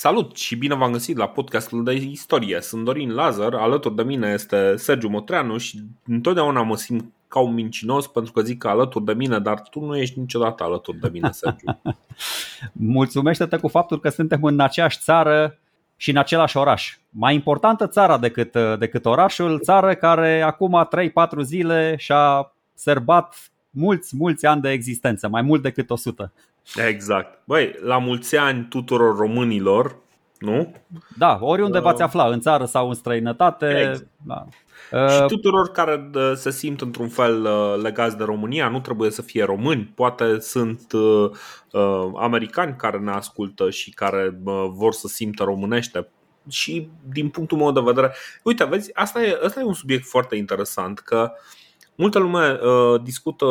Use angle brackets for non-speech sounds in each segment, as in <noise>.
Salut și bine v-am găsit la podcastul de istorie. Sunt Dorin Lazar, alături de mine este Sergiu Motreanu și întotdeauna mă simt ca un mincinos pentru că zic că alături de mine, dar tu nu ești niciodată alături de mine, Sergiu. <laughs> Mulțumește-te cu faptul că suntem în aceeași țară și în același oraș. Mai importantă țara decât, decât orașul, țară care acum 3-4 zile și-a sărbat mulți, mulți ani de existență, mai mult decât 100. Exact. Băi, la mulți ani tuturor românilor, nu? Da, oriunde uh, v-ați afla, în țară sau în străinătate. Exact. Da. Uh, și tuturor care se simt într-un fel uh, legați de România, nu trebuie să fie români, poate sunt uh, uh, americani care ne ascultă și care uh, vor să simtă românește. Și din punctul meu de vedere, uite, vezi, asta e, asta e un subiect foarte interesant, că uh, Multă lume uh, discută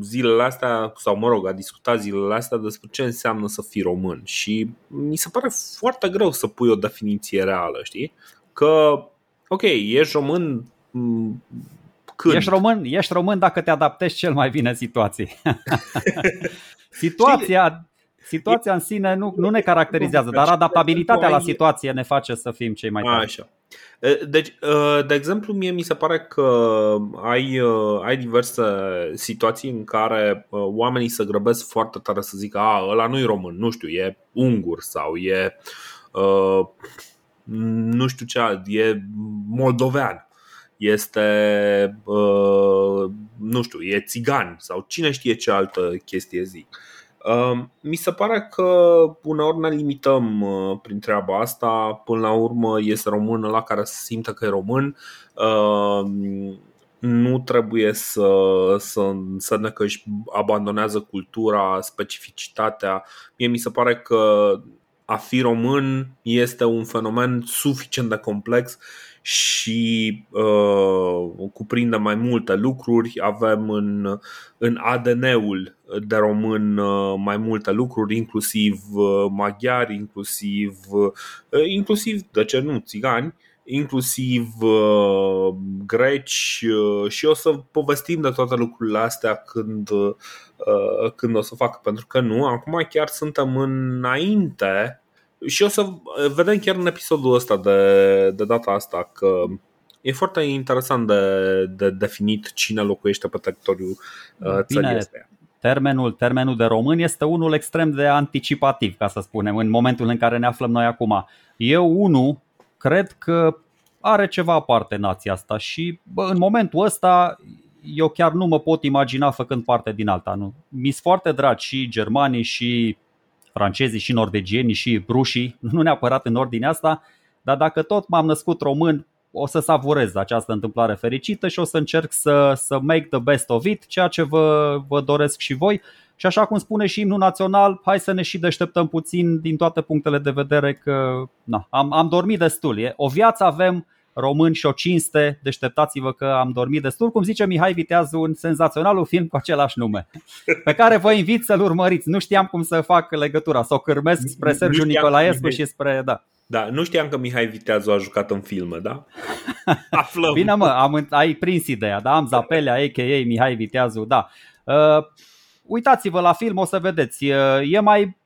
zilele astea, sau mă rog, a discutat zilele astea despre ce înseamnă să fii român și mi se pare foarte greu să pui o definiție reală, știi? Că, ok, ești român mm, când? Ești român, ești român dacă te adaptezi cel mai bine situației. <laughs> Situația Situația în sine nu, nu ne caracterizează, dar adaptabilitatea la situație ne face să fim cei mai tari. Așa. Deci, de exemplu, mie mi se pare că ai, ai diverse situații în care oamenii se grăbesc foarte tare să zică a, ăla nu e român, nu știu, e ungur sau e nu știu ce, e moldovean este, nu știu, e țigan sau cine știe ce altă chestie zic. Mi se pare că uneori ne limităm uh, prin treaba asta. Până la urmă este român la care se simte că e român. Nu trebuie să, să, să ne că își abandonează cultura, specificitatea. Mie mi se pare că a fi român este un fenomen suficient de complex și uh, cuprinde mai multe lucruri. Avem în, în ADN-ul de român uh, mai multe lucruri, inclusiv uh, maghiari, inclusiv, uh, inclusiv, de ce nu, țigani, inclusiv uh, greci uh, și o să povestim de toate lucrurile astea când, uh, când o să fac, pentru că nu, acum chiar suntem înainte și o să vedem chiar în episodul ăsta de, de data asta că e foarte interesant de, de definit cine locuiește pe teritoriul uh, țării astea. Termenul, termenul de român este unul extrem de anticipativ, ca să spunem, în momentul în care ne aflăm noi acum. Eu, unul, cred că are ceva aparte nația asta și bă, în momentul ăsta eu chiar nu mă pot imagina făcând parte din alta. Nu? Mi-s foarte dragi și germanii și francezii și norvegienii și rușii, <laughs> nu neapărat în ordinea asta, dar dacă tot m-am născut român, o să savurez această întâmplare fericită și o să încerc să, să make the best of it, ceea ce vă, vă doresc și voi. Și așa cum spune și imnul național, hai să ne și deșteptăm puțin din toate punctele de vedere că na, am, am dormit destul. E, o viață avem, români și o cinste, deșteptați-vă că am dormit destul, cum zice Mihai Viteazu un senzațional film cu același nume, pe care vă invit să-l urmăriți. Nu știam cum să fac legătura, să o cârmesc spre Sergiu Nicolaescu și spre... Da. Da, nu știam că Mihai Viteazu a jucat în filme, da? <laughs> Aflăm. Bine mă, am, ai prins ideea, da? Am Zapelea, a.k.a. Mihai Viteazu, da. Uh, uitați-vă la film, o să vedeți. Uh, e mai Mm,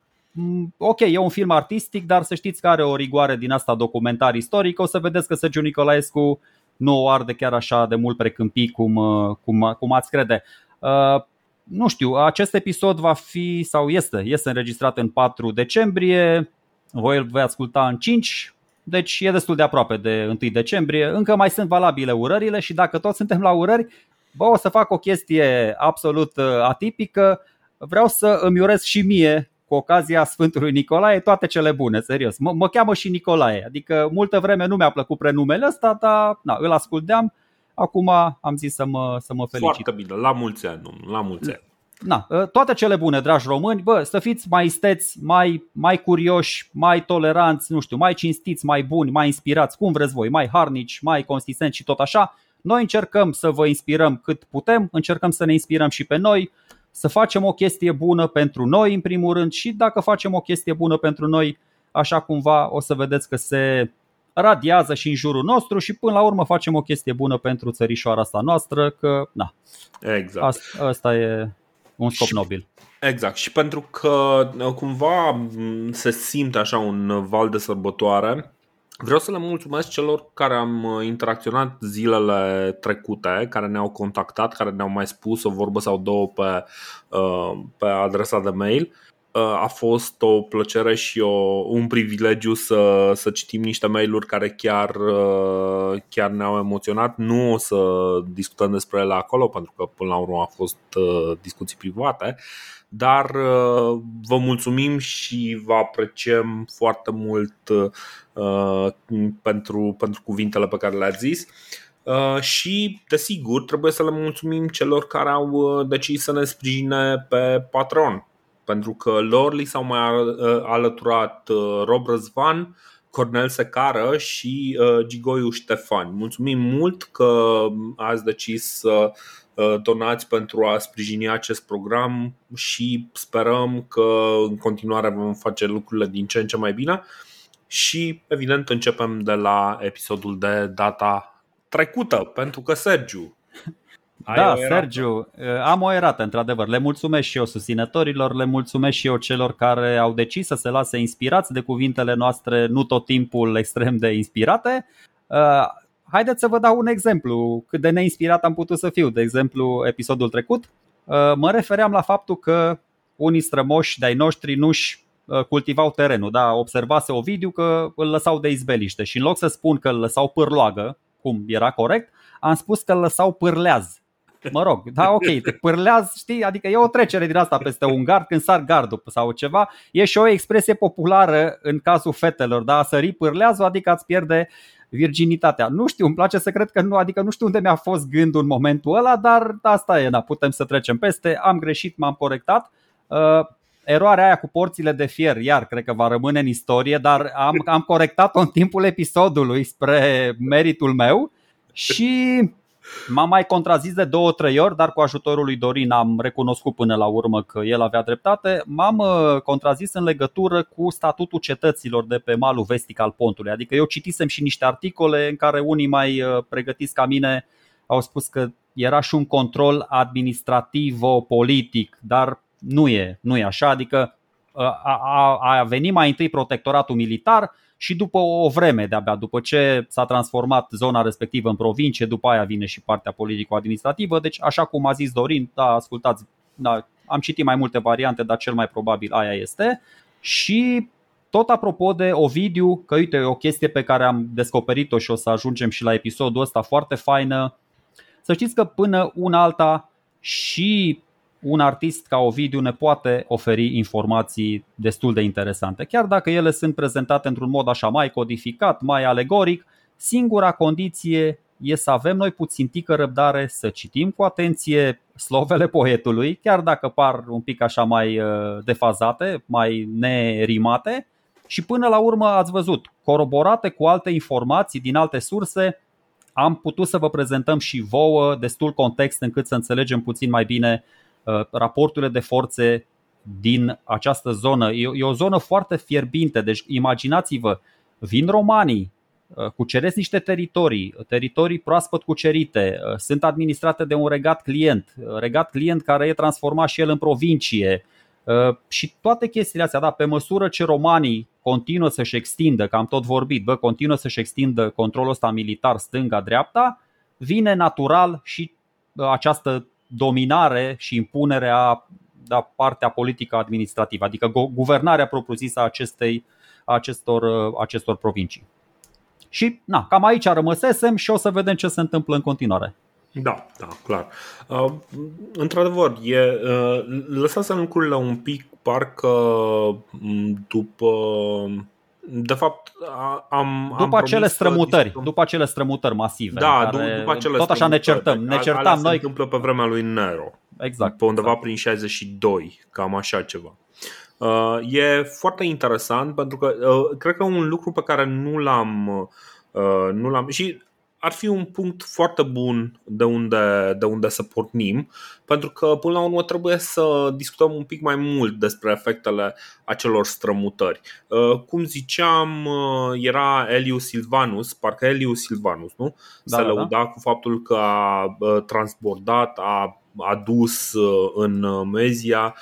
ok, e un film artistic, dar să știți că are o rigoare din asta documentar istoric. O să vedeți că Sergiu Nicolaescu nu o arde chiar așa de mult precâmpii cum, uh, cum, cum ați crede. Uh, nu știu, acest episod va fi sau este, este înregistrat în 4 decembrie, voi îl vei asculta în 5, deci e destul de aproape de 1 decembrie. Încă mai sunt valabile urările și dacă toți suntem la urări, bă, o să fac o chestie absolut uh, atipică. Vreau să îmi urez și mie cu ocazia Sfântului Nicolae toate cele bune, serios. Mă, mă cheamă și Nicolae, adică multă vreme nu mi-a plăcut prenumele ăsta, dar na, îl asculteam. Acum am zis să mă, să mă felicit. Foarte bine, la mulți ani, la mulți ani. Na, ă, toate cele bune, dragi români, bă, să fiți mai isteți, mai, mai curioși, mai toleranți, nu știu, mai cinstiți, mai buni, mai inspirați, cum vreți voi, mai harnici, mai consistenți și tot așa. Noi încercăm să vă inspirăm cât putem, încercăm să ne inspirăm și pe noi să facem o chestie bună pentru noi în primul rând și dacă facem o chestie bună pentru noi, așa cumva o să vedeți că se radiază și în jurul nostru și până la urmă facem o chestie bună pentru țărișoara asta noastră, că na. Exact. Asta, asta e un scop și, nobil. Exact. Și pentru că cumva se simte așa un val de sărbătoare, Vreau să le mulțumesc celor care am uh, interacționat zilele trecute, care ne-au contactat, care ne-au mai spus o vorbă sau două pe, uh, pe adresa de mail. Uh, a fost o plăcere și o, un privilegiu să, să citim niște mail-uri care chiar, chiar ne-au emoționat. Nu o să discutăm despre ele acolo, pentru că până la urmă au fost discuții private, dar uh, vă mulțumim și vă apreciem foarte mult uh, pentru, pentru cuvintele pe care le-ați zis. Uh, și, desigur, trebuie să le mulțumim celor care au decis să ne sprijine pe Patreon, pentru că lor li s-au mai alăturat Rob Răzvan, Cornel Secară și Gigoiu Ștefan. Mulțumim mult că ați decis să Uh, donați pentru a sprijini acest program și sperăm că în continuare vom face lucrurile din ce în ce mai bine și evident începem de la episodul de data trecută, pentru că Sergiu da, Sergiu, uh, am o erată, într-adevăr. Le mulțumesc și eu susținătorilor, le mulțumesc și eu celor care au decis să se lase inspirați de cuvintele noastre, nu tot timpul extrem de inspirate. Uh, haideți să vă dau un exemplu cât de neinspirat am putut să fiu. De exemplu, episodul trecut, uh, mă refeream la faptul că unii strămoși de-ai noștri nu-și uh, cultivau terenul. Da, observase Ovidiu că îl lăsau de izbeliște și în loc să spun că îl lăsau pârloagă, cum era corect, am spus că îl lăsau pârleaz. Mă rog, da, ok, te pârleaz, știi, adică e o trecere din asta peste un gard când sar gardul sau ceva. E și o expresie populară în cazul fetelor, da, a sări pârleazul, adică ați pierde virginitatea. Nu știu, îmi place să cred că nu, adică nu știu unde mi-a fost gândul în momentul ăla, dar asta e, na, putem să trecem peste. Am greșit, m-am corectat. Uh, eroarea aia cu porțile de fier, iar cred că va rămâne în istorie, dar am, am corectat-o în timpul episodului spre meritul meu și M-am mai contrazis de două, trei ori, dar cu ajutorul lui Dorin am recunoscut până la urmă că el avea dreptate. M-am uh, contrazis în legătură cu statutul cetăților de pe malul vestic al pontului. Adică eu citisem și niște articole în care unii mai uh, pregătiți ca mine au spus că era și un control administrativ-politic, dar nu e, nu e așa. Adică uh, a, a, a venit mai întâi protectoratul militar, și după o vreme de-abia, după ce s-a transformat zona respectivă în provincie, după aia vine și partea politico-administrativă. Deci, așa cum a zis Dorin, da, ascultați, da, am citit mai multe variante, dar cel mai probabil aia este. Și tot apropo de Ovidiu, că uite, e o chestie pe care am descoperit-o și o să ajungem și la episodul ăsta foarte faină. Să știți că până una alta și un artist ca Ovidiu ne poate oferi informații destul de interesante. Chiar dacă ele sunt prezentate într-un mod așa mai codificat, mai alegoric, singura condiție e să avem noi puțin tică răbdare, să citim cu atenție slovele poetului, chiar dacă par un pic așa mai uh, defazate, mai nerimate, și până la urmă ați văzut, coroborate cu alte informații din alte surse, am putut să vă prezentăm și vouă destul context încât să înțelegem puțin mai bine Uh, raporturile de forțe din această zonă. E o zonă foarte fierbinte, deci imaginați-vă, vin romanii, uh, cuceresc niște teritorii, teritorii proaspăt cucerite, uh, sunt administrate de un regat client, regat client care e transformat și el în provincie și toate chestiile astea, da, pe măsură ce romanii continuă să-și extindă, că am tot vorbit, bă, continuă să-și extindă controlul ăsta militar stânga-dreapta, vine natural și această dominare și impunerea da, partea politică administrativă, adică guvernarea propriu-zisă a acestei, a acestor, acestor provincii. Și na, cam aici rămăsesem și o să vedem ce se întâmplă în continuare. Da, da, clar. Uh, într-adevăr, e, uh, lăsați lucrurile un pic parcă după de fapt, am. După am acele strămutări, după acele strămutări masive. Da, care după acele Tot așa ne certăm. Ne certam noi. se întâmplă pe vremea lui Nero. Exact. Pe undeva exact. prin 62, cam așa ceva. Uh, e foarte interesant pentru că uh, cred că un lucru pe care nu l-am. Uh, nu l-am și ar fi un punct foarte bun de unde, de unde să pornim, pentru că până la urmă trebuie să discutăm un pic mai mult despre efectele acelor strămutări. Uh, cum ziceam, uh, era Eliu Silvanus, parcă Eliu Silvanus, nu? Da, Se da, da. lăuda cu faptul că a uh, transbordat, a adus în Mezia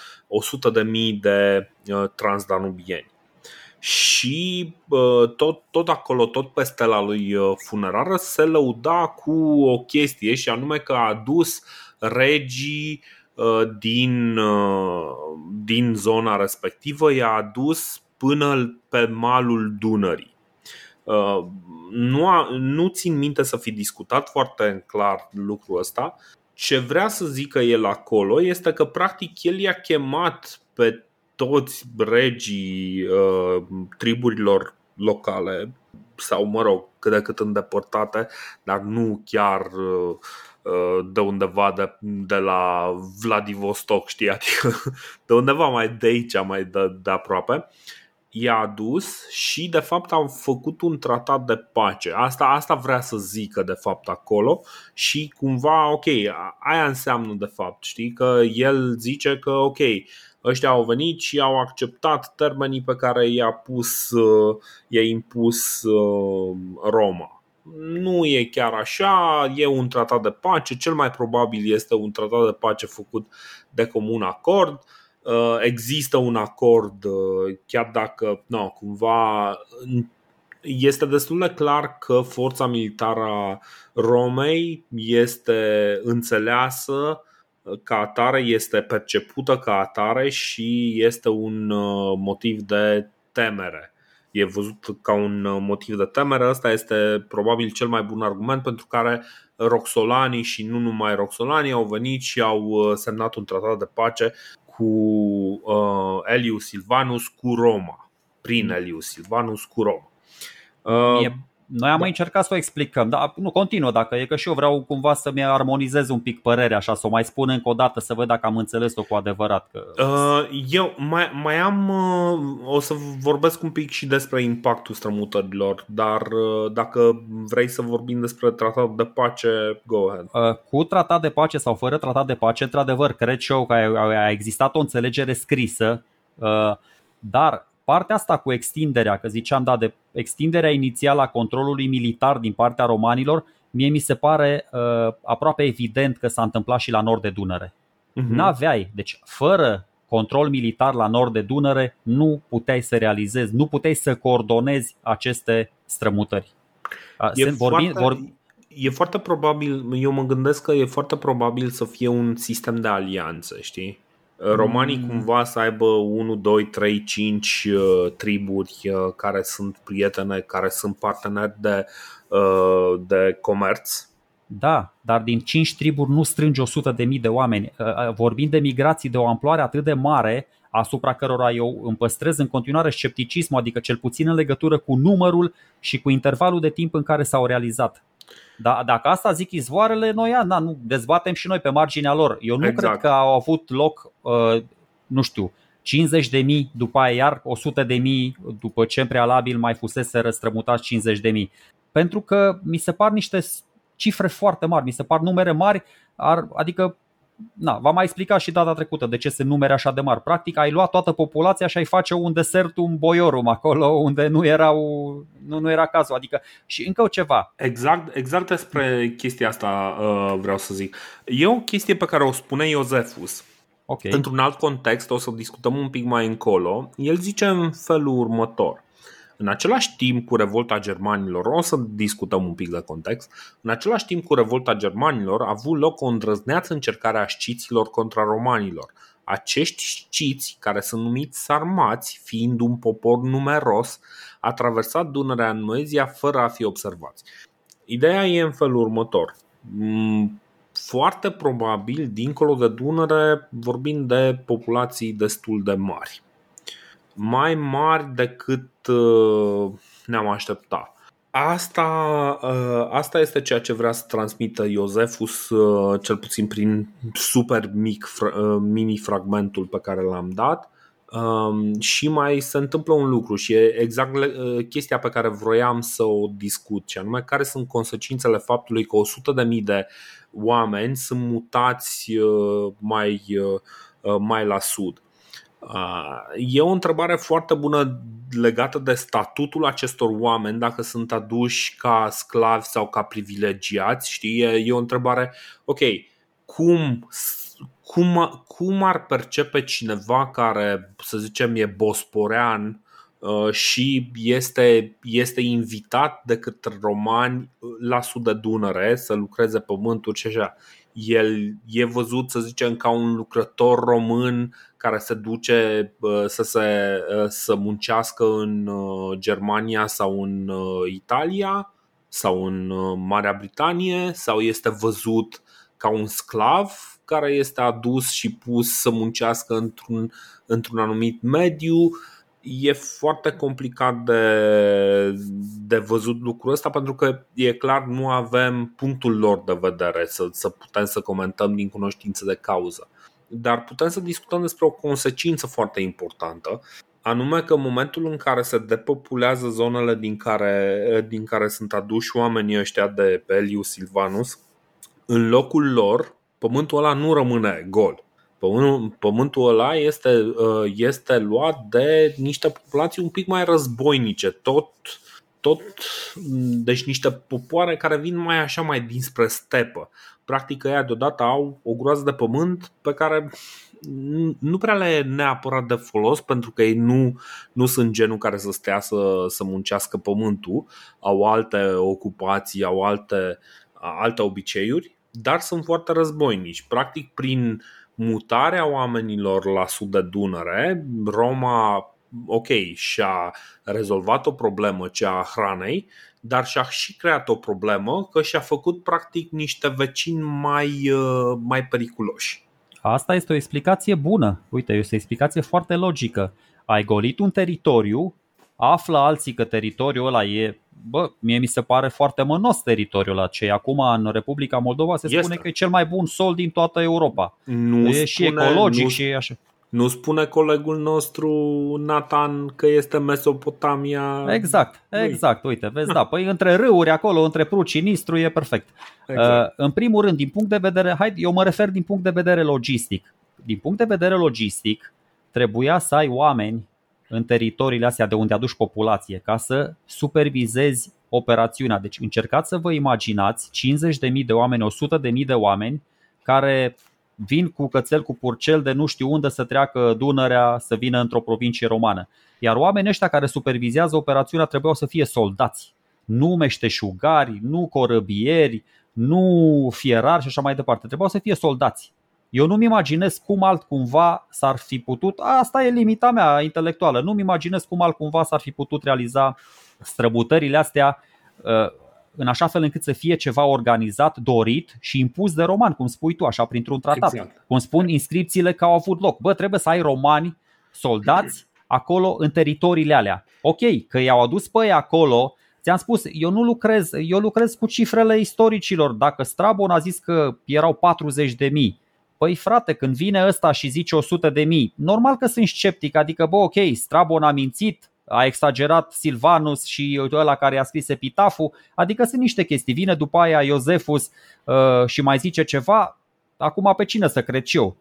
100.000 de transdanubieni și tot, tot acolo, tot pe stela lui funerară se lăuda cu o chestie și anume că a adus regii din, din zona respectivă, i-a adus până pe malul Dunării. Nu, a, nu țin minte să fi discutat foarte clar lucrul ăsta. Ce vrea să zică el acolo este că practic el i-a chemat pe toți regii uh, triburilor locale sau, mă rog, cât de cât îndepărtate, dar nu chiar uh, uh, de undeva de, de la Vladivostok, știi, adică <laughs> de undeva mai de aici, mai de, de aproape i-a adus și de fapt au făcut un tratat de pace. Asta, asta vrea să zică de fapt acolo și cumva, ok, aia înseamnă de fapt, știi, că el zice că ok, ăștia au venit și au acceptat termenii pe care i-a pus, uh, i-a impus uh, Roma. Nu e chiar așa, e un tratat de pace, cel mai probabil este un tratat de pace făcut de comun acord. Uh, există un acord, chiar dacă no, cumva este destul de clar că forța militară a Romei este înțeleasă ca atare, este percepută ca atare și este un uh, motiv de temere. E văzut ca un uh, motiv de temere. Ăsta este probabil cel mai bun argument pentru care Roxolani și nu numai Roxolani au venit și au uh, semnat un tratat de pace cu uh, Elius Silvanus cu Roma, prin Elius Silvanus cu Roma. Uh, noi am da. mai încercat să o explicăm, dar nu continuă dacă e că și eu vreau cumva să-mi armonizez un pic părerea așa, să o mai spun încă o dată să văd dacă am înțeles-o cu adevărat. Că... Uh, eu mai, mai am, uh, o să vorbesc un pic și despre impactul strămutărilor, dar uh, dacă vrei să vorbim despre tratat de pace, go ahead. Uh, cu tratat de pace sau fără tratat de pace, într-adevăr, cred și eu că a, a existat o înțelegere scrisă, uh, dar Partea asta cu extinderea, că ziceam, da, de extinderea inițială a controlului militar din partea romanilor, mie mi se pare uh, aproape evident că s-a întâmplat și la nord de Dunăre. Uh-huh. N-aveai, deci fără control militar la nord de Dunăre, nu puteai să realizezi, nu puteai să coordonezi aceste strămutări. E, vorbim, foarte, vor... e foarte probabil, eu mă gândesc că e foarte probabil să fie un sistem de alianță, știi? Romanii mm. cumva să aibă 1, 2, 3, 5 triburi uh, care sunt prietene, care sunt parteneri de, uh, de comerț. Da, dar din 5 triburi nu strânge 100 de mii de oameni. Uh, vorbim de migrații de o amploare atât de mare asupra cărora eu îmi păstrez în continuare scepticismul, adică cel puțin în legătură cu numărul și cu intervalul de timp în care s-au realizat. Da, dacă asta zic izvoarele, noi da, nu dezbatem și noi pe marginea lor. Eu nu exact. cred că au avut loc, uh, nu știu, 50 de mii, după aia iar 100 de mii, după ce în prealabil mai fusese răstrămutați 50 de mii. Pentru că mi se par niște cifre foarte mari, mi se par numere mari, ar, adică na, v-am mai explicat și data trecută de ce se numere așa de mari. Practic ai luat toată populația și ai face un desert, un boiorum acolo unde nu, erau, nu, nu era cazul. Adică și încă ceva. Exact, exact despre chestia asta uh, vreau să zic. E o chestie pe care o spune Iosefus. Okay. Într-un alt context, o să discutăm un pic mai încolo. El zice în felul următor. În același timp cu revolta germanilor, o să discutăm un pic de context, în același timp cu revolta germanilor a avut loc o îndrăzneață încercare a sciților contra romanilor. Acești sciți, care sunt numiți sarmați, fiind un popor numeros, a traversat Dunărea în Moezia fără a fi observați. Ideea e în felul următor. Mm, foarte probabil, dincolo de Dunăre, vorbim de populații destul de mari mai mari decât uh, ne-am aștepta. Asta, uh, asta este ceea ce vrea să transmită Iosefus, uh, cel puțin prin super mic mini fragmentul pe care l-am dat. Um, și mai se întâmplă un lucru și e exact uh, chestia pe care vroiam să o discut, și anume care sunt consecințele faptului că 100.000 de oameni sunt mutați uh, mai, uh, mai la sud. E o întrebare foarte bună legată de statutul acestor oameni, dacă sunt aduși ca sclavi sau ca privilegiați. Știi? E, o întrebare, ok, cum cum, cum ar percepe cineva care, să zicem, e bosporean uh, și este, este invitat de către romani la sud de Dunăre să lucreze pământul și așa. El e văzut, să zicem, ca un lucrător român care se duce uh, să, se, uh, să muncească în Germania sau în Italia sau în Marea Britanie sau este văzut ca un sclav care este adus și pus să muncească într-un, într-un anumit mediu. E foarte complicat de, de văzut lucrul ăsta pentru că e clar nu avem punctul lor de vedere să, să putem să comentăm din cunoștință de cauză. Dar putem să discutăm despre o consecință foarte importantă anume că în momentul în care se depopulează zonele din care, din care sunt aduși oamenii ăștia de Pelius Silvanus, în locul lor pământul ăla nu rămâne gol. Pământul ăla este, uh, este luat de niște populații un pic mai războinice, tot, tot, deci niște popoare care vin mai așa mai dinspre stepă. Practic ea deodată au o groază de pământ pe care nu prea le e neapărat de folos pentru că ei nu, nu sunt genul care să stea să, să muncească pământul, au alte ocupații, au alte, alte obiceiuri dar sunt foarte războinici. Practic, prin mutarea oamenilor la sud de Dunăre, Roma, ok, și-a rezolvat o problemă, cea a hranei, dar și-a și creat o problemă că și-a făcut practic niște vecini mai, uh, mai periculoși. Asta este o explicație bună. Uite, este o explicație foarte logică. Ai golit un teritoriu, află alții că teritoriul ăla e bă, mie mi se pare foarte mănos teritoriul acela. Acum în Republica Moldova se este. spune că e cel mai bun sol din toată Europa. Nu e spune, și ecologic nu, și e așa. Nu spune colegul nostru Nathan că este Mesopotamia. Exact, exact. Uite, vezi, da, păi între râuri acolo, între Pruci și Nistru e perfect. Exact. Uh, în primul rând, din punct de vedere, hai, eu mă refer din punct de vedere logistic. Din punct de vedere logistic, trebuia să ai oameni în teritoriile astea de unde aduci populație ca să supervizezi operațiunea. Deci încercați să vă imaginați 50.000 de oameni, 100.000 de oameni care vin cu cățel cu purcel de nu știu unde să treacă Dunărea să vină într-o provincie romană. Iar oamenii ăștia care supervizează operațiunea trebuiau să fie soldați, nu meșteșugari, nu corăbieri, nu fierari și așa mai departe. Trebuiau să fie soldați. Eu nu-mi imaginez cum altcumva s-ar fi putut, asta e limita mea intelectuală, nu-mi imaginez cum altcumva s-ar fi putut realiza străbutările astea uh, în așa fel încât să fie ceva organizat, dorit și impus de romani, cum spui tu, așa, printr-un tratat. Exact. Cum spun inscripțiile că au avut loc. Bă, trebuie să ai romani, soldați, acolo în teritoriile alea. Ok, că i-au adus pe ei acolo, Ți-am spus, eu nu lucrez, eu lucrez cu cifrele istoricilor. Dacă Strabon a zis că erau 40 de mii Păi frate, când vine ăsta și zice 100 de mii, normal că sunt sceptic, adică bă ok, Strabon a mințit, a exagerat Silvanus și ăla care a scris epitaful, adică sunt niște chestii. Vine după aia Iosefus uh, și mai zice ceva, acum pe cine să cred și eu?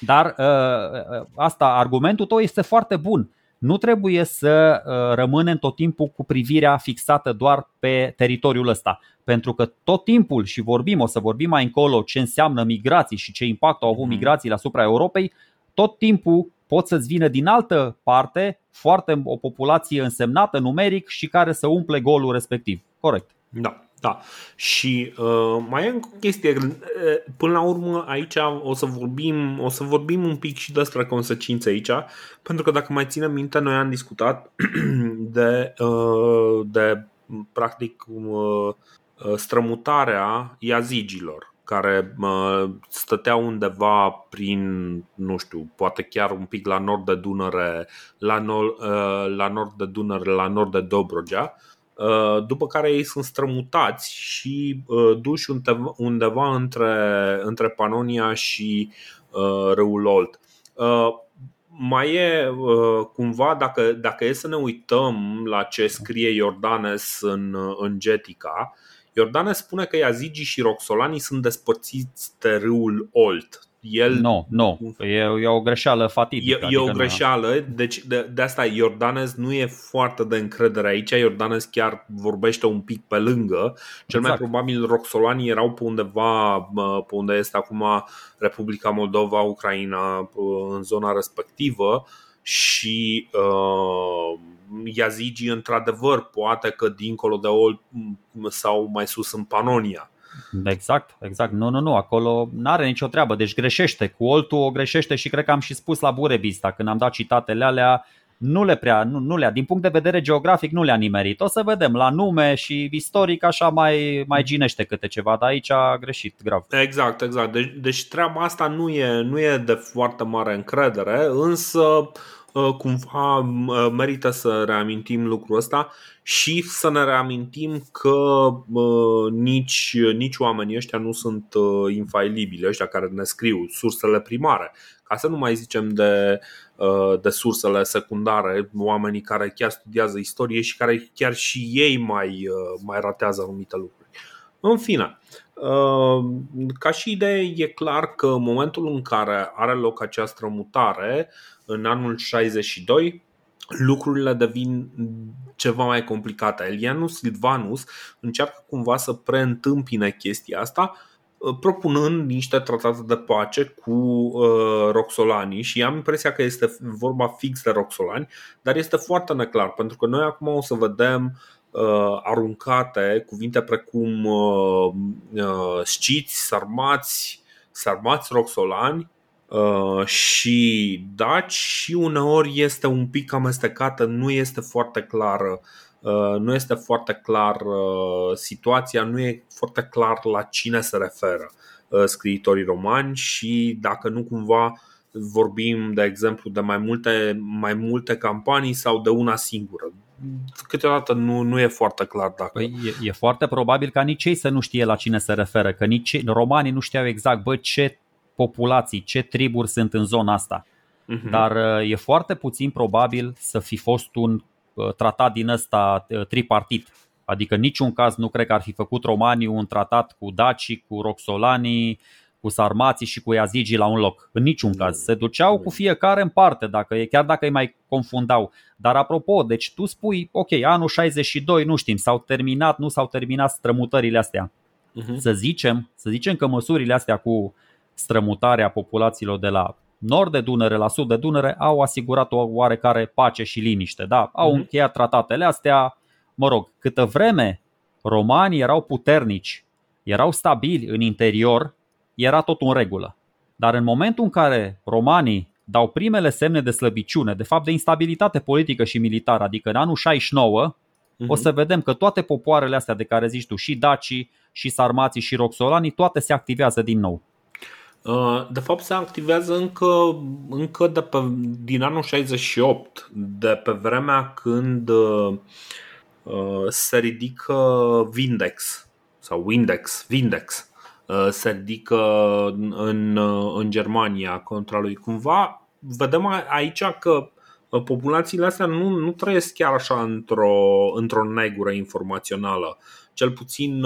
Dar uh, uh asta, argumentul tău este foarte bun nu trebuie să uh, rămânem tot timpul cu privirea fixată doar pe teritoriul ăsta. Pentru că tot timpul, și vorbim, o să vorbim mai încolo ce înseamnă migrații și ce impact au avut mhm. migrațiile asupra Europei, tot timpul pot să-ți vină din altă parte foarte o populație însemnată numeric și care să umple golul respectiv. Corect. Da. Da. Și uh, mai e încă o chestie. Uh, până la urmă, aici o să vorbim, o să vorbim un pic și despre consecințe aici, pentru că dacă mai ținem minte, noi am discutat <clears throat> de, uh, de practic uh, strămutarea iazigilor care uh, stăteau undeva prin, nu știu, poate chiar un pic la nord de Dunăre, la, nord, uh, la nord de Dunăre, la nord de Dobrogea, Uh, după care ei sunt strămutați și uh, duși undeva între, între Panonia și uh, râul Olt. mai e cumva, dacă, dacă e să ne uităm la ce scrie Iordanes în, în Getica, Iordanes spune că Yazigi și Roxolani sunt despărțiți de râul Olt, el... Nu, nu, e, e o greșeală fatidică. E, adică e o greșeală, nu... deci de, de asta Iordanes nu e foarte de încredere aici. Iordanes chiar vorbește un pic pe lângă. Cel exact. mai probabil Roxolani erau pe undeva, pe unde este acum Republica Moldova, Ucraina, în zona respectivă și uh, Yazigi într-adevăr poate că dincolo de Olt sau mai sus în Panonia Exact, exact. Nu, nu, nu, acolo nu are nicio treabă. Deci greșește. Cu Oltu o greșește și cred că am și spus la Burebista când am dat citatele alea, nu le prea, nu, nu le-a, din punct de vedere geografic nu le-a nimerit. O să vedem, la nume și istoric așa mai, mai ginește câte ceva, dar aici a greșit grav. Exact, exact. Deci, deci treaba asta nu e, nu e de foarte mare încredere, însă Uh, cumva uh, merită să reamintim lucrul ăsta și să ne reamintim că uh, nici, nici oamenii ăștia nu sunt infailibili, ăștia care ne scriu sursele primare, ca să nu mai zicem de, de sursele secundare, oamenii care chiar studiază istorie și care chiar și ei mai, mai ratează anumite lucruri. În fine, ca și idee, e clar că în momentul în care are loc această mutare, în anul 62, lucrurile devin ceva mai complicate. Elianus Silvanus încearcă cumva să preîntâmpine chestia asta uh, propunând niște tratate de pace cu uh, roxolanii și am impresia că este vorba fix de roxolani, dar este foarte neclar pentru că noi acum o să vedem uh, aruncate cuvinte precum uh, uh, sciți, sarmați, sarmați roxolani Uh, și daci și uneori este un pic amestecată, nu este foarte clară uh, nu este foarte clar uh, situația, nu e foarte clar la cine se referă scriitorii romani și dacă nu cumva vorbim, de exemplu, de mai multe, mai multe campanii sau de una singură. Câteodată nu, nu e foarte clar dacă. Păi e, e foarte probabil ca nici ei să nu știe la cine se referă, că nici romanii nu știau exact, bă, ce populații, ce triburi sunt în zona asta. Uh-huh. Dar uh, e foarte puțin probabil să fi fost un uh, tratat din ăsta uh, tripartit. Adică niciun caz nu cred că ar fi făcut romanii un tratat cu dacii, cu roxolanii, cu sarmații și cu iazigii la un loc. În niciun caz. Se duceau cu fiecare în parte, dacă, chiar dacă îi mai confundau. Dar apropo, deci tu spui, ok, anul 62, nu știm, s-au terminat, nu s-au terminat strămutările astea. Uh-huh. Să zicem, să zicem că măsurile astea cu strămutarea populațiilor de la nord de Dunăre la sud de Dunăre au asigurat o oarecare pace și liniște. Da, au uh-huh. încheiat tratatele astea. Mă rog, câtă vreme romanii erau puternici, erau stabili în interior, era tot în regulă. Dar în momentul în care romanii dau primele semne de slăbiciune, de fapt de instabilitate politică și militară, adică în anul 69, uh-huh. Mhm. o să vedem că toate popoarele astea de care zici tu, și dacii, și sarmații, și roxolanii, toate se activează din nou. Uh, de fapt, se activează încă, încă de pe, din anul 68, de pe vremea când uh, uh, se ridică Vindex sau Windex, Vindex uh, se ridică în, în Germania contra lui. Cumva vedem aici că populațiile astea nu, nu trăiesc chiar așa într-o, într-o negură informațională. Cel puțin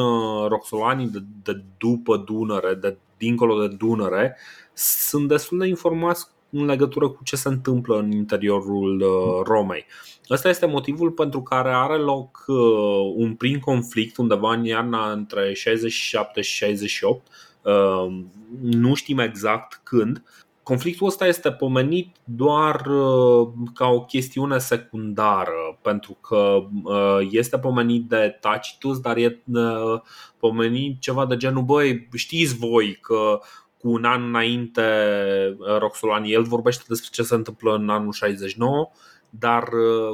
roxolanii de, de după Dunăre, de dincolo de Dunăre, sunt destul de informați în legătură cu ce se întâmplă în interiorul uh, Romei. Ăsta este motivul pentru care are loc uh, un prim conflict undeva în iarna între 67 și 68. Uh, nu știm exact când. Conflictul ăsta este pomenit doar ca o chestiune secundară, pentru că este pomenit de Tacitus, dar e pomenit ceva de genul, băi, știți voi că cu un an înainte Roxolani, el vorbește despre ce se întâmplă în anul 69, dar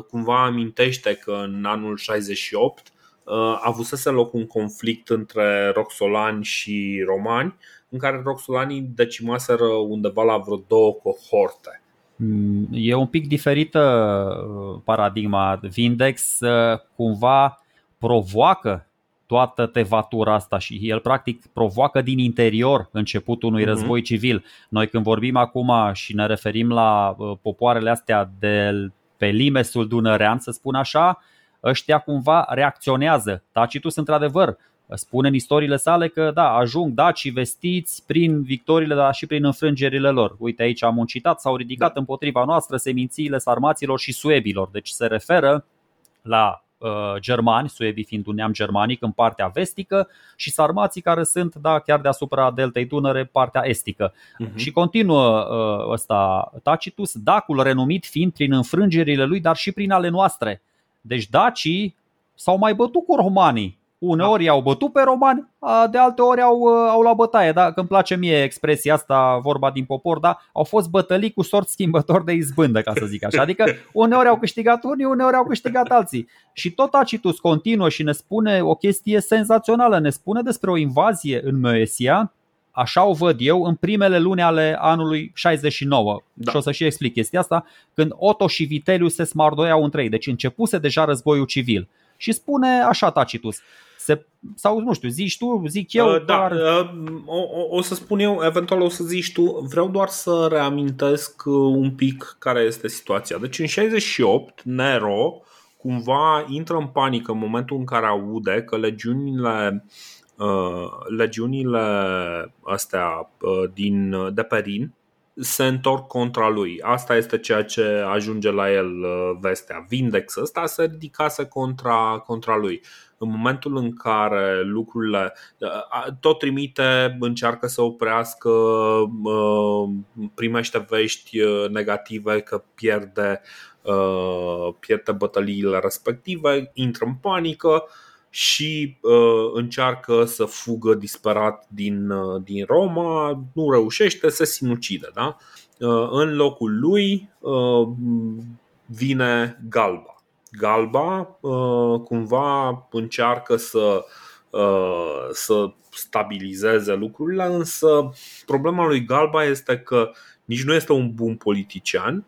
cumva amintește că în anul 68 a avusese loc un conflict între roxolani și romani în care roxolanii decimaseră undeva la vreo două cohorte. Mm, e un pic diferită uh, paradigma. Vindex uh, cumva provoacă toată tevatura asta și el practic provoacă din interior începutul unui uh-huh. război civil. Noi când vorbim acum și ne referim la uh, popoarele astea de pe limesul dunărean, să spun așa, ăștia cumva reacționează. Tacitus într-adevăr spune în istoriile sale că da, ajung dacii vestiți prin victoriile, dar și prin înfrângerile lor. Uite aici am un citat, s-au ridicat da. împotriva noastră semințiile sarmaților și suebilor. Deci se referă la uh, germani, suebii fiind un neam germanic în partea vestică și sarmații care sunt da, chiar deasupra deltei Dunăre, partea estică. Uh-huh. Și continuă uh, ăsta Tacitus, dacul renumit fiind prin înfrângerile lui, dar și prin ale noastre. Deci dacii s-au mai bătut cu romanii Uneori da. au bătut pe romani, de alte ori au, uh, au luat bătaie. Da? Când place mie expresia asta, vorba din popor, da? au fost bătălii cu sort schimbător de izbândă, ca să zic așa. Adică uneori au câștigat unii, uneori au câștigat alții. Și tot Acitus continuă și ne spune o chestie senzațională. Ne spune despre o invazie în Moesia, așa o văd eu, în primele luni ale anului 69. Da. Și o să și explic chestia asta, când Otto și Vitellius se smardoiau între ei. Deci începuse deja războiul civil. Și spune așa Tacitus, se, sau nu știu, zici tu, zic eu. Uh, da, dar... uh, o, o, o să spun eu, eventual o să zici tu. Vreau doar să reamintesc uh, un pic care este situația. Deci în 68, Nero cumva intră în panică în momentul în care aude că legiunile uh, legiunile astea uh, din, de Perin se întorc contra lui. Asta este ceea ce ajunge la el uh, vestea. Vindex ăsta se ridicase contra, contra lui în momentul în care lucrurile tot trimite, încearcă să oprească, primește vești negative că pierde, pierde bătăliile respective, intră în panică și încearcă să fugă disperat din, din Roma, nu reușește, se sinucide. Da? În locul lui vine Galba Galba uh, cumva încearcă să, uh, să stabilizeze lucrurile, însă problema lui Galba este că nici nu este un bun politician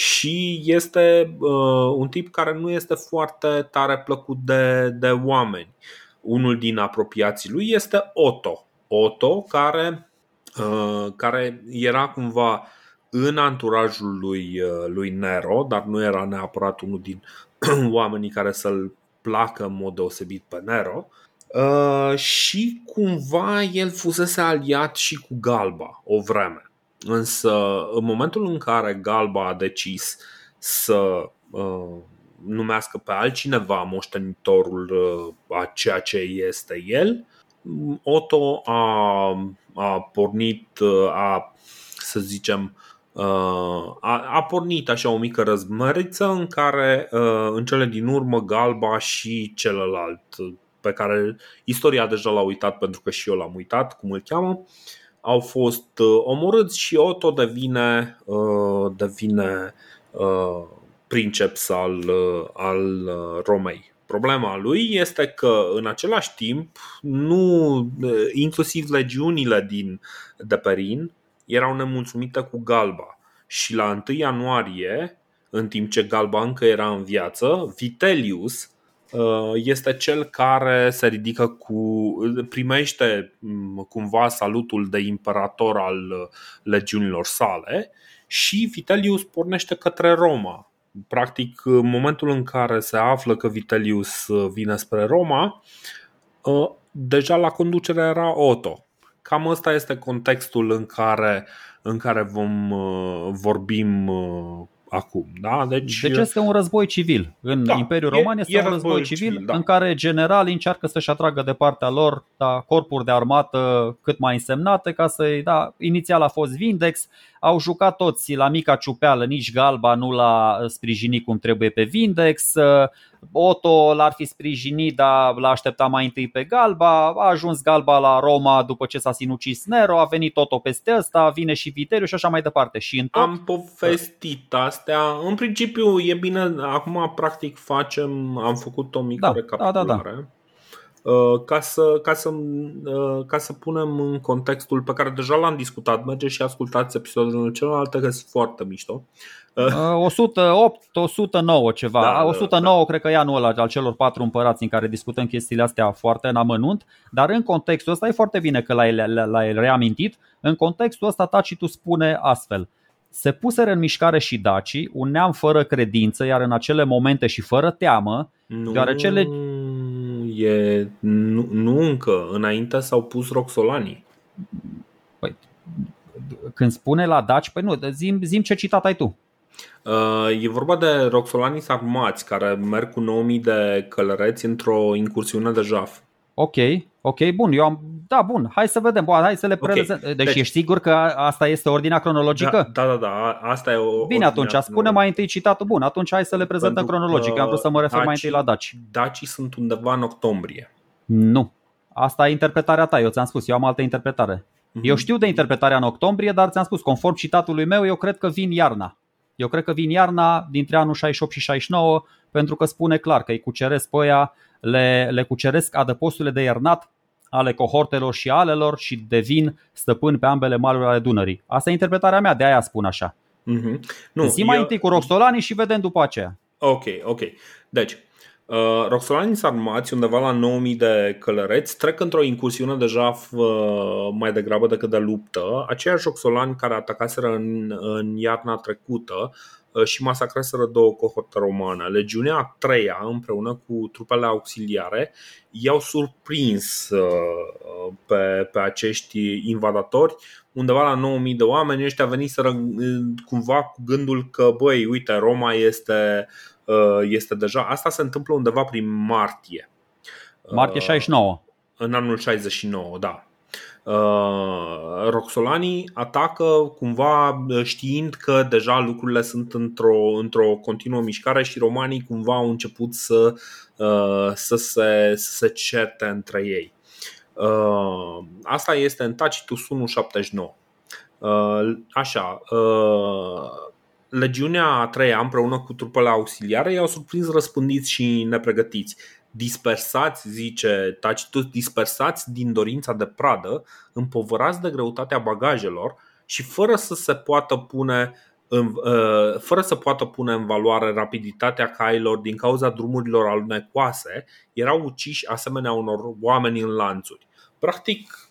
și este uh, un tip care nu este foarte tare plăcut de, de oameni. Unul din apropiații lui este Otto. Otto, care, care era cumva în anturajul lui, lui Nero, dar nu era neapărat unul din <clears throat> oamenii care să-l placă în mod deosebit pe Nero uh, și cumva el fusese aliat și cu Galba o vreme. Însă în momentul în care Galba a decis să uh, numească pe altcineva moștenitorul uh, a ceea ce este el, Otto a, a pornit, uh, a, să zicem, Uh, a, a pornit așa o mică răzmăriță în care uh, în cele din urmă Galba și celălalt pe care istoria deja l-a uitat pentru că și eu l-am uitat cum îl cheamă au fost uh, omorâți și Otto devine, devine princeps al, al Romei. Problema lui este că în același timp nu, inclusiv legiunile din Deperin erau nemulțumite cu Galba și la 1 ianuarie, în timp ce Galba încă era în viață, Vitellius uh, este cel care se ridică cu. primește mm, cumva salutul de imperator al uh, legiunilor sale și Vitellius pornește către Roma. Practic, în momentul în care se află că Vitellius uh, vine spre Roma, deja la conducere era Otto. Cam ăsta este contextul în care în care vom uh, vorbim uh, acum. Da? Deci, deci este un război civil. În da, Imperiul Roman este e un război, război civil, civil da. în care generalii încearcă să-și atragă de partea lor da, corpuri de armată cât mai însemnate ca să da, inițial a fost Vindex, au jucat toți la mica ciupeală, nici Galba nu l-a sprijinit cum trebuie pe Vindex, Otto l-ar fi sprijinit, dar l-a așteptat mai întâi pe Galba, a ajuns Galba la Roma după ce s-a sinucis Nero, a venit Otto peste ăsta, vine și Viteriu și așa mai departe. Și în tot... Am povestit astea, în principiu e bine, acum practic facem, am făcut o mică da, recapitulare. Da, da, da Uh, ca să, ca, să, uh, ca să punem în contextul pe care deja l-am discutat, merge și ascultați episoadele celelalte că sunt foarte mișto. 108, uh, 109 ceva. Da, 109 da, da. cred că e anul ăla al celor patru împărați în care discutăm chestiile astea foarte în amănunt, dar în contextul ăsta e foarte bine că l-ai, l-ai reamintit. În contextul ăsta Tacitu spune astfel. Se puseră în mișcare și dacii, un neam fără credință, iar în acele momente și fără teamă, nu, deoarece le... e, nu, nu încă, înainte s-au pus roxolanii. Păi, când spune la daci, păi nu, zim, zim ce citat ai tu. Uh, e vorba de roxolanii armați care merg cu 9000 de călăreți într-o incursiune de jaf. Ok, ok, bun, eu am, da, bun, hai să vedem, bun, hai să le okay. Deci, deci ești sigur că asta este ordinea cronologică? Da, da, da, da asta e o Bine, atunci, spune mai întâi citatul, bun, atunci hai să le prezentăm cronologic, am vrut să mă refer Daci, mai întâi la Daci. Dacii sunt undeva în octombrie. Nu, asta e interpretarea ta, eu ți-am spus, eu am altă interpretare. Mm-hmm. Eu știu de interpretarea în octombrie, dar ți-am spus, conform citatului meu, eu cred că vin iarna. Eu cred că vin iarna dintre anul 68 și 69 pentru că spune clar că îi cuceresc pe aia, le, le cuceresc adăposturile de iernat ale cohortelor și alelor și devin stăpân pe ambele maluri ale Dunării. Asta e interpretarea mea, de aia spun așa. Mm-hmm. Nu, Zi mai eu... întâi cu Roxolani și vedem după aceea. Ok, ok. Deci, Uh, roxolanii armați undeva la 9000 de călăreți trec într-o incursiune deja uh, mai degrabă decât de luptă. Aceiași roxolani care atacaseră în, în iarna trecută uh, și masacraseră două cohorte romane. Legiunea a treia, împreună cu trupele auxiliare, i-au surprins uh, pe, pe acești invadatori undeva la 9000 de oameni. Ăștia veniseră uh, cumva cu gândul că, băi, uite, Roma este Uh, este deja. Asta se întâmplă undeva prin martie. Martie 69. Uh, în anul 69, da. Uh, Roxolanii atacă cumva știind că deja lucrurile sunt într-o, într-o continuă mișcare și romanii cumva au început să, să, se, să se certe între ei. Asta este în Tacitus 179. Așa, legiunea a treia împreună cu trupele auxiliare i-au surprins răspândiți și nepregătiți. Dispersați, zice Tacitus, dispersați din dorința de pradă, împovărați de greutatea bagajelor și fără să se poată pune în, uh, fără să poată pune în valoare rapiditatea cailor din cauza drumurilor alunecoase, erau uciși asemenea unor oameni în lanțuri. Practic,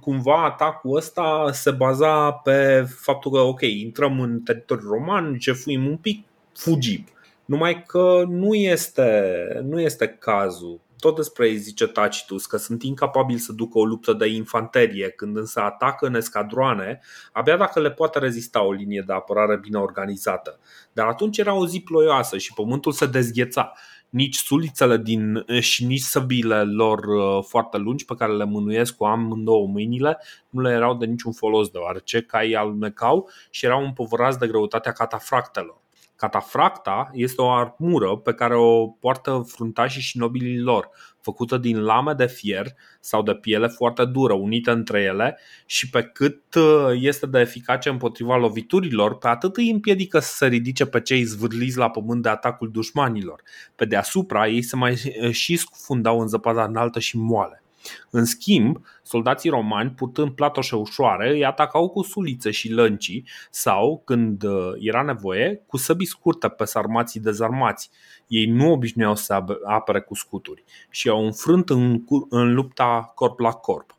cumva atacul ăsta se baza pe faptul că, ok, intrăm în teritoriul roman, jefuim un pic, fugim. Numai că nu este, nu este cazul. Tot despre ei zice Tacitus că sunt incapabili să ducă o luptă de infanterie când însă atacă în escadroane, abia dacă le poate rezista o linie de apărare bine organizată. Dar atunci era o zi ploioasă și pământul se dezgheța nici sulițele din, și nici săbile lor uh, foarte lungi pe care le mânuiesc cu amândouă mâinile nu le erau de niciun folos deoarece caii alunecau și erau împovărați de greutatea catafractelor. Catafracta este o armură pe care o poartă fruntașii și nobilii lor, făcută din lame de fier sau de piele foarte dură, unită între ele și pe cât uh, este de eficace împotriva loviturilor, pe atât îi împiedică să se ridice pe cei zvârliți la pământ de atacul dușmanilor. Pe deasupra, ei se mai uh, și scufundau în zăpada înaltă și moale. În schimb, soldații romani, purtând platoșe ușoare, îi atacau cu sulițe și lăncii sau, când uh, era nevoie, cu săbii scurte pe sarmații dezarmați. Ei nu obișnuiau să apere cu scuturi și au înfrânt în, în lupta corp la corp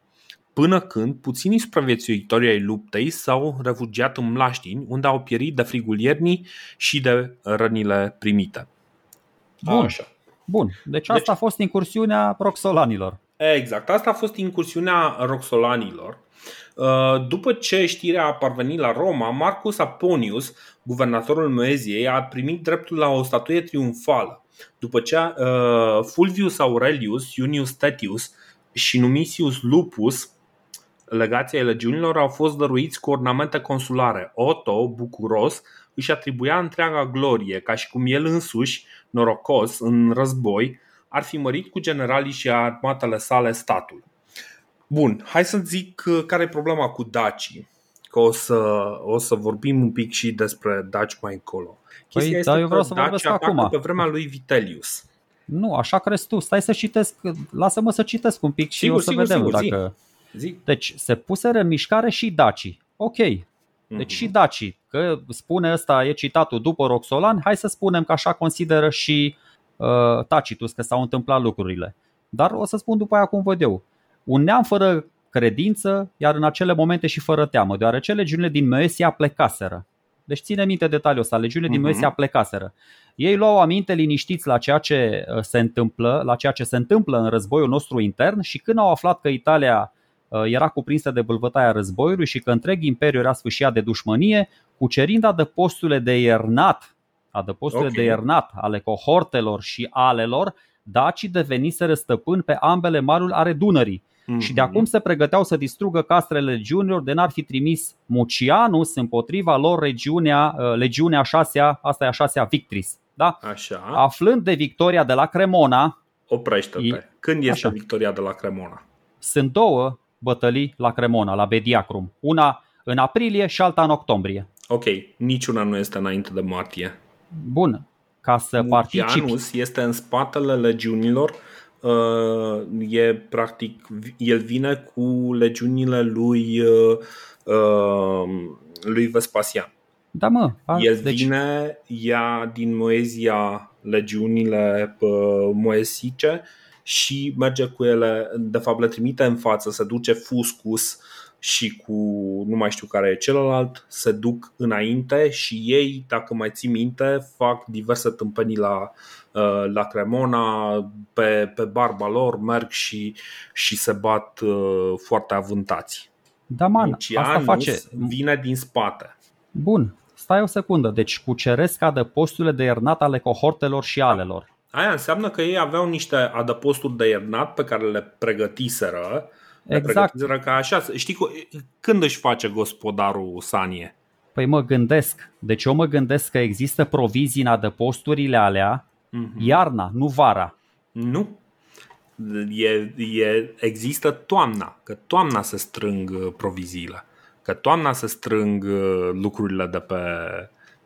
până când puținii supraviețuitori ai luptei s-au refugiat în mlaștini, unde au pierit de frigul iernii și de rănile primite. Bun. Așa. Bun. Deci asta deci, a fost incursiunea roxolanilor. Exact, asta a fost incursiunea roxolanilor. Uh, după ce știrea a parvenit la Roma, Marcus Aponius, guvernatorul Moeziei, a primit dreptul la o statuie triumfală. După ce uh, Fulvius Aurelius, Iunius Tetius și Numisius Lupus, legația legiunilor, au fost dăruiți cu ornamente consulare. Otto, bucuros, își atribuia întreaga glorie, ca și cum el însuși, norocos, în război, ar fi mărit cu generalii și armatele sale statul. Bun, hai să zic uh, care e problema cu dacii, că o să, o să vorbim un pic și despre daci mai încolo. Chestia păi, este da, eu vreau că să Daci acum. pe vremea lui Vitellius. Nu, așa crezi tu. Stai să citesc, lasă-mă să citesc un pic și Sigur, o să sigur, vedem sigur, zi. dacă... Zi. Deci se puseră în mișcare și dacii. Ok. Deci și dacii, că spune ăsta, e citatul după Roxolan, hai să spunem că așa consideră și uh, Tacitus că s-au întâmplat lucrurile. Dar o să spun după aia cum văd eu. Un neam fără credință, iar în acele momente și fără teamă, deoarece legiunile din Moesia plecaseră. Deci ține minte detaliul ăsta, legiunile din Mhm. Moesia plecaseră. Ei luau aminte liniștiți la ceea ce uh, se întâmplă, la ceea ce se întâmplă în războiul nostru intern și când au aflat că Italia uh, era cuprinsă de bălbătaia războiului și că întreg imperiu era sfâșiat de dușmănie, cucerind adăposturile de iernat, adăposturile Ok. de iernat ale cohortelor și alelor, dacii deveniseră stăpâni pe ambele maluri ale Dunării și de acum se pregăteau să distrugă castrele legiunilor de n-ar fi trimis Mucianus împotriva lor regiunea, uh, legiunea șasea, asta e a șasea Victris. Da? Așa, Aflând de victoria de la Cremona, oprește-te. E- Când este Așa. victoria de la Cremona? sunt două bătălii la Cremona, la Bediacrum. Una în aprilie și alta în octombrie. Ok, niciuna nu este înainte de martie. Bun, ca să participi. Mucianus este în spatele legiunilor. Uh, e practic, el vine cu legiunile lui uh, uh, lui Vespasian. Da, mă. A, El deci, vine, ia din Moezia legiunile uh, moesice și merge cu ele, de fapt le trimite în față, se duce Fuscus și cu nu mai știu care e celălalt, se duc înainte și ei, dacă mai ții minte, fac diverse tâmpenii la, uh, la Cremona, pe, pe barba lor, merg și, și se bat uh, foarte avântați. da, man, asta Lucianus face. vine din spate. Bun, stai o secundă. Deci cuceresc adăposturile de iernat ale cohortelor și alelor. Aia înseamnă că ei aveau niște adăposturi de iernat pe care le pregătiseră. Le Exact. pregătiseră ca așa. Știi cu- când își face gospodarul sanie? Păi mă gândesc. Deci eu mă gândesc că există provizii în adăposturile alea Mhm. iarna, nu vara. Nu. E, e, există toamna, că toamna se strâng uh, proviziile, că toamna se strâng uh, lucrurile de pe,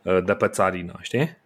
uh, de pe țarină, știi?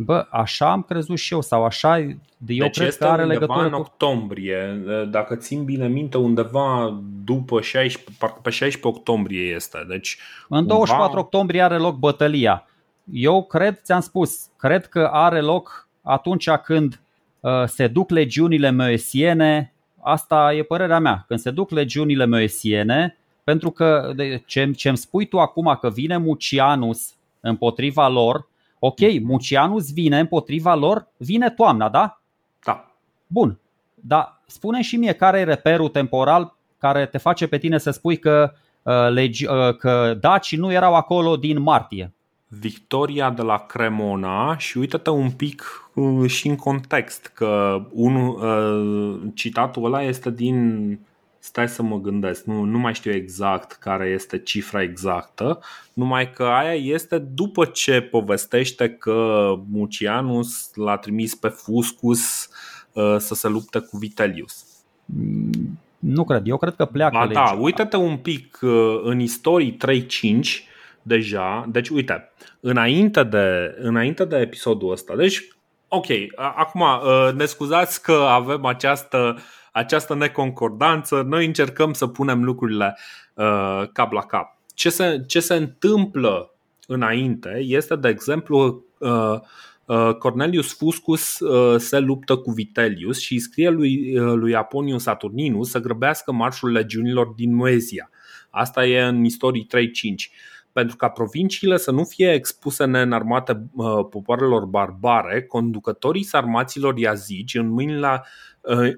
Bă, așa am crezut și eu sau așa eu deci cred este că are undeva legătură în cu... octombrie, dacă țin bine minte, undeva după 16, parcă pe 16 octombrie este. Deci În cumva- 24 octombrie are loc bătălia. Eu cred, ți-am spus, cred că are loc atunci când uh, se duc legiunile moesiene, asta e părerea mea, când se duc legiunile moesiene, pentru că de, ce, ce-mi spui tu acum că vine Mucianus împotriva lor, ok, Mucianus vine împotriva lor, vine toamna, da? Da. Bun, dar spune și mie care e reperul temporal care te face pe tine să spui că, uh, legi, uh, că dacii nu erau acolo din martie. Victoria de la Cremona și uită-te un pic uh, și în context că unul, uh, citatul ăla este din stai să mă gândesc, nu, nu mai știu exact care este cifra exactă, numai că aia este după ce povestește că Mucianus l-a trimis pe Fuscus uh, să se lupte cu Vitellius. Mm, Nu cred, eu cred că pleacă Ba da, legea. uite-te un pic uh, în istorii 3-5 deja, deci uite, înainte de, înainte de episodul ăsta, deci ok, a- acum uh, ne scuzați că avem această, această neconcordanță, noi încercăm să punem lucrurile uh, cap la cap. Ce se, ce se întâmplă înainte este, de exemplu, uh, uh, Cornelius Fuscus uh, se luptă cu Vitellius și îi scrie lui, uh, lui Aponius Saturninus să grăbească marșul legiunilor din Moezia. Asta e în istorii 3-5 pentru ca provinciile să nu fie expuse neînarmate uh, popoarelor barbare, conducătorii sarmaților iazici, în mâinile, uh,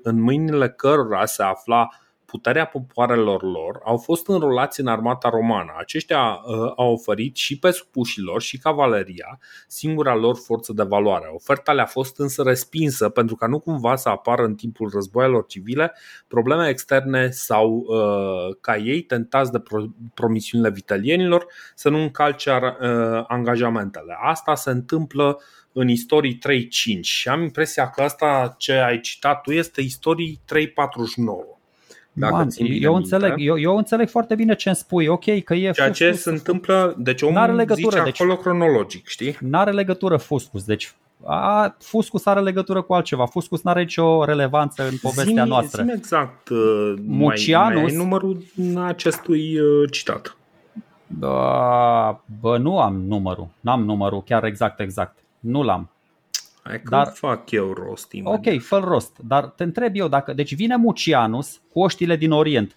în mâinile cărora se afla puterea popoarelor lor, au fost înrolați în armata romană. Aceștia uh, au oferit și pe supușilor și cavaleria singura lor forță de valoare. Oferta le-a fost însă respinsă pentru ca nu cumva să apară în timpul războaielor civile probleme externe sau uh, ca ei tentați de pro- promisiunile vitalienilor să nu încalce uh, angajamentele. Asta se întâmplă în istorii 3.5 și am impresia că asta ce ai citat tu este istorii 3.49. Dacă Man, țin bine eu, minte. înțeleg, eu, eu înțeleg foarte bine ce îmi spui. Ok, că e Ceea ce Fuscus. se întâmplă, deci N-are omul legătură, zice deci- acolo cronologic, știi? N-are legătură Fuscus. Deci A, Fuscus are legătură cu altceva. Fuscus nu are nicio relevanță în povestea Zi-mi- noastră. zi-mi exact uh, Mucianus- mai, mai ai numărul acestui uh, citat. Bă, bă, nu am numărul. N-am numărul chiar exact, exact. Nu l-am. Hai că Dar- Dar... fac eu rost imediat. Ok, fă rost. Dar te întreb eu dacă... Deci vine Mucianus cu oștile din Orient.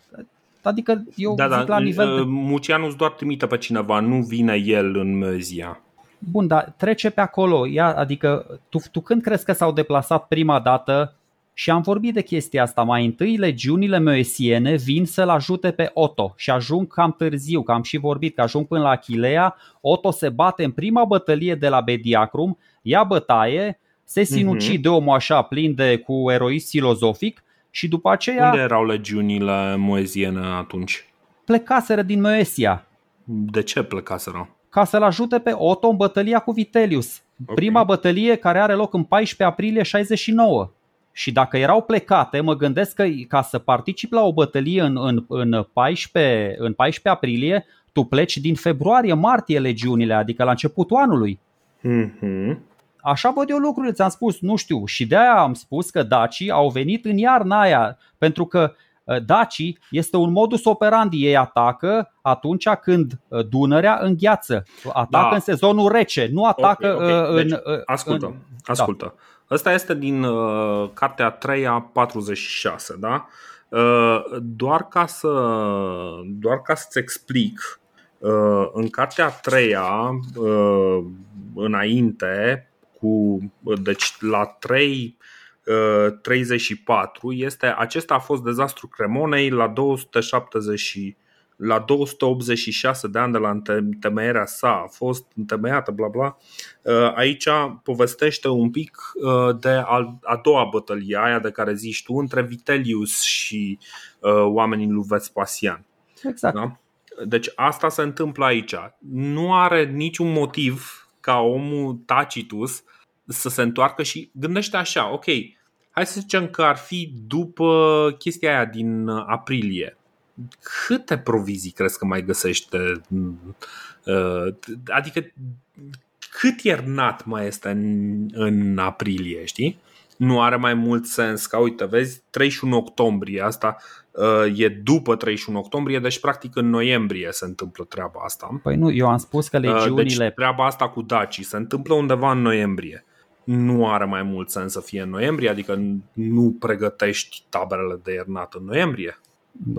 Adică eu Da, zic da, la nivel de... uh, Mucianus doar trimite pe cineva, nu vine el în Mezia. Bun, dar trece pe acolo. Ia, adică tu, tu când crezi că s-au deplasat prima dată și am vorbit de chestia asta. Mai întâi legiunile moesiene vin să-l ajute pe Otto și ajung cam târziu, că am și vorbit, că ajung până la Achilea. Otto se bate în prima bătălie de la Bediacrum, ia bătaie, se sinucide omul așa plin de cu eroism filozofic și după aceea Unde erau legiunile moeziene atunci? plecaseră din Moesia De ce plecaseră? ca să-l ajute pe Otto în bătălia cu Vitellius. Ok. Prima bătălie care are loc în 14 aprilie 69. Și dacă erau plecate, mă gândesc că ca să particip la o bătălie în, în, în, 14, în 14 aprilie, tu pleci din februarie-martie legiunile, adică la începutul anului. Mhm. Așa văd eu lucrurile, ți-am spus, nu știu. Și de aia am spus că dacii au venit în iarna aia, pentru că uh, dacii este un modus operandi. Ei atacă atunci când uh, Dunărea îngheață. Atacă Da. în sezonul rece, nu atacă Ok, ok. uh, Deci, în... uh, Ascultă, în- ascultă. Ăsta este din uh, cartea 3 a 46, da? Uh, doar ca să doar ca să-ți explic, uh, în cartea 3 uh, înainte cu deci la 3 uh, 34 este acesta a fost dezastru Cremonei la 270 și- la 286 de ani de la întemeierea sa a fost întemeiată bla bla Uh, aici povestește un pic uh, de al- a doua bătălie, aia de care zici tu, între Vitellius și uh, oamenii lui Vespasian. Exact. Da? Deci asta se întâmplă aici. Nu are niciun motiv ca omul Tacitus să se întoarcă și gândește așa, ok, hai să zicem că ar fi după chestia aia din aprilie. Câte provizii crezi că mai găsește? Uh, Adică cât iernat mai este în, în aprilie, știi? Nu are mai mult sens ca, uite, vezi, 31 octombrie, asta uh, e după 31 octombrie, deci practic în noiembrie se întâmplă treaba asta. Păi nu, eu am spus că Uh, legiunile... Deci treaba asta cu dacii se întâmplă undeva în noiembrie. Nu are mai mult sens să fie în noiembrie, adică nu pregătești taberele de iernat în noiembrie.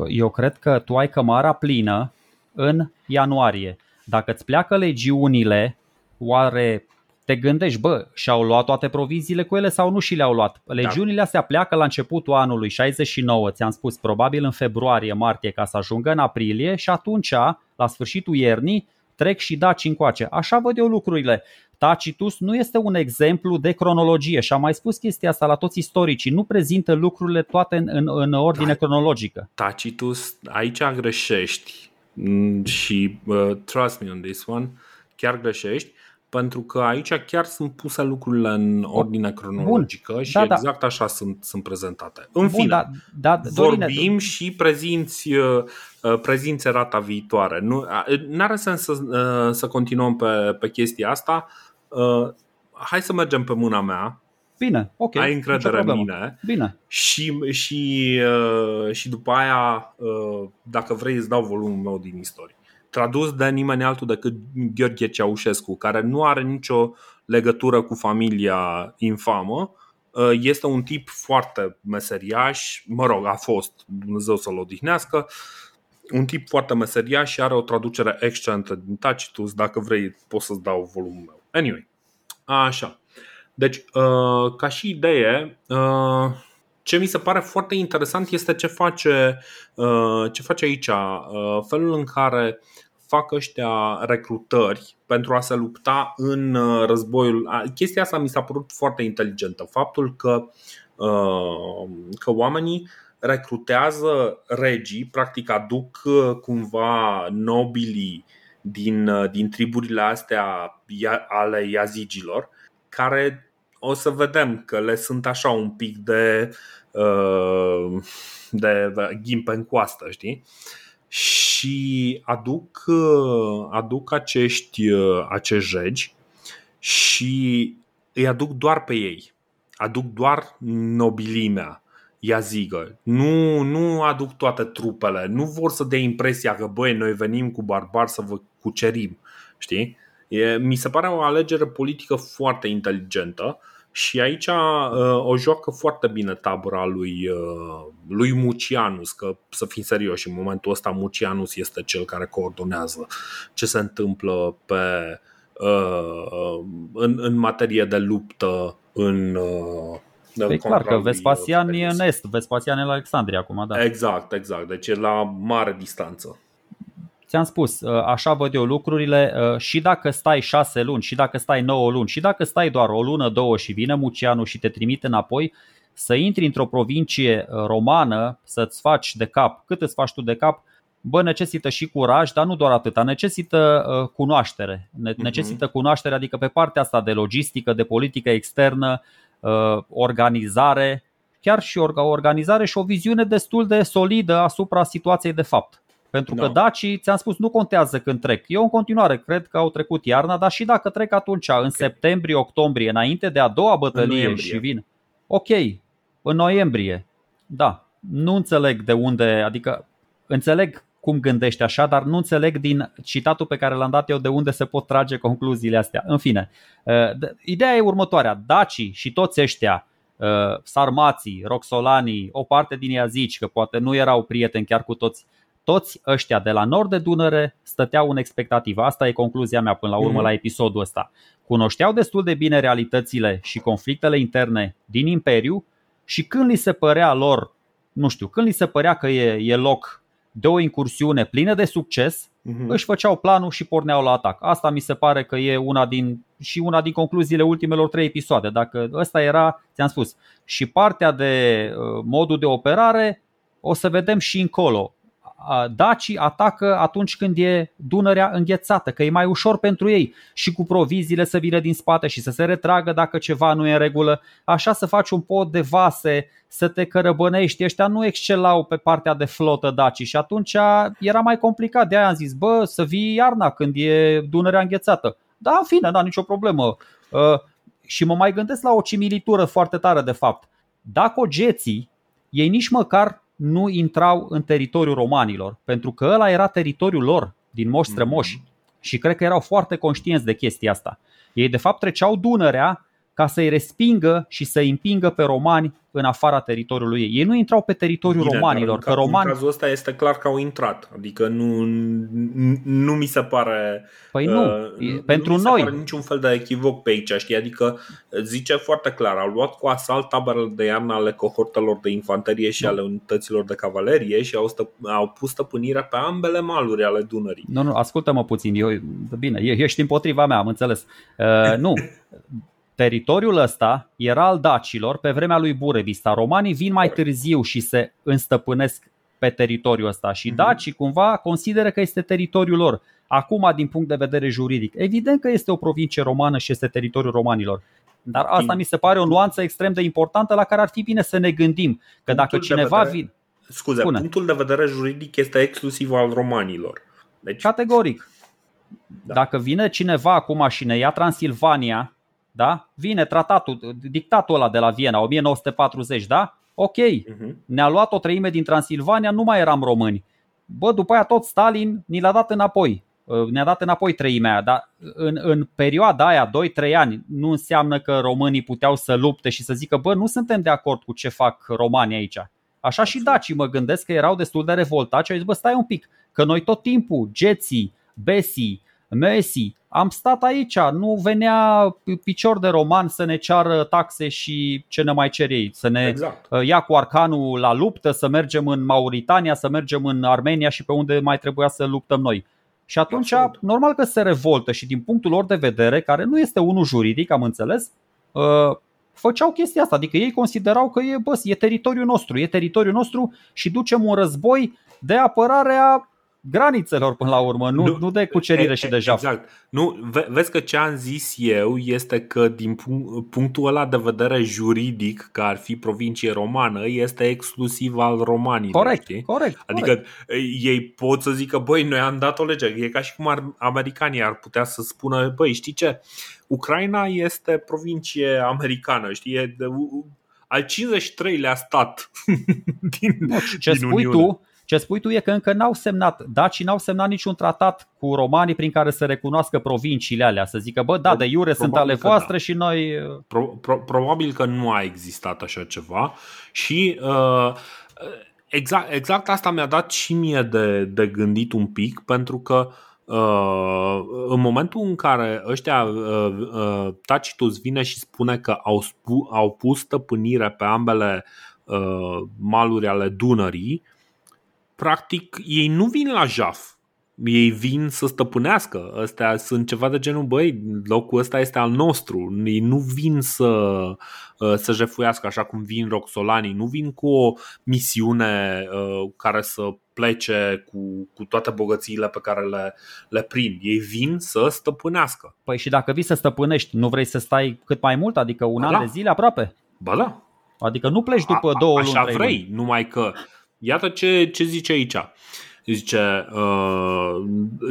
Eu cred că tu ai cămara plină în ianuarie. Dacă îți pleacă legiunile, oare te gândești, bă, și-au luat toate proviziile cu ele sau nu și le-au luat? Legiunile astea pleacă la începutul anului 69, ți-am spus, probabil în februarie, martie, ca să ajungă în aprilie și atunci, la sfârșitul iernii, trec și daci încoace. Așa văd eu lucrurile. Tacitus nu este un exemplu de cronologie și am mai spus chestia asta la toți istoricii. Nu prezintă lucrurile toate în, în, în ordine Da. cronologică. Tacitus, aici greșești Mm, și uh, trust me on this one, chiar greșești, pentru că aici chiar sunt puse lucrurile în ordine cronologică și Da, da. exact așa sunt, sunt prezentate. În Bun, fine, da, da, Dorine, vorbim și prezinți, uh, uh, prezinți rata viitoare. Nu are sens să, uh, să continuăm pe, pe chestia asta. Uh, Hai să mergem pe mâna mea. Bine, ok. Ai nicio încredere în problemă. mine. Bine. Și, și, uh, și după aia, uh, dacă vrei, îți dau volumul meu din istorie. Tradus de nimeni altul decât Gheorghe Ceaușescu, care nu are nicio legătură cu familia infamă. Uh, Este un tip foarte meseriaș, mă rog, a fost, Dumnezeu să-l odihnească, un tip foarte meseriaș și are o traducere excelentă din Tacitus. Dacă vrei, pot să-ți dau volumul meu. Anyway, așa. Deci, uh, ca și idee, uh, ce mi se pare foarte interesant este ce face, uh, ce face aici, uh, felul în care fac ăștia recrutări pentru a se lupta în uh, războiul. a, Chestia asta mi s-a părut foarte inteligentă. Faptul că, uh, că oamenii recrutează regii, practic aduc uh, cumva nobilii din, uh, din triburile astea ia- ale iazigilor, care o să vedem că le sunt așa un pic de, uh, de ghimpe în coastă, știi? Și aduc, uh, aduc acești, uh, acești regi și îi aduc doar pe ei. Aduc doar nobilimea, Iazigă. Nu, nu aduc toate trupele. Nu vor să dea impresia că, băi, noi venim cu barbari să vă cucerim. Știi? E, mi se pare o alegere politică foarte inteligentă și aici uh, o joacă foarte bine tabăra lui, uh, lui Mucianus, că să fim serioși, în momentul ăsta Mucianus este cel care coordonează ce se întâmplă pe, uh, în, în materie de luptă în uh, Păi clar că Vespasian e în est, Vespasian e la Alexandria acum, da. Exact, exact, deci e la mare distanță ți-am spus, uh, așa văd eu lucrurile uh, și dacă stai șase luni, și dacă stai nouă luni, și dacă stai doar o lună, două și vine Mucianu și te trimite înapoi, să intri într-o provincie uh, romană, să-ți faci de cap, cât îți faci tu de cap, bă, necesită și curaj, dar nu doar atâta, necesită cunoaștere. Mhm. Necesită cunoaștere, adică pe partea asta de logistică, de politică externă, organizare, chiar și o organizare și o viziune destul de solidă asupra situației de fapt. Pentru că da. dacii, ți-am spus, nu contează când trec. Eu în continuare cred că au trecut iarna, dar și dacă trec atunci, în okay. septembrie, octombrie, înainte de a doua bătălie și vin. Ok, în noiembrie. Da, nu înțeleg de unde, adică înțeleg cum gândești așa, dar nu înțeleg din citatul pe care l-am dat eu de unde se pot trage concluziile astea. În fine, uh, ideea e următoarea. Dacii și toți ăștia, uh, sarmații, roxolanii, o parte din ea zici că poate nu erau prieteni chiar cu toți toți ăștia de la nord de Dunăre stăteau în expectativă. Asta e concluzia mea până la urmă mm. la episodul ăsta. Cunoșteau destul de bine realitățile și conflictele interne din Imperiu și când li se părea lor, nu știu, când li se părea că e, e loc de o incursiune plină de succes, mm-hmm. își făceau planul și porneau la atac. Asta mi se pare că e una din și una din concluziile ultimelor trei episoade. Dacă ăsta era, ți-am spus, și partea de uh, modul de operare, o să vedem și încolo dacii atacă atunci când e Dunărea înghețată, că e mai ușor pentru ei și cu proviziile să vină din spate și să se retragă dacă ceva nu e în regulă. Așa să faci un pod de vase, să te cărăbănești. Ăștia nu excelau pe partea de flotă dacii și atunci era mai complicat. De aia am zis, bă, să vii iarna când e Dunărea înghețată. Da, în fine, da, nicio problemă. Uh, și mă mai gândesc la o similitură foarte tare de fapt. Dacă geții, ei nici măcar nu intrau în teritoriul romanilor, pentru că ăla era teritoriul lor, din moși strămoși. Mm-hmm. Și cred că erau foarte conștienți de chestia asta. Ei de fapt treceau Dunărea ca să-i respingă și să-i împingă pe romani în afara teritoriului ei. Ei nu intrau pe teritoriul Bine, romanilor. Că romani... În cazul ăsta este clar că au intrat. Adică nu, nu mi se pare. Păi nu, uh, pentru nu noi. Nu pare niciun fel de echivoc pe aici, știi? Adică zice foarte clar, au luat cu asalt taberele de iarnă ale cohortelor de infanterie și nu. ale unităților de cavalerie și au, stă, au pus stăpânirea pe ambele maluri ale Dunării. Nu, nu, ascultă-mă puțin. Eu, bine, ești împotriva mea, am înțeles. Uh, nu. <laughs> Teritoriul ăsta era al dacilor pe vremea lui Burebista. Romanii vin mai târziu și se înstăpânesc pe teritoriul ăsta și mhm. dacii cumva consideră că este teritoriul lor. Acum, din punct de vedere juridic, evident că este o provincie romană și este teritoriul romanilor. Dar asta mi se pare o nuanță extrem de importantă la care ar fi bine să ne gândim. Că dacă cineva vedere, vine. Scuze, Spune. punctul de vedere juridic este exclusiv al romanilor. Deci... Categoric. Da. Dacă vine cineva acum și ne ia Transilvania da? Vine tratatul, dictatul ăla de la Viena, 1940, da? Ok, uh-huh. ne-a luat o treime din Transilvania, nu mai eram români. Bă, după aia tot Stalin ni l-a dat înapoi. Uh, ne-a dat înapoi treimea aia, dar în, în perioada aia, 2-3 ani, nu înseamnă că românii puteau să lupte și să zică, bă, nu suntem de acord cu ce fac romanii aici. Așa și dacii mă gândesc că erau destul de revoltați și au zis, bă, stai un pic, că noi tot timpul, geții, besii, Messi, am stat aici, nu venea picior de roman să ne ceară taxe și ce ne mai cer ei, să ne exact. Uh, ia cu arcanul la luptă, să mergem în Mauritania, să mergem în Armenia și pe unde mai trebuia să luptăm noi. Și atunci, Absolut. normal că se revoltă și din punctul lor de vedere, care nu este unul juridic, am înțeles, uh, făceau chestia asta. Adică ei considerau că e, bă, e teritoriul nostru, e teritoriul nostru și ducem un război de apărare a granițelor până la urmă, nu, nu, nu de cucerire e, și de jaf. Exact. Nu, vezi că ce am zis eu este că din punctul ăla de vedere juridic, că ar fi provincie romană, este exclusiv al romanilor. Corect, știi? corect. Adică corect. ei pot să zică, băi, noi am dat o lege. E ca și cum ar, americanii ar putea să spună, băi, știi ce? Ucraina este provincie americană, știi? E de, al 53-lea stat <laughs> din, ce din spui Uniune. tu, ce spui tu e că încă n-au semnat, dacii n-au semnat niciun tratat cu romanii prin care să recunoască provinciile alea, să zică, bă, da, de iure sunt ale voastre da. și noi... Uh, pro, pro, probabil că nu a existat așa ceva și uh, exact, exact asta mi-a dat și mie de, de gândit un pic, pentru că Uh, în momentul în care ăștia uh, uh, Tacitus vine și spune că au, spu, au pus stăpânire pe ambele uh, maluri ale Dunării, practic ei nu vin la jaf. Ei vin să stăpânească. Astea sunt ceva de genul, băi, locul ăsta este al nostru. Ei nu vin să, uh, să jefuiască așa cum vin roxolanii. Nu vin cu o misiune uh, care să plece cu, cu toate bogățiile pe care le, le prind. Ei vin să stăpânească. Păi și dacă vii să stăpânești, nu vrei să stai cât mai mult? Adică un ba an da. de zile aproape? Ba da. Adică nu pleci după a, două luni. Așa vrei, luni. numai că Iată ce, ce zice aici. Zice, uh,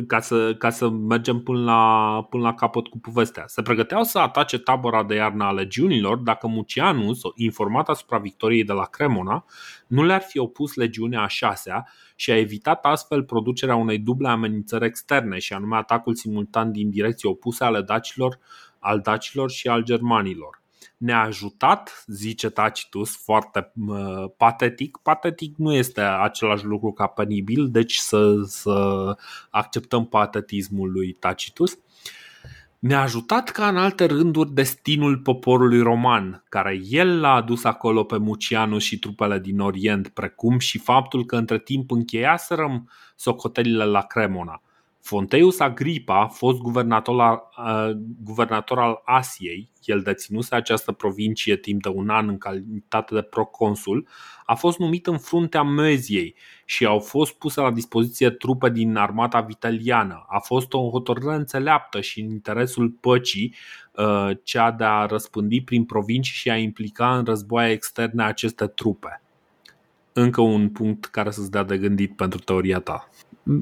ca, să, ca să mergem până la, până la capăt cu povestea. Se pregăteau să atace tabăra de iarnă a legiunilor dacă Mucianus, informat asupra victoriei de la Cremona, nu le-ar fi opus legiunea a șasea și a evitat astfel producerea unei duble amenințări externe și anume atacul simultan din direcții opuse ale dacilor, al dacilor și al germanilor ne-a ajutat, zice Tacitus, foarte uh, patetic. Patetic nu este același lucru ca penibil, deci să, să acceptăm patetismul lui Tacitus. Ne-a ajutat ca în alte rânduri destinul poporului roman, care el l-a adus acolo pe Mucianus și trupele din Orient, precum și faptul că între timp încheiaserăm socotelile la Cremona – Fonteius Agripa, fost guvernator al, uh, guvernator al Asiei, el deținuse această provincie timp de un an în calitate de proconsul, a fost numit în fruntea Meziei și au fost puse la dispoziție trupe din armata vitaliană. A fost o hotărâre înțeleaptă și în interesul păcii uh, cea de a răspândi prin provincii și a implica în războaie externe aceste trupe. Încă un punct care să-ți dea de gândit pentru teoria ta.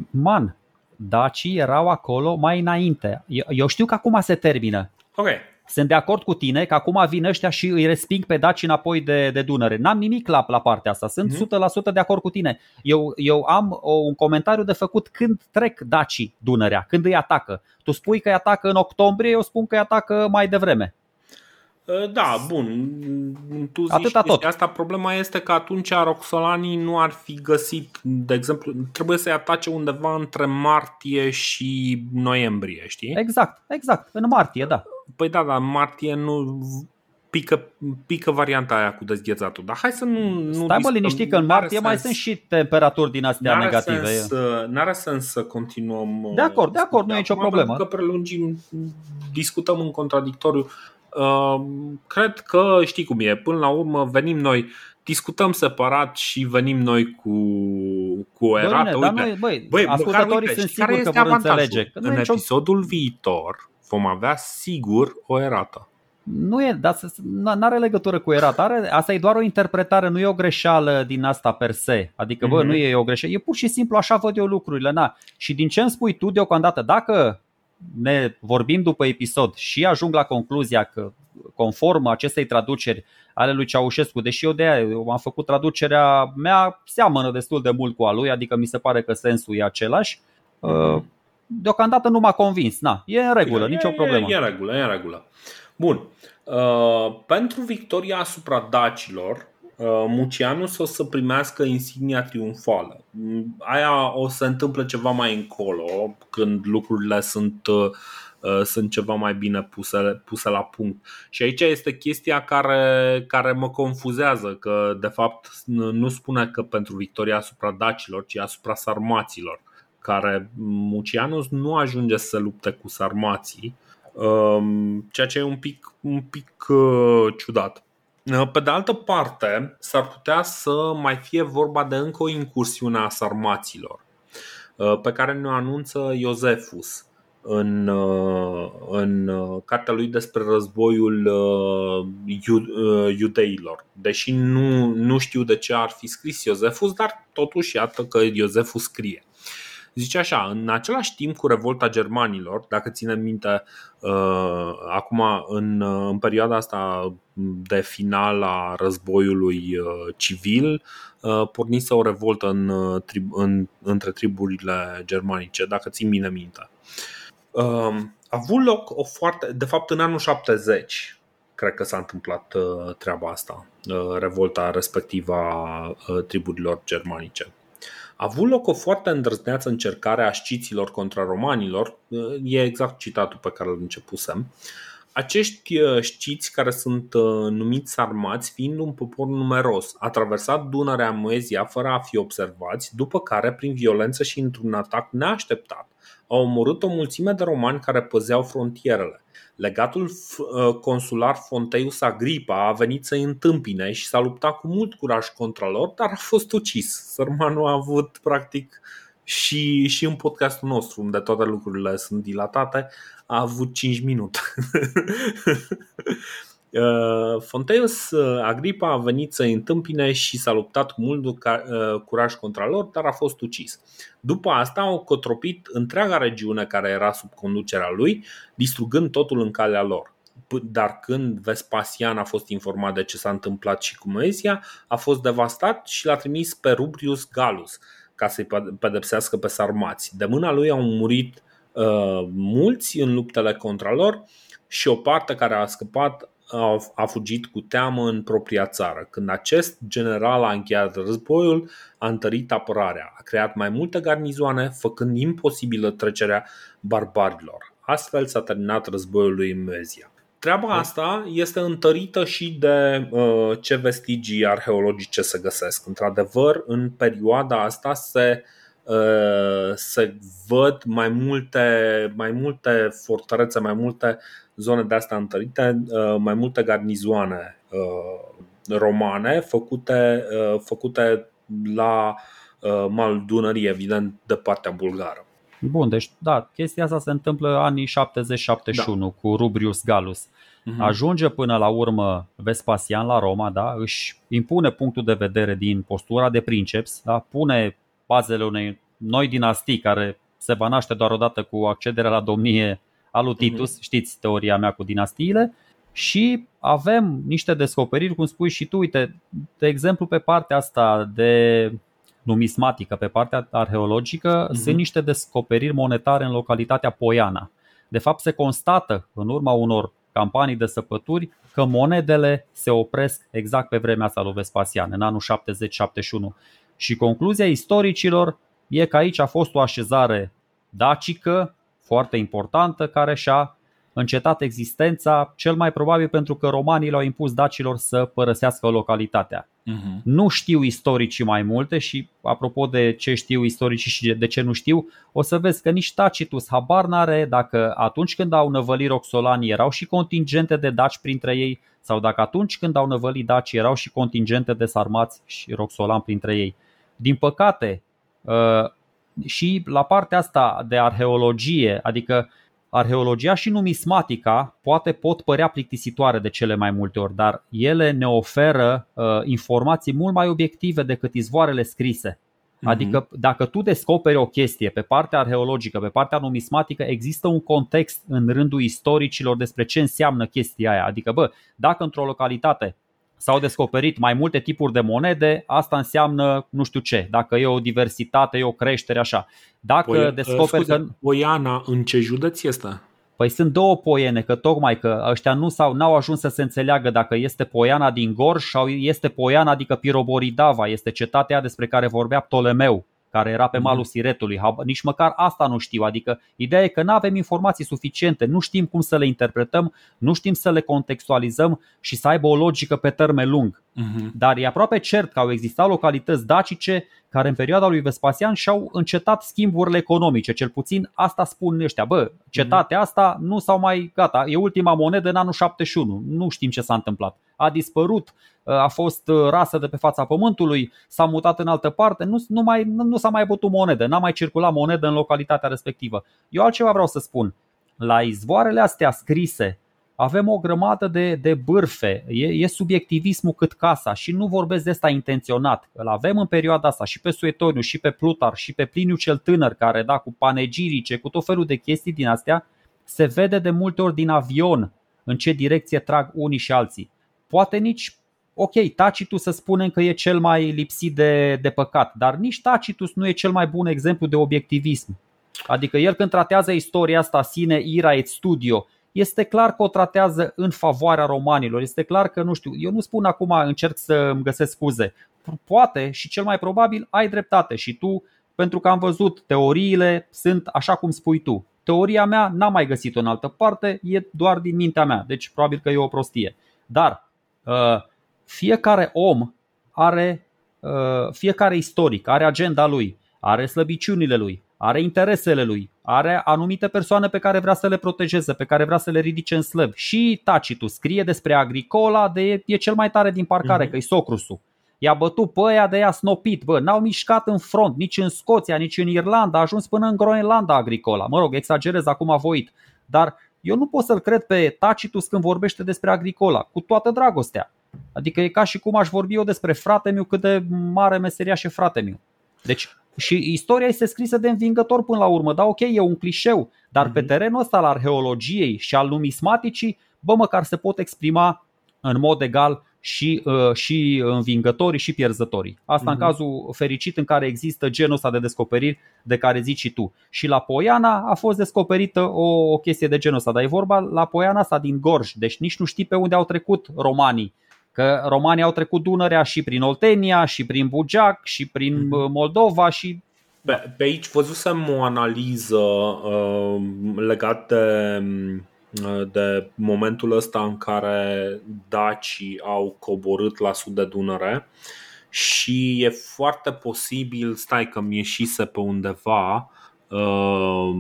Man, dacii erau acolo mai înainte. Eu, eu știu că acum se termină. Ok. Sunt de acord cu tine că acum vin ăștia și îi resping pe daci înapoi de, de Dunăre. N-am nimic la, la partea asta. Sunt mm-hmm. 100% de acord cu tine. Eu, eu am o, un comentariu de făcut când trec dacii Dunărea, când îi atacă. Tu spui că îi atacă în octombrie, eu spun că îi atacă mai devreme. Ă, da, bun. Tu zici Atâta tot. asta. Problema este că atunci roxolanii nu ar fi găsit, de exemplu, trebuie să-i atace undeva între martie și noiembrie, știi? Exact, exact. În martie, da. Păi da, dar în martie nu pică, pică varianta aia cu dezghețatul. Dar hai să nu... nu Stai bă liniștit că în martie mai sunt și temperaturi din astea n-are negative. Sens, n-are sens să continuăm... De acord, de acord, nu e nicio problemă. Că prelungim, discutăm în contradictoriu. Cred că știi cum e, până la urmă venim noi, discutăm separat și venim noi cu, cu o erată. Băi, noi, băi, băi, ascultătorii uite, sunt siguri că vor înțelege. Că în episodul nicio... viitor vom avea sigur o erată. Nu e, dar nu are legătură cu erată. Are, asta e doar o interpretare, nu e o greșeală din asta per se. Adică, bă, mm-hmm. nu e o greșeală. E pur și simplu așa văd eu lucrurile. Na. Și din ce îmi spui tu deocamdată, dacă ne vorbim după episod și ajung la concluzia că conform acestei traduceri ale lui Ceaușescu, deși eu de aia am făcut traducerea mea, seamănă destul de mult cu a lui, adică mi se pare că sensul e același. Mm-hmm. Deocamdată nu m-a convins. Na, e în regulă, e, nicio problemă. E, e în regulă, e în regulă. Bun. Uh, pentru victoria asupra dacilor, Uh, Mucianus o să primească insignia triumfală. Aia o să întâmple ceva mai încolo, când lucrurile sunt, uh, sunt ceva mai bine puse, puse la punct. Și aici este chestia care, care mă confuzează, că de fapt nu spune că pentru victoria asupra dacilor, ci asupra sarmaților, care Mucianus nu ajunge să lupte cu sarmații, um, ceea ce e un pic, un pic uh, ciudat. Pe de altă parte, s-ar putea să mai fie vorba de încă o incursiune a sarmaților. pe care ne anunță Iosefus în, în cartea lui despre războiul iudeilor. Deși nu, nu știu de ce ar fi scris Iosefus, dar totuși iată că Iosefus scrie. Zice așa, în același timp cu revolta germanilor, dacă ține minte, uh, acum în, în perioada asta de final a războiului uh, civil, uh, pornise o revoltă în, tri, în, între triburile germanice, dacă țin bine minte. Uh, a avut loc o foarte. De fapt, în anul 70, cred că s-a întâmplat uh, treaba asta, uh, revolta respectivă a uh, triburilor germanice. A avut loc o foarte îndrăzneață încercare a sciților contra romanilor, e exact citatul pe care îl începusem. Acești uh, sciți care sunt uh, numiți armați fiind un popor numeros, a traversat Dunărea Moezia fără a fi observați, după care, prin violență și într-un atac neașteptat, au omorât o mulțime de romani care păzeau frontierele. Legatul uh, consular Fonteius Agripa a venit să-i întâmpine și s-a luptat cu mult curaj contra lor, dar a fost ucis. Sărmanul a avut practic și, și în podcastul nostru, unde toate lucrurile sunt dilatate, a avut 5 minute. <laughs> Uh, Fonteius uh, Agripa a venit să întâmpine și s-a luptat cu mult uh, curaj contra lor, dar a fost ucis. După asta au cotropit întreaga regiune care era sub conducerea lui, distrugând totul în calea lor. Dar când Vespasian a fost informat de ce s-a întâmplat și cu Moezia, a fost devastat și l-a trimis pe Rubrius Galus ca să-i pedepsească pe sarmați. De mâna lui au murit uh, mulți în luptele contra lor și o parte care a scăpat a fugit cu teamă în propria țară. Când acest general a încheiat războiul, a întărit apărarea, a creat mai multe garnizoane, făcând imposibilă trecerea barbarilor. Astfel s-a terminat războiul lui Mezia. Treaba asta este întărită și de uh, ce vestigii arheologice se găsesc. Într-adevăr, în perioada asta se, uh, se văd mai multe, mai multe fortărețe, mai multe zone de astea întărite, uh, mai multe garnizoane uh, romane făcute, uh, făcute la mal Dunării, evident, de partea bulgară. Bun, deci da, chestia asta se întâmplă anii 70-71 da. cu Rubrius Galus. Uh-huh. Ajunge până la urmă Vespasian la Roma, da? își impune punctul de vedere din postura de princeps, da? pune bazele unei noi dinastii care se va naște doar odată cu accederea la domnie a lui Titus, uh-huh. știți teoria mea cu dinastiile, și avem niște descoperiri, cum spui și tu, uite, de exemplu pe partea asta de numismatică, pe partea arheologică, uh-huh. sunt niște descoperiri monetare în localitatea Poiana. De fapt, se constată în urma unor campanii de săpături că monedele se opresc exact pe vremea asta lui Vespasian, în anul 70-71. Și concluzia istoricilor e că aici a fost o așezare dacică foarte importantă care și-a încetat existența, cel mai probabil pentru că romanii le-au impus dacilor să părăsească localitatea. Uh-huh. Nu știu istoricii mai multe și apropo de ce știu istoricii și de ce nu știu, o să vezi că nici Tacitus habar n-are dacă atunci când au năvălit roxolani erau și contingente de daci printre ei sau dacă atunci când au năvălit daci erau și contingente de sarmați și roxolani printre ei. Din păcate, ă, și la partea asta de arheologie, adică arheologia și numismatica poate pot părea plictisitoare de cele mai multe ori, dar ele ne oferă uh, informații mult mai obiective decât izvoarele scrise. Mhm. Adică dacă tu descoperi o chestie pe partea arheologică, pe partea numismatică, există un context în rândul istoricilor despre ce înseamnă chestia aia. Adică, bă, dacă într-o localitate s-au descoperit mai multe tipuri de monede, asta înseamnă nu știu ce. Dacă e o diversitate, e o creștere, așa. Dacă Poi, descoperi scuze, că... Poiana în ce județ este? Păi sunt două poiene, că tocmai că ăștia nu s-au, n-au ajuns să se înțeleagă dacă este Poiana din Gorj sau este Poiana, adică Piroboridava, este cetatea despre care vorbea Ptolemeu care era pe mhm. malul Siretului. Nici măcar asta nu știu. Adică ideea e că nu avem informații suficiente, nu știm cum să le interpretăm, nu știm să le contextualizăm și să aibă o logică pe termen lung. Uh-huh. Dar e aproape cert că au existat localități dacice care în perioada lui Vespasian și-au încetat schimburile economice, cel puțin asta spun ăștia. Bă, cetatea asta nu s-au mai, gata, e ultima monedă în anul 71, nu știm ce s-a întâmplat. A dispărut, a fost rasă de pe fața pământului, s-a mutat în altă parte, nu, nu, mai, nu, nu s-a mai bătut monedă, n-a mai circulat monedă în localitatea respectivă. Eu altceva vreau să spun. La izvoarele astea scrise avem o grămadă de, de bârfe, e, e subiectivismul cât casa și nu vorbesc de asta intenționat. Îl avem în perioada asta și pe Suetoniu, și pe Plutar, și pe Pliniu cel tânăr, care da, cu panegirice, cu tot felul de chestii din astea, se vede de multe ori din avion în ce direcție trag unii și alții. Poate nici, ok, Tacitus să spunem că e cel mai lipsit de, de păcat, dar nici Tacitus nu e cel mai bun exemplu de obiectivism. Adică el când tratează istoria asta sine ira et studio, este clar că o tratează în favoarea romanilor. Este clar că, nu știu, eu nu spun acum, încerc să îmi găsesc scuze. Poate și cel mai probabil ai dreptate și tu, pentru că am văzut teoriile sunt așa cum spui tu. Teoria mea n-am mai găsit-o în altă parte, e doar din mintea mea, deci probabil că e o prostie. Dar uh, fiecare om are, uh, fiecare istoric are agenda lui, are slăbiciunile lui, are interesele lui, are anumite persoane pe care vrea să le protejeze, pe care vrea să le ridice în slăb. Și Tacitus scrie despre Agricola, de e cel mai tare din parcare, mm-hmm. că e Socrusul. I-a bătut pe aia de ea snopit, bă, n-au mișcat în front, nici în Scoția, nici în Irlanda, a ajuns până în Groenlanda Agricola. Mă rog, exagerez acum a voit, dar eu nu pot să-l cred pe Tacitus când vorbește despre Agricola, cu toată dragostea. Adică e ca și cum aș vorbi eu despre frate meu cât de mare meseria și frate meu. Deci și istoria este scrisă de învingător până la urmă, da, ok, e un clișeu, dar mm-hmm. pe mhm. terenul ăsta al arheologiei și al numismaticii, bă, măcar se pot exprima în mod egal și, uh, și învingătorii și pierzătorii. Asta uh-huh. în mhm. cazul fericit în care există genul ăsta de descoperiri de care zici și tu. Și la Poiana a fost descoperită o, o chestie de genul ăsta, dar e vorba la Poiana asta din Gorj, deci nici nu știi pe unde au trecut romanii Că romanii au trecut Dunărea și prin Oltenia, și prin Bugeac, și prin mm-hmm. Moldova și pe, pe aici văzusem o analiză uh, legată de, uh, de momentul ăsta în care dacii au coborât la sud de Dunăre și e foarte posibil, stai că mi ieșise pe undeva, uh,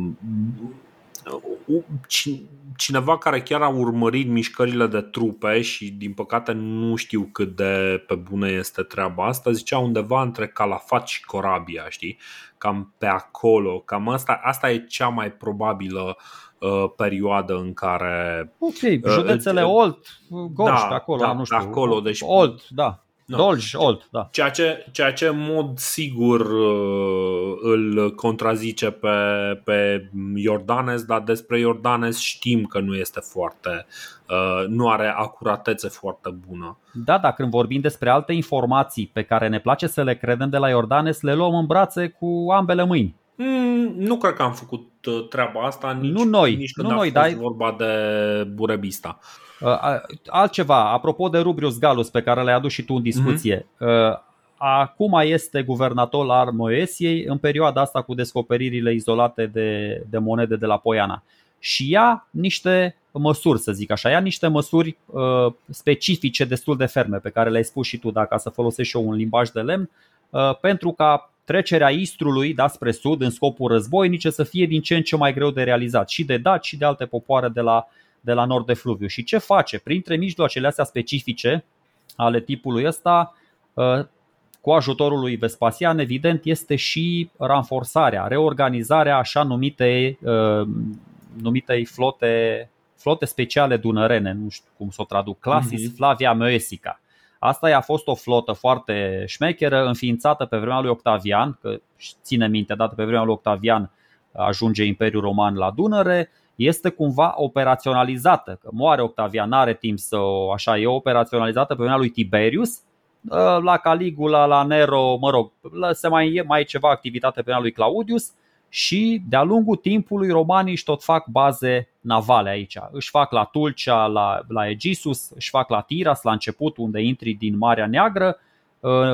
cineva care chiar a urmărit mișcările de trupe și din păcate nu știu cât de pe bună este treaba asta, zicea undeva între Calafat și Corabia, știi? Cam pe acolo, cam asta, asta e cea mai probabilă uh, perioadă în care Ok, județele uh, Olt, Gorj, da, pe acolo, da, nu știu. acolo, deci Olt, da. No. Dolj, Old, da. Ceea ce, ceea ce în mod sigur uh, îl contrazice pe, pe Iordanes, dar despre Iordanes știm că nu este foarte, uh, nu are acuratețe foarte bună. Da, dar când vorbim despre alte informații pe care ne place să le credem de la Iordanes, le luăm în brațe cu ambele mâini. Mm, nu cred că am făcut uh, treaba asta nici, nu noi, nici când nu a noi, fost dai... vorba de Burebista. Uh, altceva, apropo de Rubrius Galus pe care l-ai adus și tu în discuție. Mm-hmm. Acum este guvernator al Moesiei în perioada asta cu descoperirile izolate de, de monede de la Poiana. Și ia niște măsuri, să zic așa, ia niște măsuri uh, specifice destul de ferme pe care le-ai spus și tu, dacă să folosești și eu un limbaj de lemn, uh, pentru ca trecerea Istrului da, spre sud în scopul războinice să fie din ce în ce mai greu de realizat și de daci și de alte popoare de la, de la nord de fluviu. Și ce face? Printre mijloacele astea specifice ale tipului ăsta, uh, cu ajutorul lui Vespasian, evident, este și ranforsarea, reorganizarea așa numite, uh, numitei flote, flote speciale dunărene, nu știu cum să o traduc, Clasis mhm. Flavia Moesica. Asta a fost o flotă foarte șmecheră, înființată pe vremea lui Octavian, că ține minte, dată pe vremea lui Octavian ajunge Imperiul Roman la Dunăre, este cumva operaționalizată, că moare Octavian, nu are timp să o așa, e operaționalizată pe vremea lui Tiberius, la Caligula, la Nero, mă rog, se mai e mai ceva activitate pe vremea lui Claudius și de-a lungul timpului romanii își tot fac baze navale aici. Își fac la Tulcea, la, la Egisus, își fac la Tiras, la început unde intri din Marea Neagră,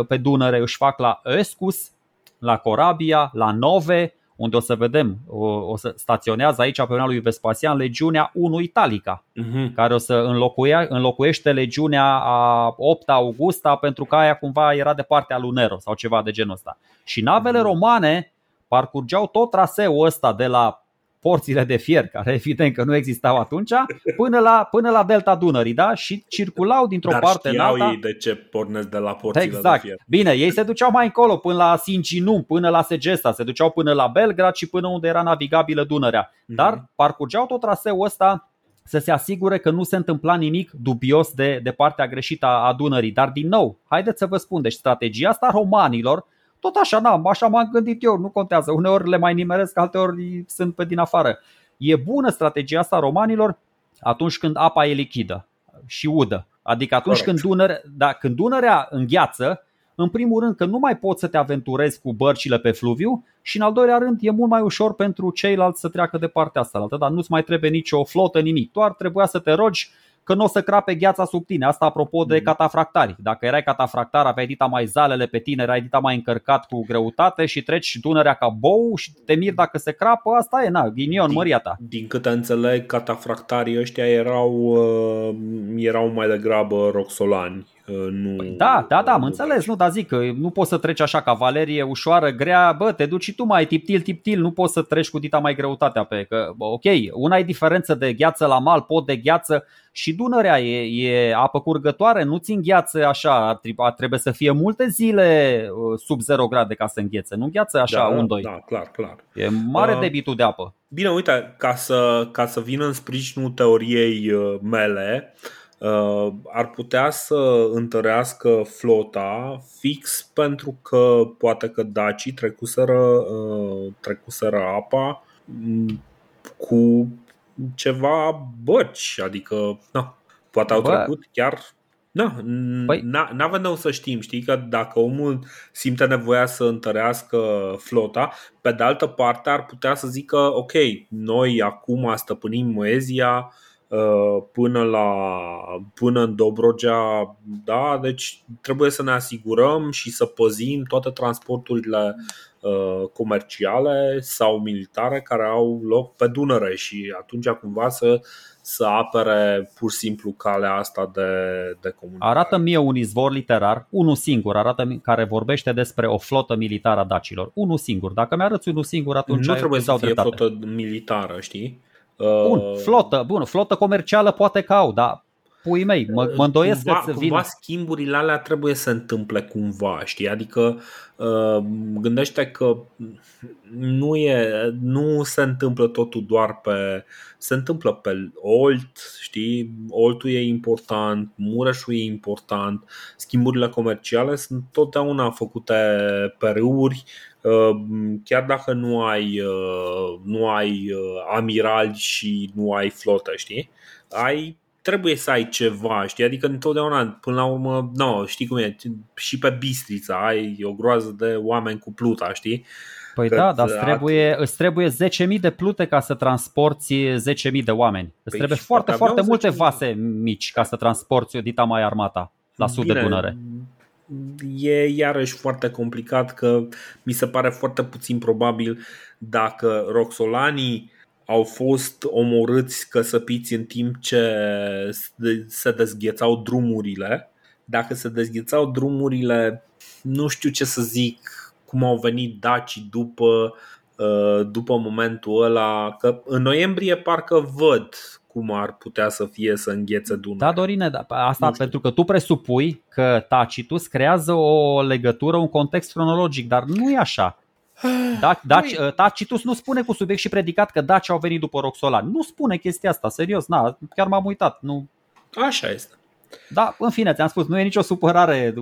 pe Dunăre își fac la Escus, la Corabia, la Nove, unde o să vedem, o, o să staționează aici pe lui Vespasian legiunea 1 Italica, uh-huh. care o să înlocuia, înlocuiește legiunea a 8 Augusta pentru că aia cumva era de partea lui Nero sau ceva de genul ăsta. Și navele uh-huh. romane parcurgeau tot traseul ăsta de la porțile de fier, care evident că nu existau atunci, până la, până la delta Dunării, da? Și circulau dintr-o Dar parte în alta. ei de ce pornesc de la porțile exact. de fier. Bine, ei se duceau mai încolo, până la Sincinum, până la Segesta, se duceau până la Belgrad și până unde era navigabilă Dunărea. Mm-hmm. Dar parcurgeau tot traseul ăsta să se asigure că nu se întâmpla nimic dubios de, de partea greșită a Dunării. Dar din nou, haideți să vă spun, deci strategia asta romanilor tot așa, na, așa m-am gândit eu, nu contează. Uneori le mai nimeresc, alteori sunt pe din afară. E bună strategia asta romanilor atunci când apa e lichidă și udă. Adică atunci când, Dunăre, da, când Dunărea îngheață, în primul rând că nu mai poți să te aventurezi cu bărcile pe fluviu și în al doilea rând e mult mai ușor pentru ceilalți să treacă de partea asta, dar nu-ți mai trebuie nicio flotă, nimic. Doar trebuia să te rogi că nu o să crape gheața sub tine. Asta apropo de mm. catafractari. Dacă erai catafractar, aveai dita mai zalele pe tine, erai dita mai încărcat cu greutate și treci Dunărea ca bou și te miri dacă se crapă, asta e, na, ghinion, măria ta. Din câte înțeleg, catafractarii ăștia erau, uh, erau mai degrabă roxolani nu... Păi da, da, da, am înțeles, nu, dar zic că nu poți să treci așa cavalerie ușoară, grea, bă, te duci și tu mai tiptil, tiptil, nu poți să treci cu dita mai greutatea pe, că, ok, una e diferență de gheață la mal, pot de gheață. Și Dunărea e, e apă curgătoare, nu ți gheață așa, trebuie să fie multe zile uh, sub 0 grade ca să înghețe, nu gheață așa da, un, doi. Da, clar, clar. E mare uh, debitul de apă. Bine, uite, ca să, ca să vin în sprijinul teoriei uh, mele, uh, Uh, ar putea să întărească flota fix pentru că poate că dacii trecuseră, uh, trecuseră apa mm, cu ceva băci, adică na, poate au Bă. trecut chiar Na, păi... n-avem de să știm, știi că dacă omul simte nevoia să întărească flota, pe de altă parte ar putea să zică ok, noi acum stăpânim Moezia, Uh, până, la, până în Dobrogea, da, deci trebuie să ne asigurăm și să păzim toate transporturile uh, comerciale sau militare care au loc pe Dunăre și atunci cumva să, să apere pur și simplu calea asta de, de comunicare. Arată mie un izvor literar, unul singur, arată care vorbește despre o flotă militară a dacilor. Unul singur. Dacă mi-arăți unul singur, atunci nu trebuie să fie dreptate. flotă militară, știi? Bun, uh, flotă, bun, flotă comercială poate că au, dar pui mei, mă, mă îndoiesc cumva, că cumva schimburile alea trebuie să întâmple cumva, știi? Adică uh, gândește că nu, e, nu se întâmplă totul doar pe... Se întâmplă pe Olt, știi? Oltul e important, Mureșul e important, schimburile comerciale sunt totdeauna făcute pe râuri, uh, chiar dacă nu ai, uh, nu ai amiral și nu ai flotă, știi? Ai trebuie să ai ceva, știi? Adică întotdeauna, până la urmă, no, știi cum e, și pe Bistrița ai o groază de oameni cu pluta, știi? Păi da, dar îți trebuie, îți trebuie 10.000 de plute ca să transporti 10.000 de oameni. Îți păi trebuie foarte, foarte multe vase mici ca să transporti o dita mai armata la sud Bine, de Dunăre. E iarăși foarte complicat că mi se pare foarte puțin probabil dacă roxolanii au fost omorâți căsăpiți în timp ce se dezghețau drumurile. Dacă se dezghețau drumurile, nu știu ce să zic, cum au venit dacii după, uh, după momentul ăla, că în noiembrie parcă văd cum ar putea să fie să înghețe Dunărea. Da, Dorine, da, asta pentru că tu presupui că Tacitus creează o legătură, un context cronologic, dar nu e așa. Da, <sighs> Daci, uh, Tacitus nu spune cu subiect și predicat că Daci au venit după Roxolan. Nu spune chestia asta, serios, na, chiar m-am uitat. Nu. Așa este. Da, în fine, ți-am spus, nu e nicio supărare,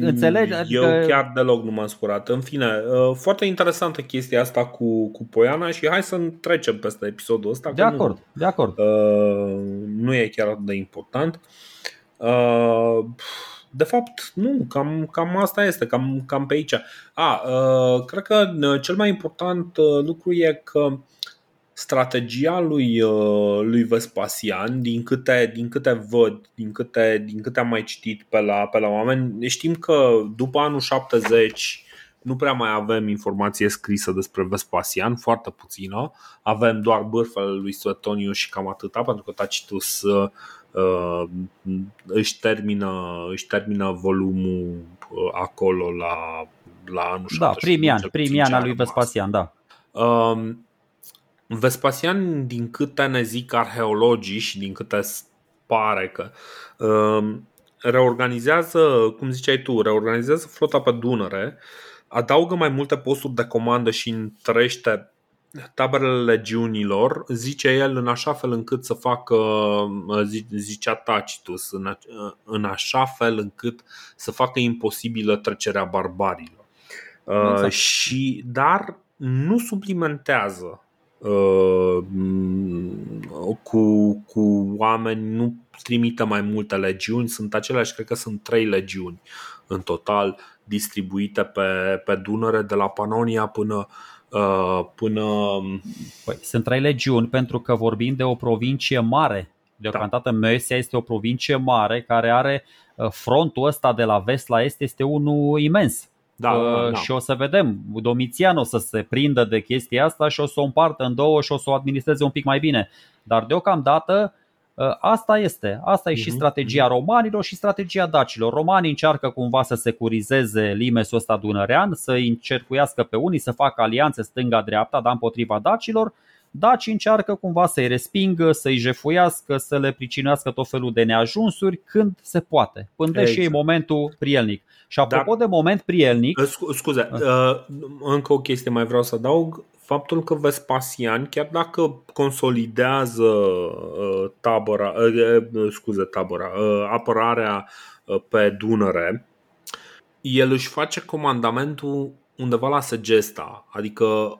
înțelegi? Adică... Eu chiar deloc nu m-am scurat. În fine, uh, foarte interesantă chestia asta cu, cu Poiana și hai să trecem peste episodul ăsta. De acord, nu, de acord. Uh, nu e chiar atât de important. Uh, de fapt, nu, cam, cam asta este, cam, cam pe aici. A, uh, cred că uh, cel mai important uh, lucru e că strategia lui, uh, lui Vespasian, din câte, din câte văd, din câte, din câte am mai citit pe la, pe la oameni, știm că după anul 70 nu prea mai avem informație scrisă despre Vespasian, foarte puțină. Avem doar bârfele lui Suetonius și cam atâta, pentru că Tacitus uh, își, termină, își termină volumul uh, acolo la, la anul Da, primii ani, primii ani al lui Vespasian, da. Uh, Vespasian, din câte ne zic arheologii și din câte pare că uh, reorganizează, cum ziceai tu, reorganizează flota pe Dunăre, adaugă mai multe posturi de comandă și întărește taberele legiunilor, zice el în așa fel încât să facă, zicea Tacitus, în, în așa fel încât să facă imposibilă trecerea barbarilor. Exact. Uh, și, dar nu suplimentează uh, cu, cu oameni, nu trimită mai multe legiuni, sunt aceleași, cred că sunt trei legiuni în total distribuite pe, pe Dunăre, de la Panonia până, uh, până... Păi, sunt trei legiuni pentru că vorbim de o provincie mare. Deocamdată da. Mesia este o provincie mare care are uh, frontul ăsta de la vest la est este unul imens. Da, uh, da. Și o să vedem, Domitian o să se prindă de chestia asta și o să o împartă în două și o să o administreze un pic mai bine. Dar deocamdată Uh, asta este. Asta e și mhm, strategia mhm. romanilor și strategia dacilor. Romanii încearcă cumva să securizeze limesul ăsta dunărean, să încercuiască pe unii, să facă alianțe stânga-dreapta, dar împotriva dacilor. Dacii încearcă cumva să-i respingă, să-i jefuiască, să le pricinuiască tot felul de neajunsuri când se poate, până exact. și e momentul prielnic. Și apropo Dar, de moment prielnic. Scuze, uh, încă o chestie mai vreau să adaug faptul că Vespasian, chiar dacă consolidează uh, tabăra, uh, uh, scuze, tabăra, apărarea pe Dunăre, el își face comandamentul undeva la Segesta, adică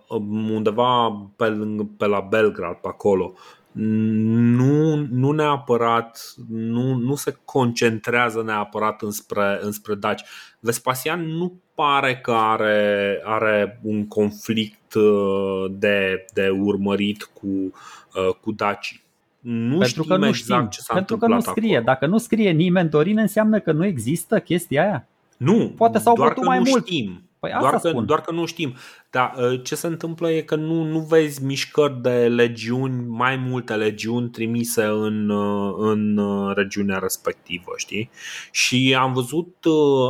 undeva pe, pe la Belgrad, pe acolo. Nu, nu neapărat, nu, nu se concentrează neapărat înspre, înspre Daci. Vespasian nu pare că are, are un conflict uh, de, de urmărit cu, uh, cu Daci. Nu pentru că nu exact știm, ce s-a pentru că nu scrie. Acolo. Dacă nu scrie nimeni Dorin, înseamnă că nu există chestia aia. Nu, poate s-au doar că mai nu mult. știm. Păi asta doar, că, spun. doar că nu știm. Dar uh, ce se întâmplă e că nu, nu vezi mișcări de legiuni, mai multe legiuni trimise în, uh, în uh, regiunea respectivă, știi? Și am văzut,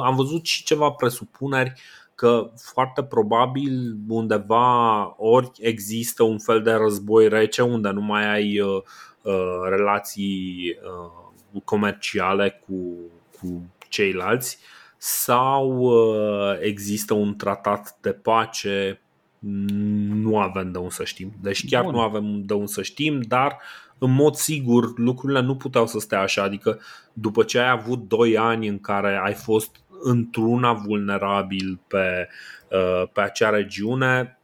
am văzut și ceva presupuneri că foarte probabil undeva ori există un fel de război rece unde nu mai ai uh, relații uh, comerciale cu, cu ceilalți sau uh, există un tratat de pace nu avem de unde să știm. Deci chiar Bun. nu avem de unde să știm, dar în mod sigur lucrurile nu puteau să stea așa. Adică după ce ai avut 2 ani în care ai fost într-una vulnerabil pe, uh, pe acea regiune,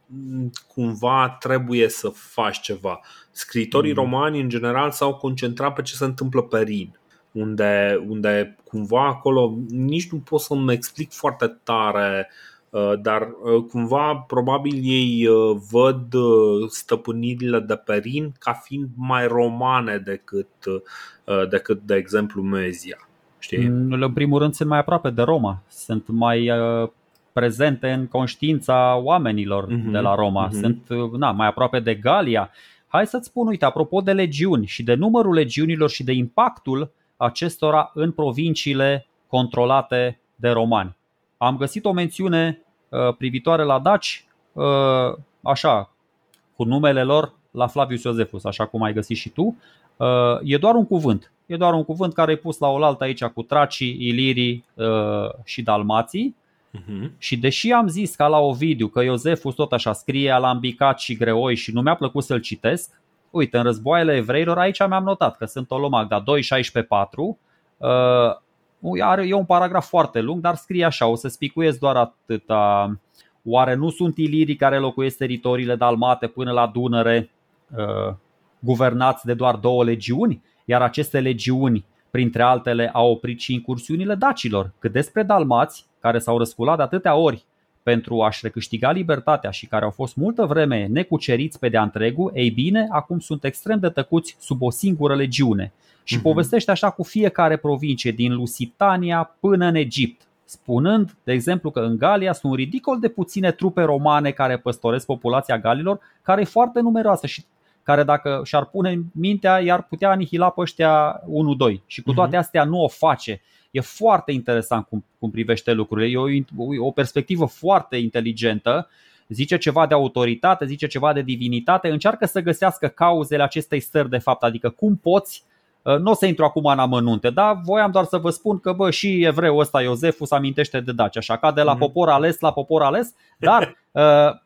cumva trebuie să faci ceva. Scritorii mm. romani în general s-au concentrat pe ce se întâmplă pe Rin unde, unde cumva acolo nici nu pot să-mi explic foarte tare uh, dar uh, cumva probabil ei uh, văd stăpânirile de pe Rin ca fiind mai romane decât, decât de exemplu Mezia. Știi? Mm, în primul rând sunt mai aproape de Roma, sunt mai prezente în conștiința oamenilor uh-huh, de la Roma, uh-huh. sunt na, mai aproape de Galia. Hai să-ți spun, uite, apropo de legiuni și de numărul legiunilor și de impactul acestora în provinciile controlate de romani. Am găsit o mențiune uh, privitoare la daci, uh, așa, cu numele lor la Flavius Iosefus, așa cum ai găsit și tu. Uh, e doar un cuvânt. E doar un cuvânt care e pus la oaltă aici cu tracii, ilirii și dalmații. Uh-huh. Și deși am zis ca la Ovidiu că Iosefus tot așa scrie alambicat și greoi și nu mi-a plăcut să-l citesc, uite, în războaiele evreilor, aici mi-am notat că sunt Olomagda 2, 16, 4. Uh, are, e un paragraf foarte lung, dar scrie așa, o să spicuiesc doar atâta. Oare nu sunt ilirii care locuiesc teritoriile dalmate până la Dunăre, uh, guvernați de doar două legiuni? Iar aceste legiuni, printre altele, au oprit și incursiunile dacilor. Cât despre dalmați, care s-au răsculat de atâtea ori pentru a-și recâștiga libertatea și care au fost multă vreme necuceriți pe de-a întregul, ei bine, acum sunt extrem de tăcuți sub o singură legiune. Și uh-huh. povestește așa cu fiecare provincie, din Lusitania până în Egipt. spunând, de exemplu, că în Galia sunt ridicol de puține trupe romane care păstoresc populația galilor, care e foarte numeroasă și care dacă și-ar pune mintea, i-ar putea anihila pe ăștia 1-2. Și cu toate mhm. astea nu o face. E foarte interesant cum, cum privește lucrurile. E o, o perspectivă foarte inteligentă. Zice ceva de autoritate, zice ceva de divinitate, încearcă să găsească cauzele acestei stări de fapt, adică cum poți uh, nu o să intru acum în amănunte, dar voiam doar să vă spun că bă, și evreul ăsta Iosefus amintește de Daci, așa ca de la mm-hmm. popor ales la popor ales, dar <laughs> uh,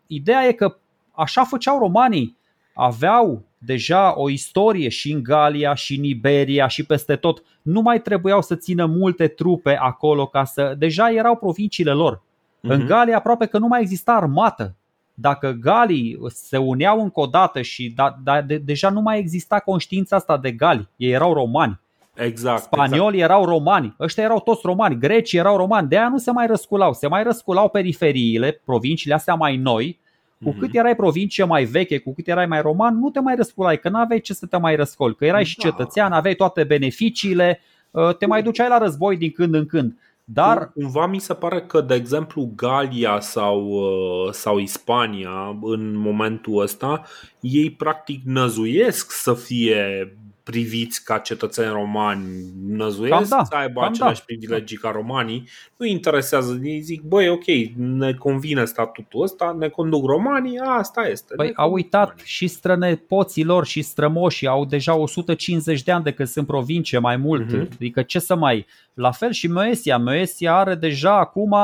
ideea e că așa făceau romanii aveau deja o istorie și în Galia, și în Iberia, și peste tot. Nu mai trebuiau să țină multe trupe acolo ca să. Deja erau provinciile lor. Uh-huh. În mhm. Galia aproape că nu mai exista armată. Dacă galii se uneau încă o dată și da, da, de, deja nu mai exista conștiința asta de gali, ei erau romani. Exact. Spaniolii exact. erau romani, ăștia erau toți romani, grecii erau romani, de aia nu se mai răsculau. Se mai răsculau periferiile, provinciile astea mai noi, cu cât mhm. erai provincie mai veche, cu cât erai mai roman, nu te mai răsculai, că nu aveai ce să te mai răscoli, că erai și da. cetățean, aveai toate beneficiile, uh, te mai duceai la război din când în când. Dar cumva mi se pare că, de exemplu, Galia sau, uh, sau Ispania, în momentul ăsta, ei practic năzuiesc să fie priviți ca cetățeni romani, năzuiesc da, să aibă aceleași da. privilegii ca romanii, nu interesează, ei zic, băi, ok, ne convine statutul ăsta, ne conduc romanii, asta este. Păi au uitat romanii. și strănepoții lor și strămoșii, au deja 150 de ani de când sunt provincie mai mult, uh-huh. adică ce să mai... La fel și Moesia, Moesia are deja acum,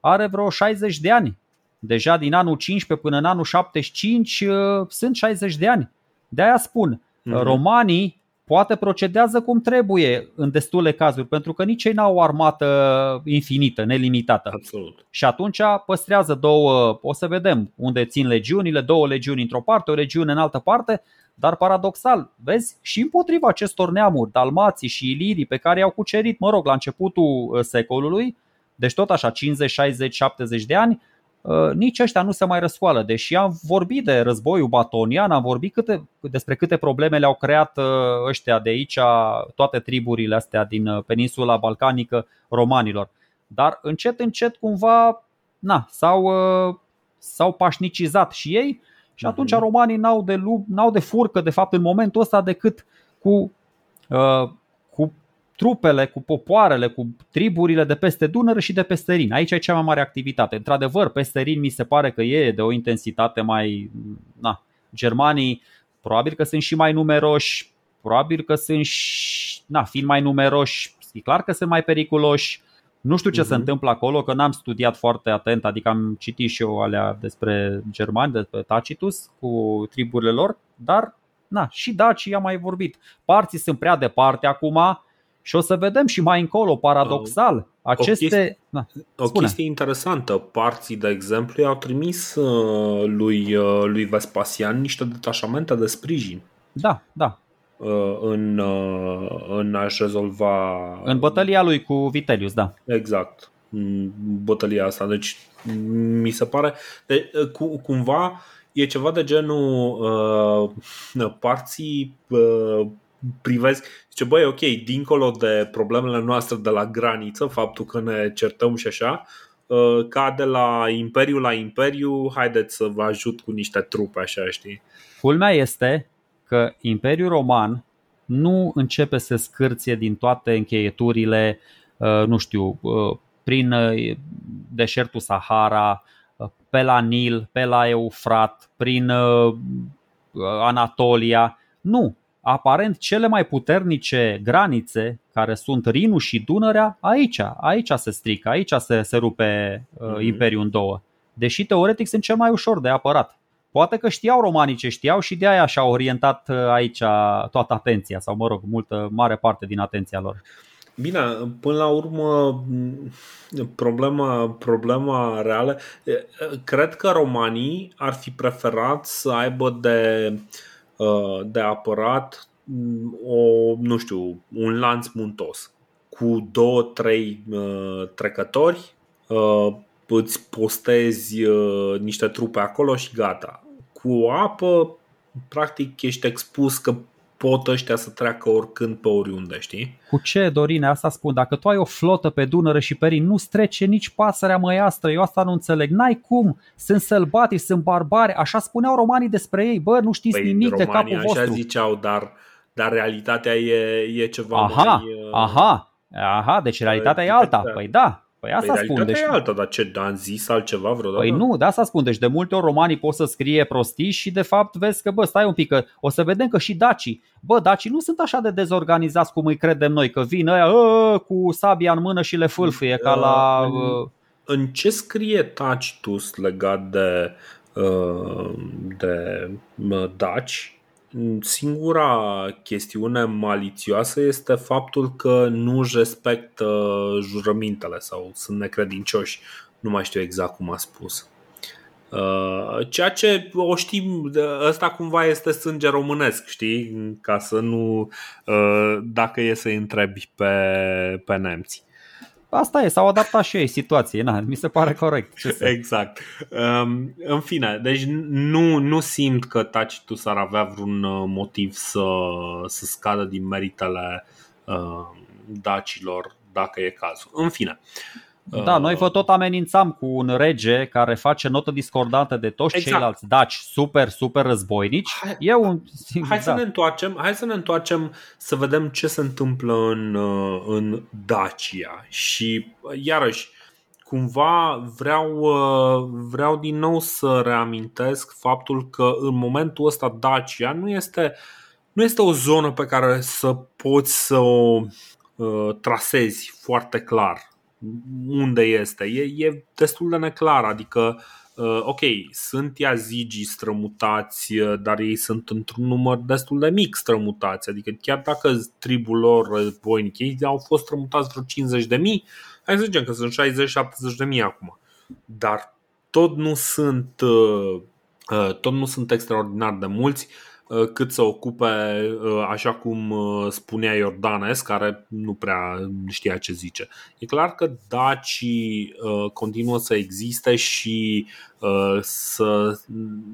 are vreo 60 de ani. Deja din anul 15 până în anul 75 uh, sunt 60 de ani. De aia spun, uh-huh. romanii poate procedează cum trebuie în destule cazuri, pentru că nici ei n-au o armată infinită, nelimitată. Absolut. Și atunci păstrează două, o să vedem unde țin legiunile, două legiuni într-o parte, o legiune în altă parte, dar paradoxal, vezi, și împotriva acestor neamuri, dalmații și ilirii pe care i-au cucerit, mă rog, la începutul uh, secolului, deci tot așa 50, 60, 70 de ani, Uh, nici ăștia nu se mai răscoală. Deși am vorbit de războiul batonian, am vorbit câte, despre câte probleme le-au creat uh, ăștia de aici, toate triburile astea din uh, peninsula balcanică romanilor. Dar încet, încet cumva na, s-au, s-au pașnicizat și ei și atunci mhm. romanii n-au de, n-au de furcă de fapt în momentul ăsta decât cu cu trupele, cu popoarele, cu triburile de peste Dunăre și de peste Rin. Aici e cea mai mare activitate. Într-adevăr, peste Rin mi se pare că e de o intensitate mai... Na, germanii probabil că sunt și mai numeroși, probabil că sunt și, na, fiind mai numeroși, e clar că sunt mai periculoși. Nu știu ce uh-huh. se mhm. întâmplă acolo, că n-am studiat foarte atent, adică am citit și eu alea despre germani, despre Tacitus cu triburile lor, dar na, și dacii am mai vorbit. Parții sunt prea departe acum, și o să vedem și mai încolo, paradoxal, aceste. O chestie, Na, o chestie interesantă. Parții, de exemplu, i-au trimis uh, lui, uh, lui Vespasian niște detașamente de sprijin. Da, da. Uh, în, în a-și rezolva. În bătălia lui cu Vitelius, da. Exact. Bătălia asta. Deci, mi se pare. De, cu, cumva e ceva de genul uh, parții uh, privesc, zice, băi, ok, dincolo de problemele noastre de la graniță, faptul că ne certăm și așa, uh, ca de la imperiu la imperiu, haideți să vă ajut cu niște trupe, așa, știi? Culmea este că Imperiul Roman nu începe să scârție din toate încheieturile, uh, nu știu, uh, prin deșertul Sahara, pe la Nil, pe la Eufrat, prin Anatolia. Nu, aparent cele mai puternice granițe, care sunt Rinu și Dunărea, aici, aici se strică, aici se, se rupe uh, mm-hmm. Imperiul în două. Deși teoretic sunt cel mai ușor de apărat. Poate că știau romanii ce știau și de aia și-au orientat uh, aici toată atenția, sau mă rog, multă, mare parte din atenția lor. Bine, până la urmă, problema, problema reală, cred că romanii ar fi preferat să aibă de uh, Uh, de apărat mm, o, nu știu, un lanț muntos cu două, trei uh, trecători, uh, îți postezi niște trupe acolo și gata. Cu apă, practic, ești expus că pot ăștia să treacă oricând pe oriunde, știi? Cu ce, Dorine, asta spun, dacă tu ai o flotă pe Dunăre și pe Rin, nu strece nici pasărea măiastră, eu asta nu înțeleg, n-ai cum, sunt sălbatici, sunt barbari, așa spuneau romanii despre ei, bă, nu știți Păi nimic de romanii capul așa vostru. ziceau, dar, dar realitatea e, e ceva Aha, mai... uh, aha, aha, deci realitatea e alta, diferită. păi da, păi Păi asta spun, realitatea deci e alta, dar ce, am zis altceva vreodată? Păi nu, de asta spun. Deci de multe ori romanii pot să scrie prostii și de fapt vezi că, bă, stai un pic, că o să vedem că și dacii, bă, dacii nu sunt așa de dezorganizați cum îi credem noi, că vin ăia ă, cu sabia în mână și le fâlfâie ca la... Uh, ă, În ce scrie Tacitus legat de, uh, de uh, daci? Singura chestiune malițioasă este faptul că nu își respectă jurămintele sau sunt necredincioși. Nu mai știu exact cum a spus. Uh, Ceea ce o știm, ăsta cumva este sânge românesc, știi? Ca să nu, uh, dacă e să-i întrebi pe, pe nemți. Asta e, s-au adaptat și ei situației, na, mi se pare corect. Ce să... Exact. Um, în fine, deci nu, nu simt că Tacitus ar avea vreun uh, motiv să, să scadă din meritele uh, dacilor, dacă e cazul. În fine. Da, noi vă tot amenințam cu un rege care face notă discordantă de toți Exact. ceilalți daci super, super războinici. Hai- E un... Hai să da. ne întoarcem, hai să ne întoarcem să vedem ce se întâmplă în, uh, în Dacia și uh, iarăși cumva vreau, uh, vreau din nou să reamintesc faptul că în momentul ăsta Dacia nu este, nu este o zonă pe care să poți să o uh, trasezi foarte clar unde este. E, e destul de neclar, adică Uh, ok, sunt iazigii strămutați, uh, dar ei sunt într-un număr destul de mic strămutați. Adică chiar dacă tribul lor războinic, ei au fost strămutați vreo 50 de mii, hai să zicem că sunt 60-70 de mii acum. Dar tot nu sunt, uh, uh, tot nu sunt extraordinar de mulți uh, cât să ocupe, uh, așa cum uh, spunea Iordanes, care nu prea știa ce zice. E clar că dacii uh, continuă să existe și uh, să,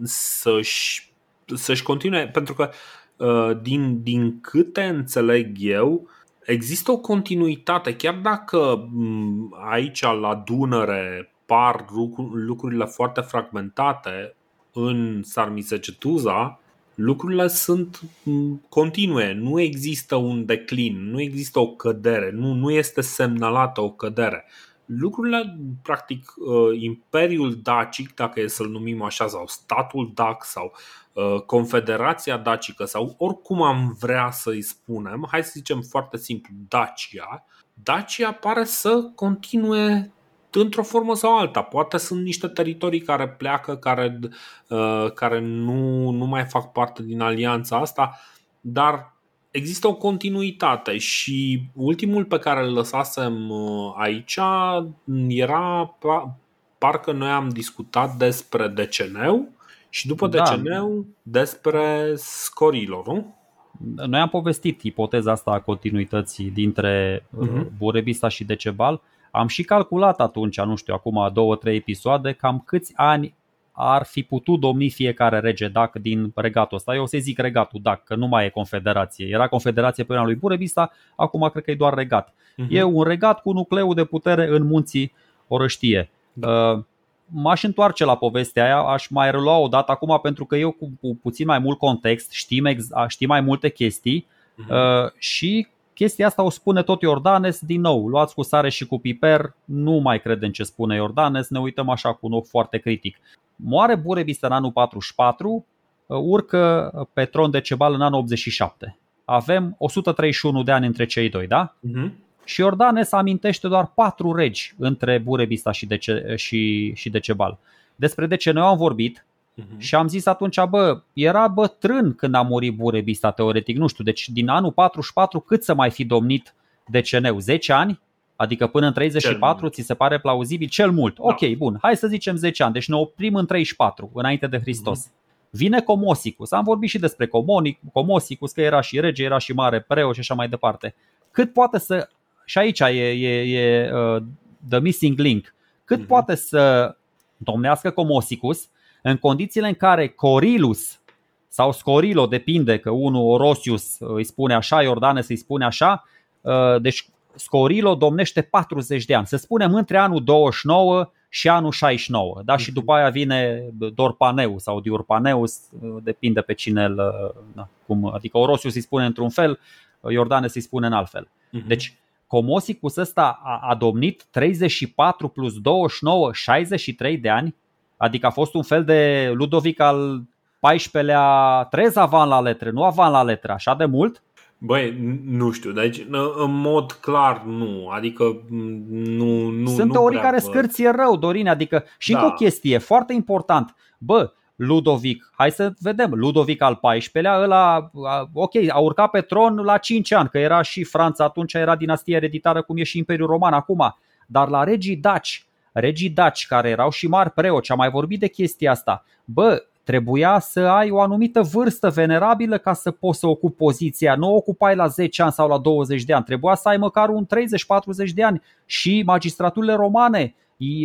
să-și, să-și continue, pentru că uh, din, din câte înțeleg eu, există o continuitate, chiar dacă m, aici la Dunăre par lucru- lucrurile foarte fragmentate în Sarmisegetuza, lucrurile sunt m, continue, nu există un declin, nu există o cădere, nu, nu este semnalată o cădere. Lucrurile, practic, uh, Imperiul Dacic, dacă e să-l numim așa, sau statul Dac sau uh, Confederația Dacică sau oricum am vrea să-i spunem, hai să zicem foarte simplu, Dacia, Dacia pare să continue într-o formă sau alta. Poate sunt niște teritorii care pleacă, care, uh, care nu, nu mai fac parte din alianța asta, dar există o continuitate și ultimul pe care îl lăsasem uh, aici era pa- parcă noi am discutat despre deceneu și după Da. deceneu despre scorilor, nu? Noi am povestit ipoteza asta a continuității dintre Mhm. uh Burebista și Decebal. Am și calculat atunci, nu știu, acum două, trei episoade, cam câți ani ar fi putut domni fiecare rege dac din regatul ăsta. Eu o să zic regatul dac, că nu mai e confederație. Era confederație pe vremea lui Burebista, acum cred că e doar regat. Mhm. E un regat cu nucleu de putere în munții Orăștie. Uh, M-aș întoarce la povestea aia, aș mai relua o dată acum pentru că eu cu, cu puțin mai mult context știm, ex, știm mai multe chestii Mhm. uh, și chestia asta o spune tot Iordanes din nou. Luați cu sare și cu piper, nu mai credem ce spune Iordanes, ne uităm așa cu un ochi foarte critic. Moare Burebista în anul 44, uh, urcă pe tron de Cebal în anul 87. Avem 131 de ani între cei doi, da? Mhm. Și Iordanes amintește doar patru regi între Burebista și, Dece- și, și Decebal. Despre Deceneu am vorbit Mhm. și am zis atunci, bă, era bătrân când a murit Burebista, teoretic, nu știu, deci din anul 44 cât să mai fi domnit Deceneu? 10 ani? Adică până în 34 mult. ți se pare plauzibil? Cel mult. Da. Ok, bun, hai să zicem 10 ani, deci ne oprim în 34, înainte de Hristos. Vine Comosicus, am vorbit și despre Comonic, Comosicus, că era și rege, era și mare preot și așa mai departe. Cât poate să, și aici e, e, e uh, the missing link, cât Mhm. poate să domnească Comosicus în condițiile în care Corilus sau Scorilo, depinde că unul Orosius îi spune așa, Iordane îi spune așa. Deci Scorilo domnește 40 de ani. Să spunem între anul 29 și anul 69. Da? Și mhm. după aia vine Dorpaneu sau Diurpaneus, depinde pe cine îl. Da, cum, adică Orosius îi spune într-un fel, Iordane îi spune în alt fel. Mhm. Deci Comosicus ăsta a, a domnit 34 plus 29, 63 de ani, adică a fost un fel de Ludovic al 14-lea, trez avan la letre, nu avan la letre, așa de mult? Băi, nu știu, deci în mod clar nu, adică nu, nu Sunt nu teorii care scârție rău, Dorin, adică și da. încă o chestie foarte important. Bă, Ludovic, hai să vedem, Ludovic al XIV-lea, ăla, ok, a urcat pe tron la 5 ani, că era și Franța, atunci era dinastie ereditară cum e și Imperiul Roman acum, dar la regii daci, regii daci care erau și mari preoți, am mai vorbit de chestia asta, bă, trebuia să ai o anumită vârstă venerabilă ca să poți să ocupi poziția. Nu o ocupai la 10 ani sau la 20 de ani, trebuia să ai măcar un 30-40 de ani și magistraturile romane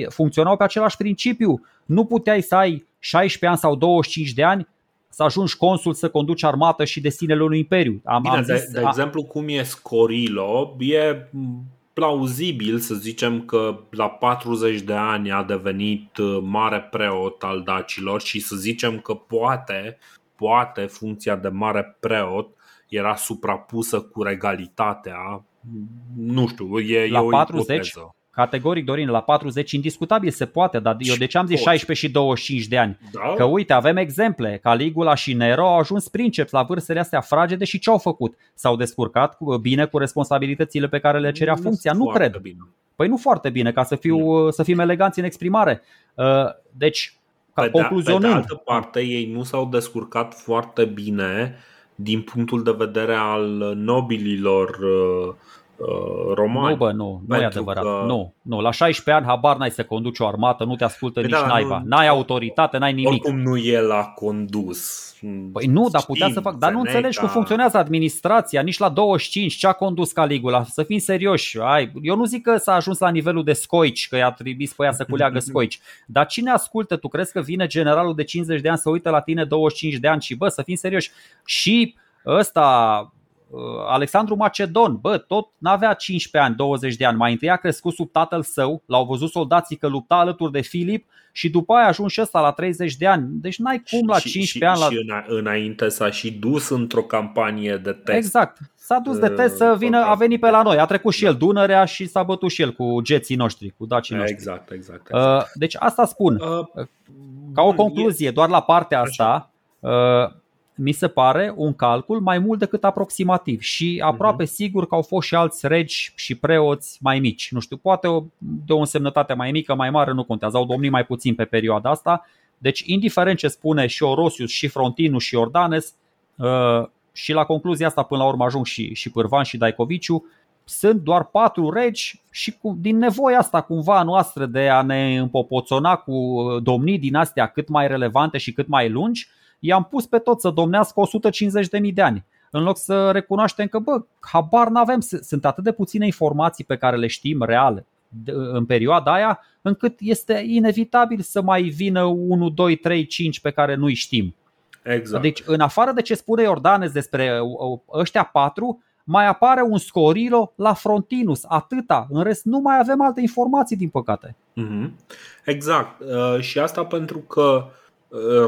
funcționau pe același principiu. Nu puteai să ai 16 ani sau 25 de ani să ajungi consul să conduci armată și destinele unui imperiu. Am, Bine, am zis, de, de exemplu, cum e Scorilo, e plauzibil să zicem că la 40 de ani a devenit uh, mare preot al dacilor și să zicem că poate, poate funcția de mare preot era suprapusă cu regalitatea. Nu știu, e, la e o 40, ipoteză. Categoric, Dorin, la 40 indiscutabil se poate, dar eu de ce am zis 16 și 25 de ani? Da? Că uite, avem exemple. Caligula și Nero au ajuns princeps la vârstele astea fragede și ce au făcut? S-au descurcat bine cu responsabilitățile pe care le cerea funcția? Nu, nu cred. Bine. Păi nu foarte bine, ca să, fiu, să fim eleganți în exprimare. Uh, deci, ca pe concluzionând... De, pe de altă parte, ei nu s-au descurcat foarte bine din punctul de vedere al nobililor uh, uh, romani. Nu, bă, nu, nu e adevărat. Că... Nu, nu, la 16 ani habar n-ai să conduci o armată, nu te ascultă păi nici da, naiba. Nu, n-ai autoritate, n-ai nimic. Oricum nu el a condus. Păi nu, dar putea să fac. Dar nu înțelegi cum funcționează administrația, nici la 25, ce a condus Caligula. Să fim serioși. Ai, eu nu zic că s-a ajuns la nivelul de scoici, că i-a trimis pe ea să culeagă <laughs> scoici. Dar cine ascultă? Tu crezi că vine generalul de 50 de ani să uită la tine 25 de ani și bă, să fim serioși. Și ăsta, Uh, Alexandru Macedon, bă, tot n-avea 15 ani, 20 de ani. Mai întâi a crescut sub tatăl său, l-au văzut soldații că lupta alături de Filip și după aia a ajuns și ăsta la 30 de ani. Deci n-ai cum la 15 și, ani. Și la... înainte s-a și dus într-o campanie de test. Exact. S-a dus de test să vină, a venit pe la noi. A trecut și el Dunărea și s-a bătut și el cu geții noștri, cu dacii noștri. Exact, exact. exact. Uh, deci asta spun. Uh, Ca o concluzie, doar la partea asta, mi se pare un calcul mai mult decât aproximativ și aproape uh-huh. sigur că au fost și alți regi și preoți mai mici. Nu știu, poate o, de o însemnătate mai mică, mai mare, nu contează, au domnit mai puțin pe perioada asta. Deci, indiferent ce spune și Orosius, și Frontinus, și Ordanes, uh, și la concluzia asta până la urmă ajung și, și Pârvan și Daicoviciu, sunt doar patru regi și cu, din nevoia asta cumva noastră de a ne împopoțona cu domnii din astea cât mai relevante și cât mai lungi, i-am pus pe toți să domnească 150.000 de ani. În loc să recunoaștem că, bă, habar n-avem, sunt atât de puține informații pe care le știm reale în perioada aia, încât este inevitabil să mai vină 1, 2, 3, 5 pe care nu-i știm. Exact. Deci, în afară de ce spune Iordanes despre ăștia patru, mai apare un Scorilo la Frontinus, atâta. În rest, nu mai avem alte informații, din păcate. Mm-hmm. Exact. Uh, și asta pentru că uh,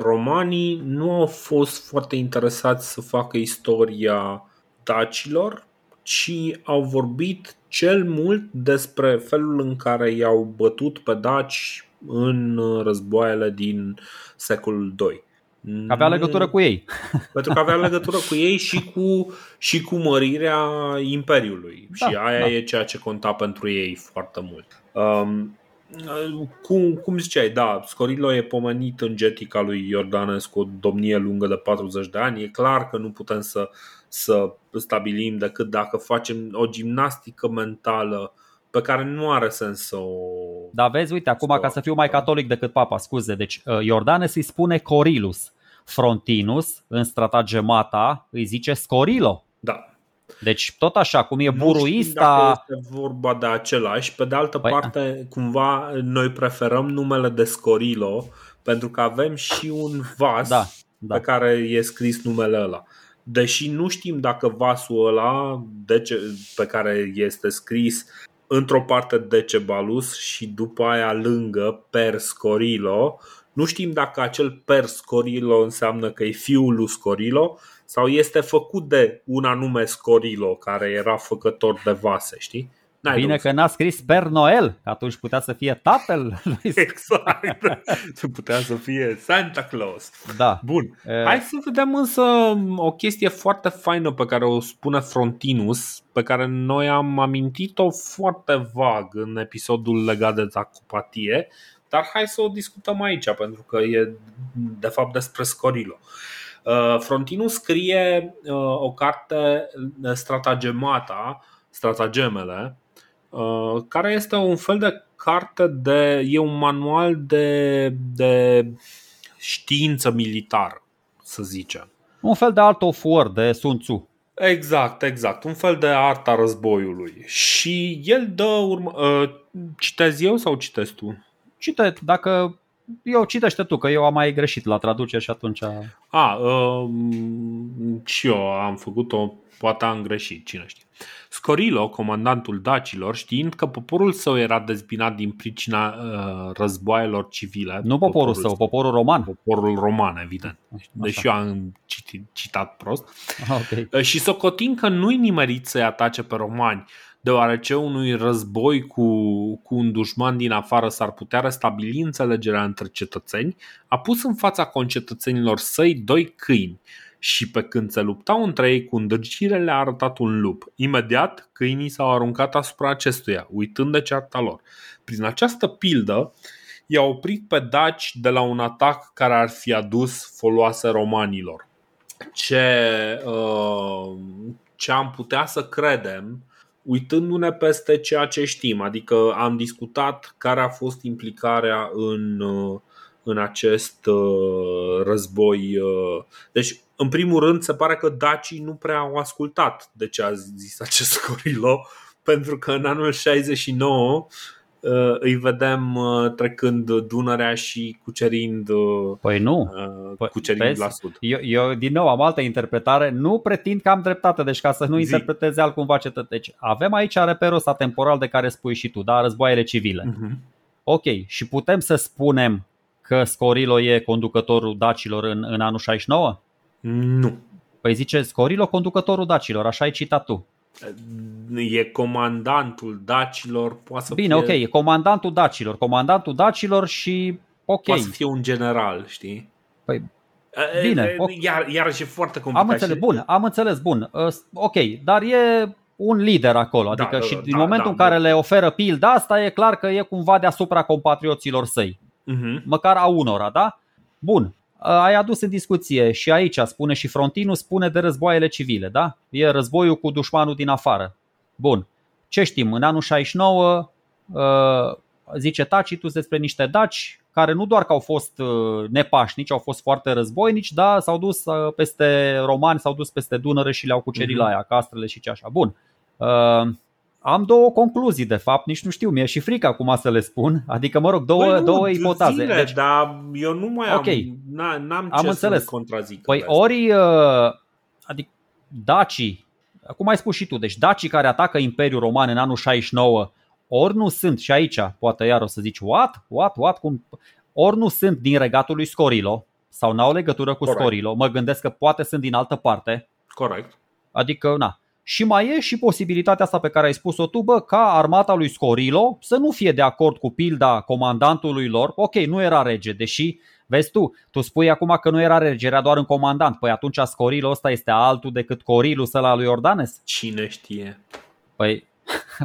romanii nu au fost foarte interesați să facă istoria dacilor, ci au vorbit cel mult despre felul în care i-au bătut pe daci în războaiele din secolul II. Avea legătură cu ei. <laughs> Pentru că avea legătură cu ei și cu, și cu mărirea Imperiului. Da, și aia da. e ceea ce conta pentru ei foarte mult. Um, cum, cum ziceai, da, Scorilo e pomenit în getica lui Iordanes cu o domnie lungă de 40 de ani. E clar că nu putem să, să stabilim decât dacă facem o gimnastică mentală pe care nu are sens să o... Da, vezi, uite, acum ca să fiu mai catolic decât papa, scuze, deci uh, Iordanes îi spune Corilus, Frontinus în stratagemata îi zice Scorilo. Da, deci tot așa, cum e buruista... Nu este vorba de același. Pe de altă păi, parte, cumva noi preferăm numele de Scorilo pentru că avem și un vas da. da. pe care e scris numele ăla. Deși nu știm dacă vasul ăla pe care este scris într-o parte Decebalus și după aia lângă Per Scorilo, nu știm dacă acel Per Scorilo înseamnă că e fiul lui Scorilo sau este făcut de un anume Scorilo care era făcător de vase, știi? N-ai Bine că n-a scris Per Noel, că atunci putea să fie tatăl lui <laughs> Exact, <laughs> putea să fie Santa Claus. Da. Bun, e... hai să vedem însă o chestie foarte faină pe care o spune Frontinus Pe care noi am amintit-o foarte vag în episodul legat de zacopatie Dar hai să o discutăm aici, pentru că e de fapt despre Scorilo uh, Frontinus scrie uh, o carte Stratagemata, Stratagemele Uh, care este un fel de carte de. e un manual de, de știință militară, să zicem. Un fel de Art of War de Sun Tzu. Exact, exact. Un fel de arta războiului. Și el dă urmă. Uh, citezi eu sau citezi tu? Cite, dacă eu citește tu, că eu am mai greșit la traducere și atunci... A, uh, și eu am făcut-o, poate am greșit, cine știe. Scorilo, comandantul dacilor, știind că poporul său era dezbinat din pricina uh, războaielor civile. Nu poporul, poporul său, poporul roman. Poporul roman, evident. Deși eu am citit, citat prost. Ah, okay. Uh, și socotind că nu-i nimerit să-i atace pe romani, deoarece unui război cu, cu un dușman din afară s-ar putea restabili înțelegerea între cetățeni, a pus în fața concetățenilor săi doi câini și pe când se luptau între ei cu îndrăgire le-a arătat un lup. Imediat, câinii s-au aruncat asupra acestuia, uitând de cearta lor. Prin această pildă, i-a oprit pe daci de la un atac care ar fi adus foloase romanilor. Ce, uh, ce am putea să credem uitându-ne peste ceea ce știm, adică am discutat care a fost implicarea în, uh, în acest uh, război. Deci în primul rând, se pare că dacii nu prea au ascultat de ce a zis acest Corilo, <laughs> pentru că în anul 69 uh, îi vedem uh, trecând Dunărea și cucerind, uh, păi nu. Păi, cucerind vezi, la sud. Eu, eu, din nou, am altă interpretare. Nu pretind că am dreptate, deci ca să nu Zi. interpreteze altcumva ce Deci avem aici reperul ăsta temporal de care spui și tu, da? Războaiele civile. Uh-huh. Ok, și putem să spunem că Scorilo e conducătorul dacilor în, în anul 69? Nu. Păi zice Scorilo, conducătorul dacilor, așa ai citat tu. E comandantul dacilor, poate să Bine, fie... ok, e comandantul dacilor, comandantul dacilor și ok. Poate să fie un general, știi? Păi, bine. Okay. Iar, iarăși e foarte complicat. Am înțeles, bun, am înțeles, bun. Ok, dar e un lider acolo, da, adică da, și da, din da, momentul da, în care da. le oferă pilda asta, e clar că e cumva deasupra compatrioților săi. Uh-huh. Măcar a unora, da? Bun, ai adus în discuție și aici, spune și Frontinus, spune de războaiele civile, da? E războiul cu dușmanul din afară. Bun. Ce știm? În anul 69 uh, zice Tacitus despre niște daci care nu doar că au fost uh, nepașnici, au fost foarte războinici, dar s-au dus uh, peste romani, s-au dus peste Dunăre și le-au cucerit uh-huh. la aia, castrele și ce așa. Bun am două concluzii, de fapt, nici nu știu, mi-e și frică acum să le spun. Adică, mă rog, două, păi nu, două ipotaze. Zile, deci, dar eu nu mai okay. am, n-am am ce înțeles. să contrazic. Păi ori, uh, adică dacii, cum ai spus și tu, deci dacii care atacă Imperiul Roman în anul 69, ori nu sunt, și aici poate iar o să zici, what, what, what, cum, ori nu sunt din regatul lui Scorilo, sau n-au legătură cu Corect. Scorilo, mă gândesc că poate sunt din altă parte. Corect. Adică, na, și mai e și posibilitatea asta pe care ai spus-o tu, bă, ca armata lui Scorilo să nu fie de acord cu pilda comandantului lor. Ok, nu era rege, deși, vezi tu, tu spui acum că nu era rege, era doar un comandant. Păi atunci Scorilo ăsta este altul decât Corilus ăla lui Ordanes? Cine știe? <laughs> Păi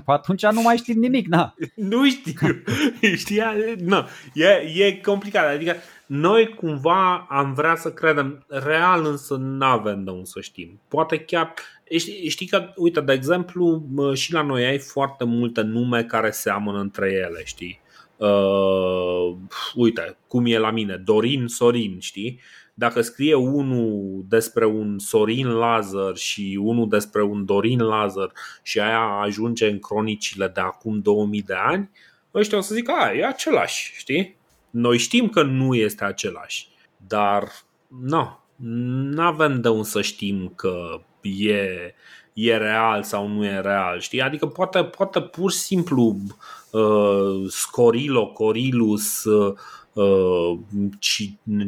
atunci nu mai știm nimic, na. <laughs> nu știu. <laughs> Știa, nu. E, e complicat. Adică noi cumva am vrea să credem, real însă nu avem de unde să știm. Poate chiar Știi, știi că, uite, de exemplu, și la noi ai foarte multe nume care seamănă între ele, știi? Uh, uite, cum e la mine, Dorin, Sorin, știi? Dacă scrie unul despre un Sorin Lazar și unul despre un Dorin Lazar și aia ajunge în cronicile de acum 2000 de ani, ăștia o să zic, a, e același, știi? Noi știm că nu este același, dar, nu, Nu avem de unde să știm că e, e real sau nu e real, știi? Adică poate, poate pur și simplu uh, Scorilo, Corilus, uh, uh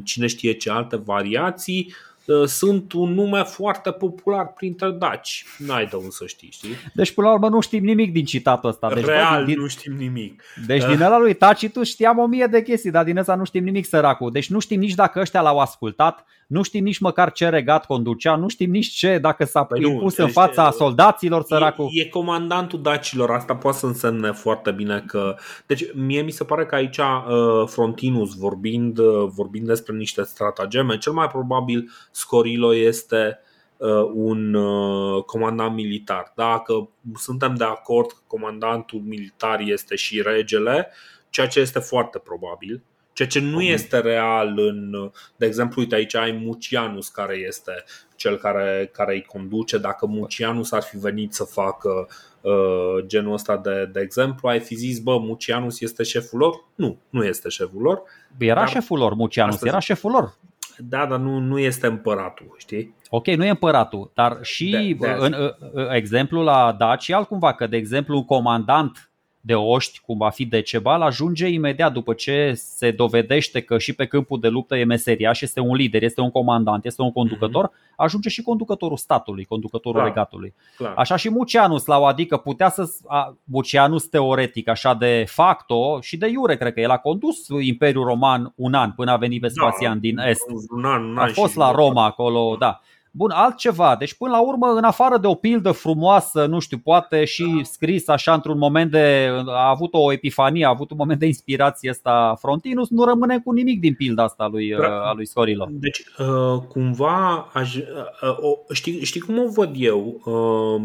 cine știe ce alte variații Uh, sunt un nume foarte popular printre daci. N-ai de unde să știi, știi? Deci, până la urmă, nu știm nimic din citatul ăsta. Deci, Real, din... nu știm nimic. Deci, din ăla lui Tacitus știam o mie de chestii, dar din ăsta nu știm nimic, săracul. Deci, nu știm nici dacă ăștia l-au ascultat, nu știm nici măcar ce regat conducea, nu știm nici ce, dacă s-a păi impus nu, în fața deci, soldaților, săracul. E, e comandantul dacilor, asta poate să însemne foarte bine că... Deci, mie mi se pare că aici uh, Frontinus, vorbind, uh, vorbind despre niște stratageme, cel mai probabil Scorilo este uh, un uh, comandant militar. Dacă suntem de acord că comandantul militar este și regele, ceea ce este foarte probabil, ceea ce nu este real în, de exemplu, uite aici ai Mucianus care este cel care, care îi conduce. Dacă Mucianus ar fi venit să facă uh, genul ăsta de, de exemplu, ai fi zis, bă, Mucianus este șeful lor? Nu, nu este șeful lor. Era dar... șeful lor, Mucianus, era șeful lor. Da, dar nu, nu este împăratul, știi? Ok, nu e împăratul, dar și de, de în, în exemplu la Daci altcumva, că de exemplu un comandant de oști, cum va fi Decebal, ajunge imediat după ce se dovedește că și pe câmpul de luptă e meseriaș, este un lider, este un comandant, este un conducător, mm-hmm. ajunge și conducătorul statului, conducătorul Clar. regatului. Clar. Așa și Mucianus la o adică putea să. A, Mucianus teoretic, așa de facto și de iure, cred că el a condus Imperiul Roman un an până a venit Vespasian da, din Est. Un an, un an a fost la Roma acolo, da. Bun, altceva. Deci până la urmă, în afară de o pildă frumoasă, nu știu, poate și scris așa într-un moment de... a avut o epifanie, a avut un moment de inspirație ăsta Frontinus, nu rămâne cu nimic din pilda asta lui, uh, a lui Scorilo. Deci, uh, cumva, aș, uh, uh, știi, știi cum o văd eu? Uh,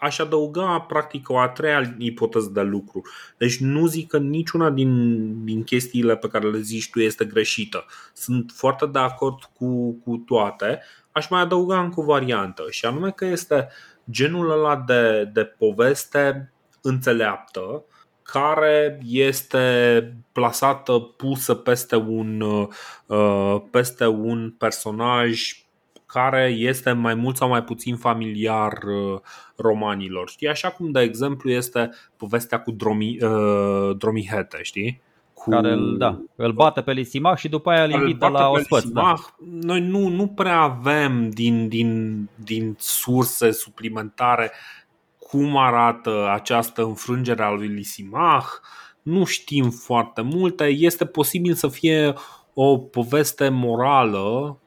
aș adăuga, practic, o a treia ipoteză de lucru. Deci nu zic că niciuna din, din chestiile pe care le zici tu este greșită. Sunt foarte de acord cu, cu toate, aș mai adăuga încă o variantă și anume că este genul ăla de, de poveste înțeleaptă care este plasată, pusă peste un, uh, peste un personaj care este mai mult sau mai puțin familiar uh, romanilor. Știi? Așa cum, de exemplu, este povestea cu Dromi, uh, Dromihete, știi? Cu... Care îl, da, îl bate pe Lisimach și după aia îl invită la ospăț. Da. Noi nu, nu prea avem din, din, din surse suplimentare cum arată această înfrângere a lui Lisimach. Nu știm foarte multe. Este posibil să fie o poveste morală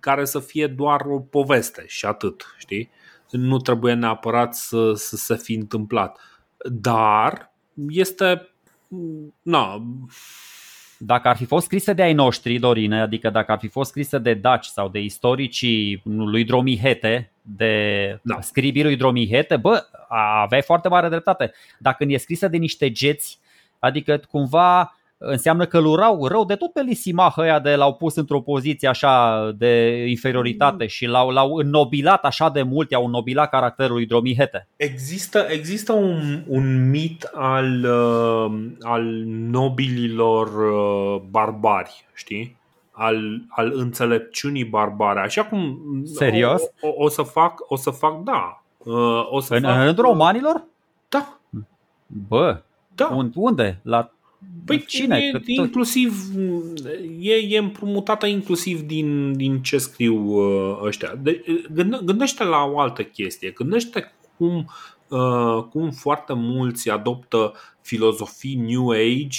care să fie doar o poveste și atât, știi? Nu trebuie neapărat să, să se fi întâmplat. Dar este na, dacă ar fi fost scrise de ai noștri, Dorine, adică dacă ar fi fost scrise de daci sau de istoricii lui Dromihete, de da. scribii lui Dromihete, bă, aveai foarte mare dreptate. Dacă e scrisă de niște geți, adică cumva înseamnă că îl urau rău de tot pe Lisimah ăia de l-au pus într-o poziție așa de inferioritate și l-au, l-au înnobilat așa de mult, i-au înnobilat caracterul lui Dromihete. Există, există un, un mit al, uh, al nobililor uh, barbari, știi? Al, al înțelepciunii barbare. Așa cum Serios? O, o, o să fac, o să fac, da. Uh, o să în, fac, în rândul romanilor? Da. Bă, da. unde? La Păi cine? E, inclusiv e, e împrumutată inclusiv din, din ce scriu uh, ăștia. De, gândește la o altă chestie. Gândește cum, uh, cum foarte mulți adoptă filozofii New Age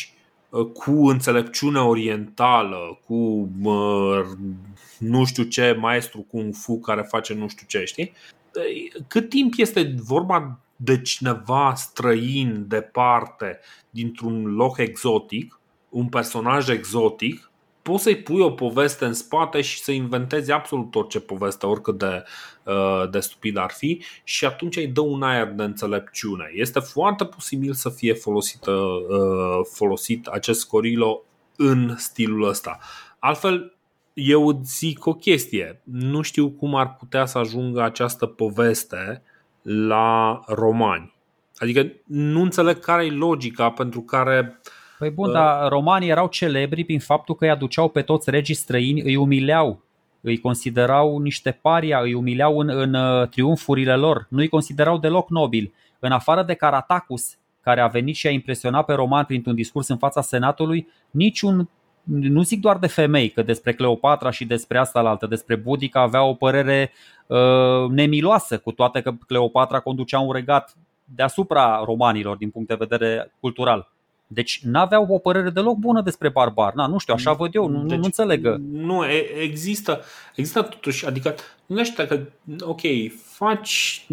uh, cu înțelepciune orientală, cu uh, nu știu ce maestru Kung Fu care face nu știu ce, știi? Cât timp este vorba de cineva străin, departe, dintr-un loc exotic, un personaj exotic, poți să-i pui o poveste în spate și să inventezi absolut orice poveste, oricât de, uh, de stupid ar fi, și atunci îi dă un aer de înțelepciune. Este foarte posibil să fie folosită, uh, folosit acest Scorilo în stilul ăsta. Altfel, eu zic o chestie. Nu știu cum ar putea să ajungă această poveste la romani. Adică nu înțeleg care e logica pentru care Păi bun, uh, dar romanii erau celebri prin faptul că îi aduceau pe toți regii străini, îi umileau îi considerau niște paria, îi umileau în, în uh, triumfurile lor, nu îi considerau deloc nobili. În afară de Caratacus, care a venit și a impresionat pe roman printr-un discurs în fața Senatului, niciun nu zic doar de femei, că despre Cleopatra și despre asta la altă, despre Budica avea o părere uh, nemiloasă, cu toate că Cleopatra conducea un regat deasupra romanilor din punct de vedere cultural. Deci n-aveau o părere deloc bună despre barbar. Na, nu știu, așa văd eu, nu, deci, nu înțelegă. Nu, există, există totuși, adică nu știu că, ok, faci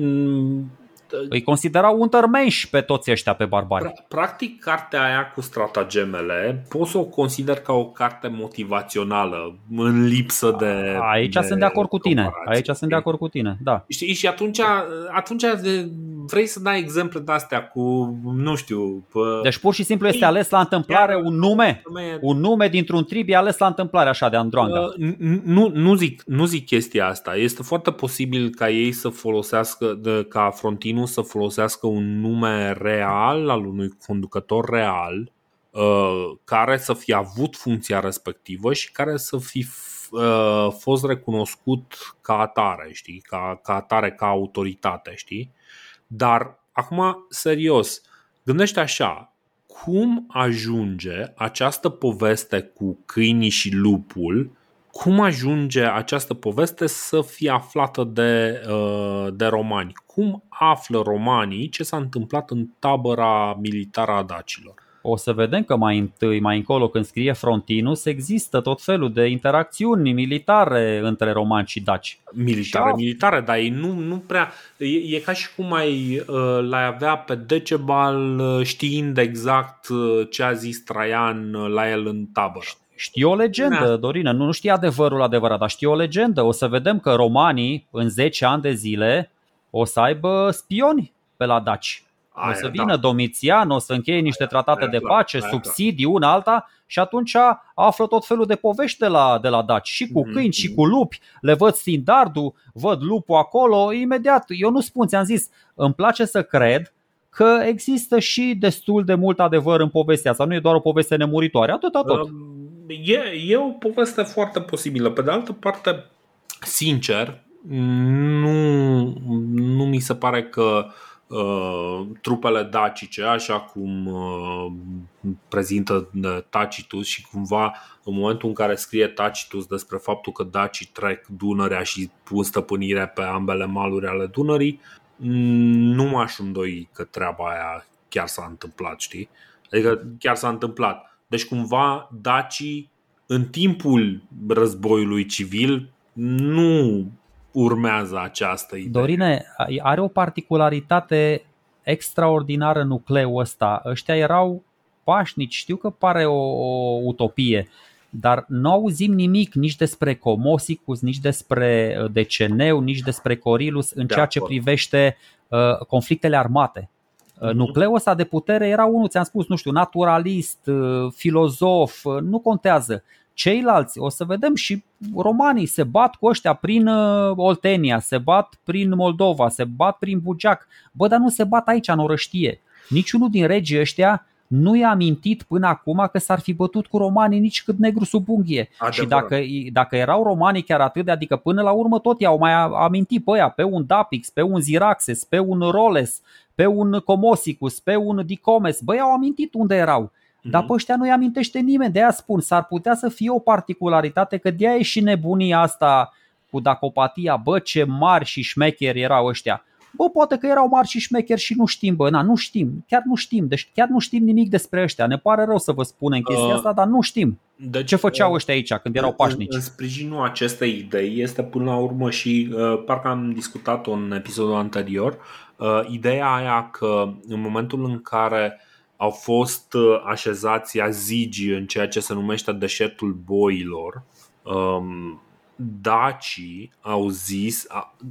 îi considerau untermenși pe toți ăștia pe barbari. Practic, cartea aia cu stratagemele pot să o consider ca o carte motivațională în lipsă de. Aici de sunt de acord cu tine. Aici sunt de acord cu tine, da. Știi, și atunci, atunci vrei să dai exemple de astea cu, nu știu. Pă... Deci pur și simplu este ales la întâmplare un nume. Un nume dintr-un trib e ales la întâmplare așa de Androanga. Uh, nu, nu, zic, nu zic chestia asta. Este foarte posibil ca ei să folosească, de, ca Frontinu nu să folosească un nume real al unui conducător real uh, care să fi avut funcția respectivă și care să fi uh, fost recunoscut ca atare, știi? Ca, ca atare, ca autoritate, știi? Dar acum, serios, gândește așa, cum ajunge această poveste cu câinii și lupul cum ajunge această poveste să fie aflată de, uh, de romani? Cum află romanii ce s-a întâmplat în tabăra militară a dacilor? O să vedem că mai întâi, mai încolo, când scrie Frontinus, există tot felul de interacțiuni militare între romani și daci. Militare, și militare, dar ei nu, nu prea. E, e ca și cum ai, uh, l-ai avea pe Decebal uh, știind exact uh, ce a zis Traian la el în tabără. Știi o legendă, da. Dorină, nu, nu știi adevărul adevărat, dar știi o legendă. O să vedem că romanii în 10 ani de zile o să aibă spioni pe la daci. Aia, o să vină da. Domitian, o să încheie niște tratate aia, de pace, aia, subsidii, una alta și atunci află tot felul de povești de la, de la daci. Și cu mm-hmm. câini, și cu lupi, le văd standardul, văd lupul acolo, imediat. Eu nu spun, ți-am zis, îmi place să cred că există și destul de mult adevăr în povestea asta. Nu e doar o poveste nemuritoare, atât tot. E, e o poveste foarte posibilă. Pe de altă parte, sincer, nu, nu mi se pare că uh, trupele dacice, așa cum uh, prezintă uh, Tacitus și cumva în momentul în care scrie Tacitus despre faptul că dacii trec Dunărea și pun stăpânire pe ambele maluri ale Dunării, nu m-aș îndoi că treaba aia chiar s-a întâmplat, știi? Adică chiar s-a întâmplat. Deci cumva dacii în timpul războiului civil nu urmează această idee. Dorine, are o particularitate extraordinară nucleul ăsta. Ăștia erau pașnici, știu că pare o, o utopie, dar nu auzim nimic nici despre Comosicus, nici despre uh, Deceneu, nici despre Corilus în de ceea ce privește uh, conflictele armate. Uh, mhm. Nucleul ăsta de putere era unul, ți-am spus, nu știu, naturalist, uh, filozof, uh, nu contează. Ceilalți, o să vedem și romanii se bat cu ăștia prin Oltenia, se bat prin Moldova, se bat prin Bugeac. Bă, dar nu se bat aici în orăștie. Niciunul din regii ăștia nu i-a amintit până acum că s-ar fi bătut cu romanii nici cât negru sub unghie. Adevărat. Și dacă, dacă erau romanii chiar atât de, adică până la urmă tot i-au mai amintit pe ăia, pe un Dapix, pe un Ziraxes, pe un Roles, pe un Comosicus, pe un Dicomes, băi, au amintit unde erau. Mm-hmm. Dar pe ăștia nu-i amintește nimeni, de aia spun, s-ar putea să fie o particularitate, că de aia e și nebunia asta cu dacopatia, bă, ce mari și șmecheri erau ăștia. Bă, poate că erau mari și șmecheri și nu știm, bă, na, nu știm, chiar nu știm, deci chiar nu știm nimic despre ăștia. Ne pare rău să vă spunem chestia uh, asta, dar nu știm. Deci, ce făceau uh, ăștia aici când erau pașnici? În, în sprijinul acestei idei este până la urmă și, uh, parcă am discutat-o în episodul anterior, uh, ideea aia că în momentul în care au fost uh, așezați azigi în ceea ce se numește deșertul boilor, um, dacii au zis,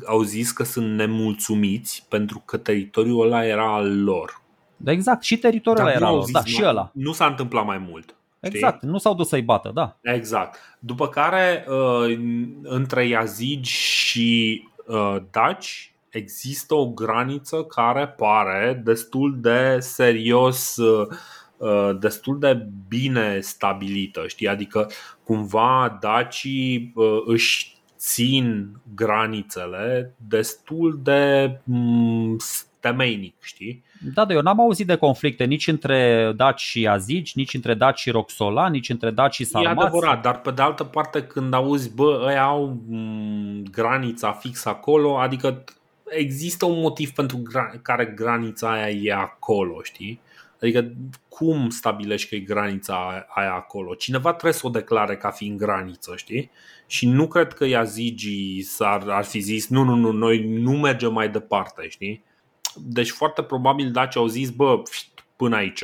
au zis că sunt nemulțumiți pentru că teritoriul ăla era al lor. Da, exact, și teritoriul ăla era al lor, da, și ăla. Nu s-a întâmplat mai mult. Exact, știi? nu s-au dus să-i bată, da. Exact. După care, uh, între Yazigi și uh, daci există o graniță care pare destul de serios uh, Uh, destul de bine stabilită, știi? Adică cumva dacii uh, își țin granițele destul de mm, temeinic, știi? Da, da, eu n-am auzit de conflicte nici între daci și azici, nici între daci și roxola, nici între daci și sarmați. E adevărat, dar pe de altă parte când auzi, bă, ăia au mm, granița fix acolo, adică există un motiv pentru care granița aia e acolo, știi? Adică cum stabilești că e granița aia acolo? Cineva trebuie să o declare ca fiind graniță, știi? Și nu cred că Yazigi ar, ar fi zis nu, nu, nu, noi nu mergem mai departe, știi? Deci foarte probabil Daci au zis, bă, până aici,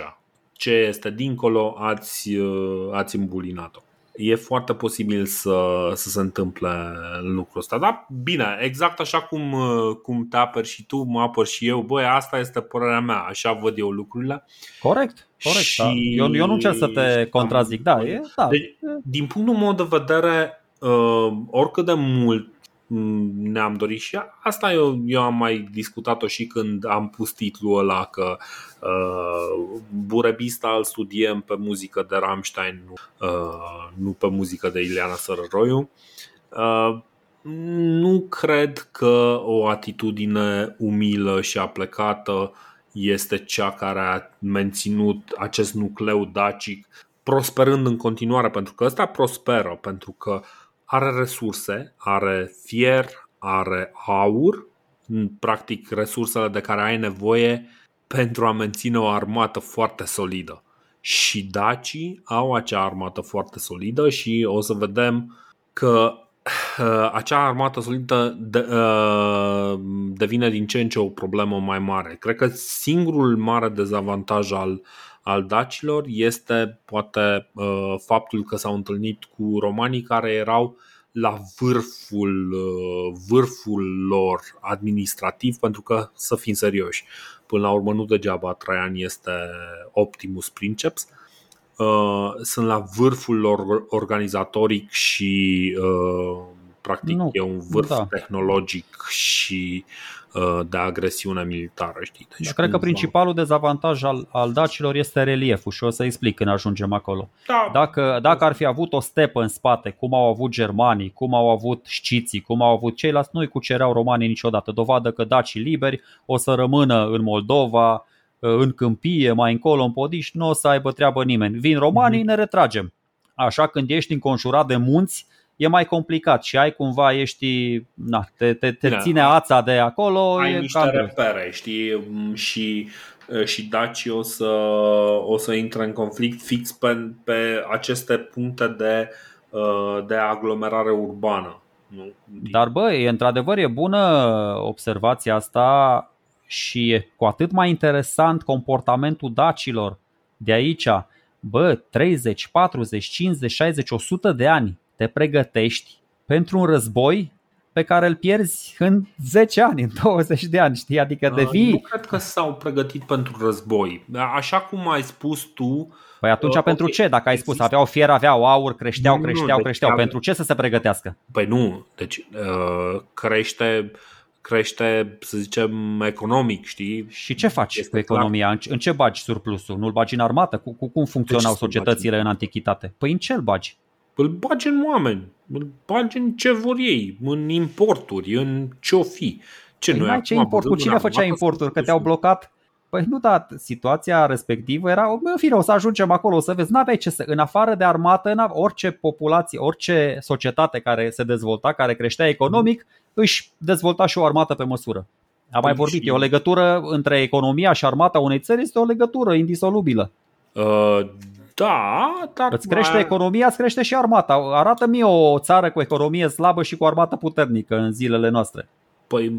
ce este dincolo ați, uh, ați îmbulinat-o e foarte posibil să, să se întâmple lucrul ăsta. Dar bine, exact așa cum, cum te apăr și tu, mă apăr și eu, băi, asta este părerea mea, așa văd eu lucrurile. Corect, corect. Și... Da. Eu, eu nu încerc să te contrazic, da, e, da. Deci, din punctul meu de vedere, uh, oricât de mult ne-am dorit și asta eu, eu am mai discutat-o și când am pus titlul ăla că uh, Burebista îl studiem pe muzică de Rammstein, nu, uh, nu pe muzică de Ileana Sărăroiu. Uh, nu cred că o atitudine umilă și aplecată este cea care a menținut acest nucleu dacic prosperând în continuare, pentru că ăsta prosperă, pentru că uh, are resurse, are fier, are aur, practic resursele de care ai nevoie pentru a menține o armată foarte solidă. Și dacii au acea armată foarte solidă și o să vedem că uh, acea armată solidă de, uh, devine din ce în ce o problemă mai mare. Cred că singurul mare dezavantaj al, al dacilor este poate uh, faptul că s-au întâlnit cu romanii care erau la vârful, uh, vârful lor administrativ, pentru că, să fim serioși, până la urmă nu degeaba Traian este Optimus Princeps, uh, sunt la vârful lor organizatoric și practic nu, e un vârf da. tehnologic și Uh, de agresiune militară. Știi? Deci, da, cred că principalul dezavantaj al, al dacilor este relieful și o să explic când ajungem acolo. Da. Dacă, dacă ar fi avut o stepă în spate, cum au avut germanii, cum au avut șciții, cum au avut ceilalți, nu-i cucereau romanii niciodată. Dovadă că dacii liberi o să rămână în Moldova, uh, în câmpie, mai încolo, în podiș, nu o să aibă treabă nimeni. Vin romanii, mm-hmm. ne retragem. Așa când ești înconjurat de munți, e mai complicat și ai cumva, ești, na, te, te, te da. ține ața de acolo. Ai e niște repere, știi, și, și Daci o să, o să intre în conflict fix pe, pe aceste puncte de, de aglomerare urbană. Nu? Dar bă, e, într-adevăr e bună observația asta și e cu atât mai interesant comportamentul dacilor de aici. Bă, 30, 40, 50, 60, 100 de ani te pregătești pentru un război pe care îl pierzi în 10 ani, în 20 de ani, știi? Adică devii... Nu cred că s-au pregătit pentru război. Așa cum ai spus tu... Păi atunci uh, pentru okay. ce? Dacă ai spus aveau fier, aveau aur, creșteau, creșteau, nu, deci creșteau. Deci, pentru ce să se pregătească? Păi nu, deci uh, crește crește, să zicem, economic, știi? Și ce faci este cu economia? Clar. În ce bagi surplusul? Nu-l bagi în armată? Cu, cu cum funcționau deci societățile în antichitate? Păi în ce îl bagi? Îl bagi în oameni, îl bagi în ce vor ei, în importuri, în ce-o fi. Ce păi noi ce import? Cu cine făcea importuri? Că te-au blocat? Păi nu, da, situația respectivă era, în fine, o să ajungem acolo, o să vezi, n-aveai ce să, în afară de armată, în orice populație, orice societate care se dezvolta, care creștea economic, își dezvolta și o armată pe măsură. Am mai păi vorbit, e o legătură între economia și armata unei țări, este o legătură indisolubilă. Uh, da, dar... Îți crește mai... economia, îți crește și armata. Arată-mi o țară cu economie slabă și cu armată puternică în zilele noastre. Păi,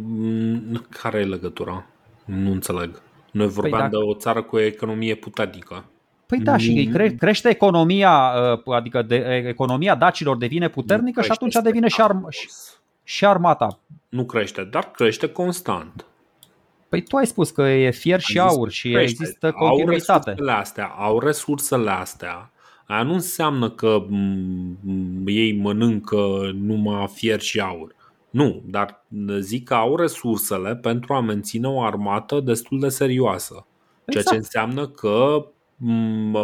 care e legătura? Nu înțeleg. Noi păi vorbeam păi de o țară cu economie puternică. Păi da, și cre- crește economia, uh, adică de, economia dacilor devine puternică și atunci devine și, arm- și armata. Nu crește, dar crește constant. Păi tu ai spus că e fier și aur și crește. există continuitate. Au resursele astea, au resursele astea. Aia nu înseamnă că ei mănâncă numai fier și aur. Nu, dar zic că au resursele pentru a menține o armată destul de serioasă. Ceea exact. ce înseamnă că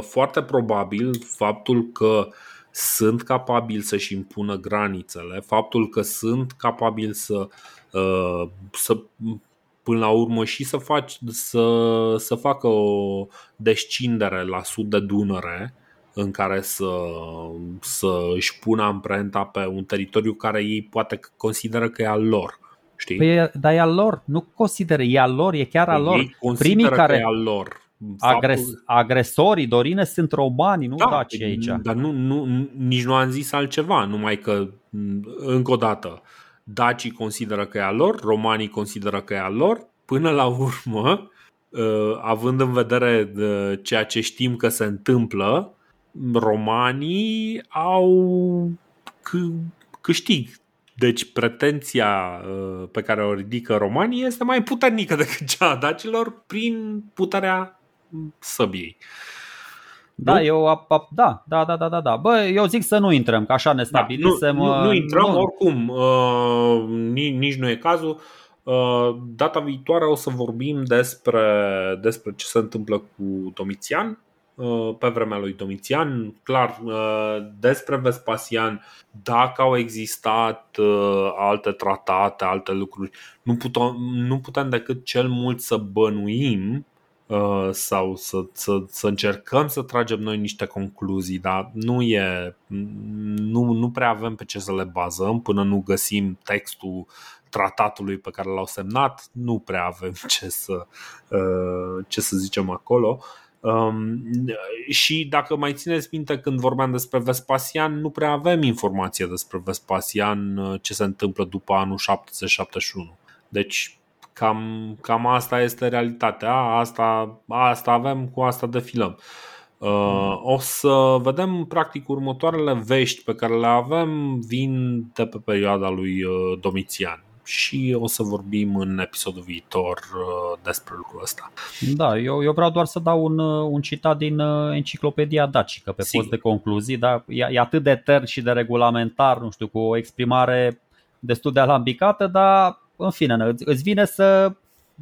foarte probabil faptul că sunt capabili să-și impună granițele, faptul că sunt capabili să, uh, să până la urmă și să, faci, să, să facă o descindere la sud de Dunăre în care să, să își pună amprenta pe un teritoriu care ei poate consideră că e al lor. Știi? Păi, dar e al lor, nu consideră, e al lor, e chiar al păi lor. Ei Primii care, că e al lor. Agres, Faptul... Agresorii, Dorine, sunt romani, nu da, daci aici. Dar nu, nu, nici nu am zis altceva, numai că, încă o dată, dacii consideră că e al lor, romanii consideră că e al lor, până la urmă, uh, <laughs> având în vedere uh, ceea ce știm că se întâmplă, romanii au câștig. Deci pretenția uh, pe care o ridică romanii este mai puternică <laughs> decât cea a dacilor prin puterea săbiei. Da, nu? eu, ap, da, da, da, da, da, da. Bă, eu zic să nu intrăm, că așa ne stabilisem. Da, nu, nu, nu intrăm, nu. oricum, uh, nici, nici nu e cazul. Uh, data viitoare o să vorbim despre, despre ce se întâmplă cu Domitian uh, pe vremea lui Domitian, clar, uh, despre Vespasian, dacă au existat alte tratate, alte lucruri, nu putem, nu putem decât cel mult să bănuim sau să, să, să încercăm să tragem noi niște concluzii, dar nu e nu, nu prea avem pe ce să le bazăm până nu găsim textul tratatului pe care l-au semnat, nu prea avem <laughs> ce să, uh, ce să zicem acolo. Um, și dacă mai țineți minte când vorbeam despre Vespasian, nu prea avem informație despre Vespasian, uh, ce se întâmplă după anul 70-71. Deci cam, cam asta este realitatea, asta, asta avem, cu asta defilăm. Uh, o să vedem practic următoarele vești pe care le avem vin de pe perioada lui Domitian și o să vorbim în episodul viitor uh, despre lucrul ăsta. Da, eu, eu vreau doar să dau un, uh, un citat din uh, enciclopedia dacică pe Sigur. post de concluzii, dar e, e atât de tern și de regulamentar, nu știu, cu o exprimare destul de alambicată, dar în fine, îți, îți vine să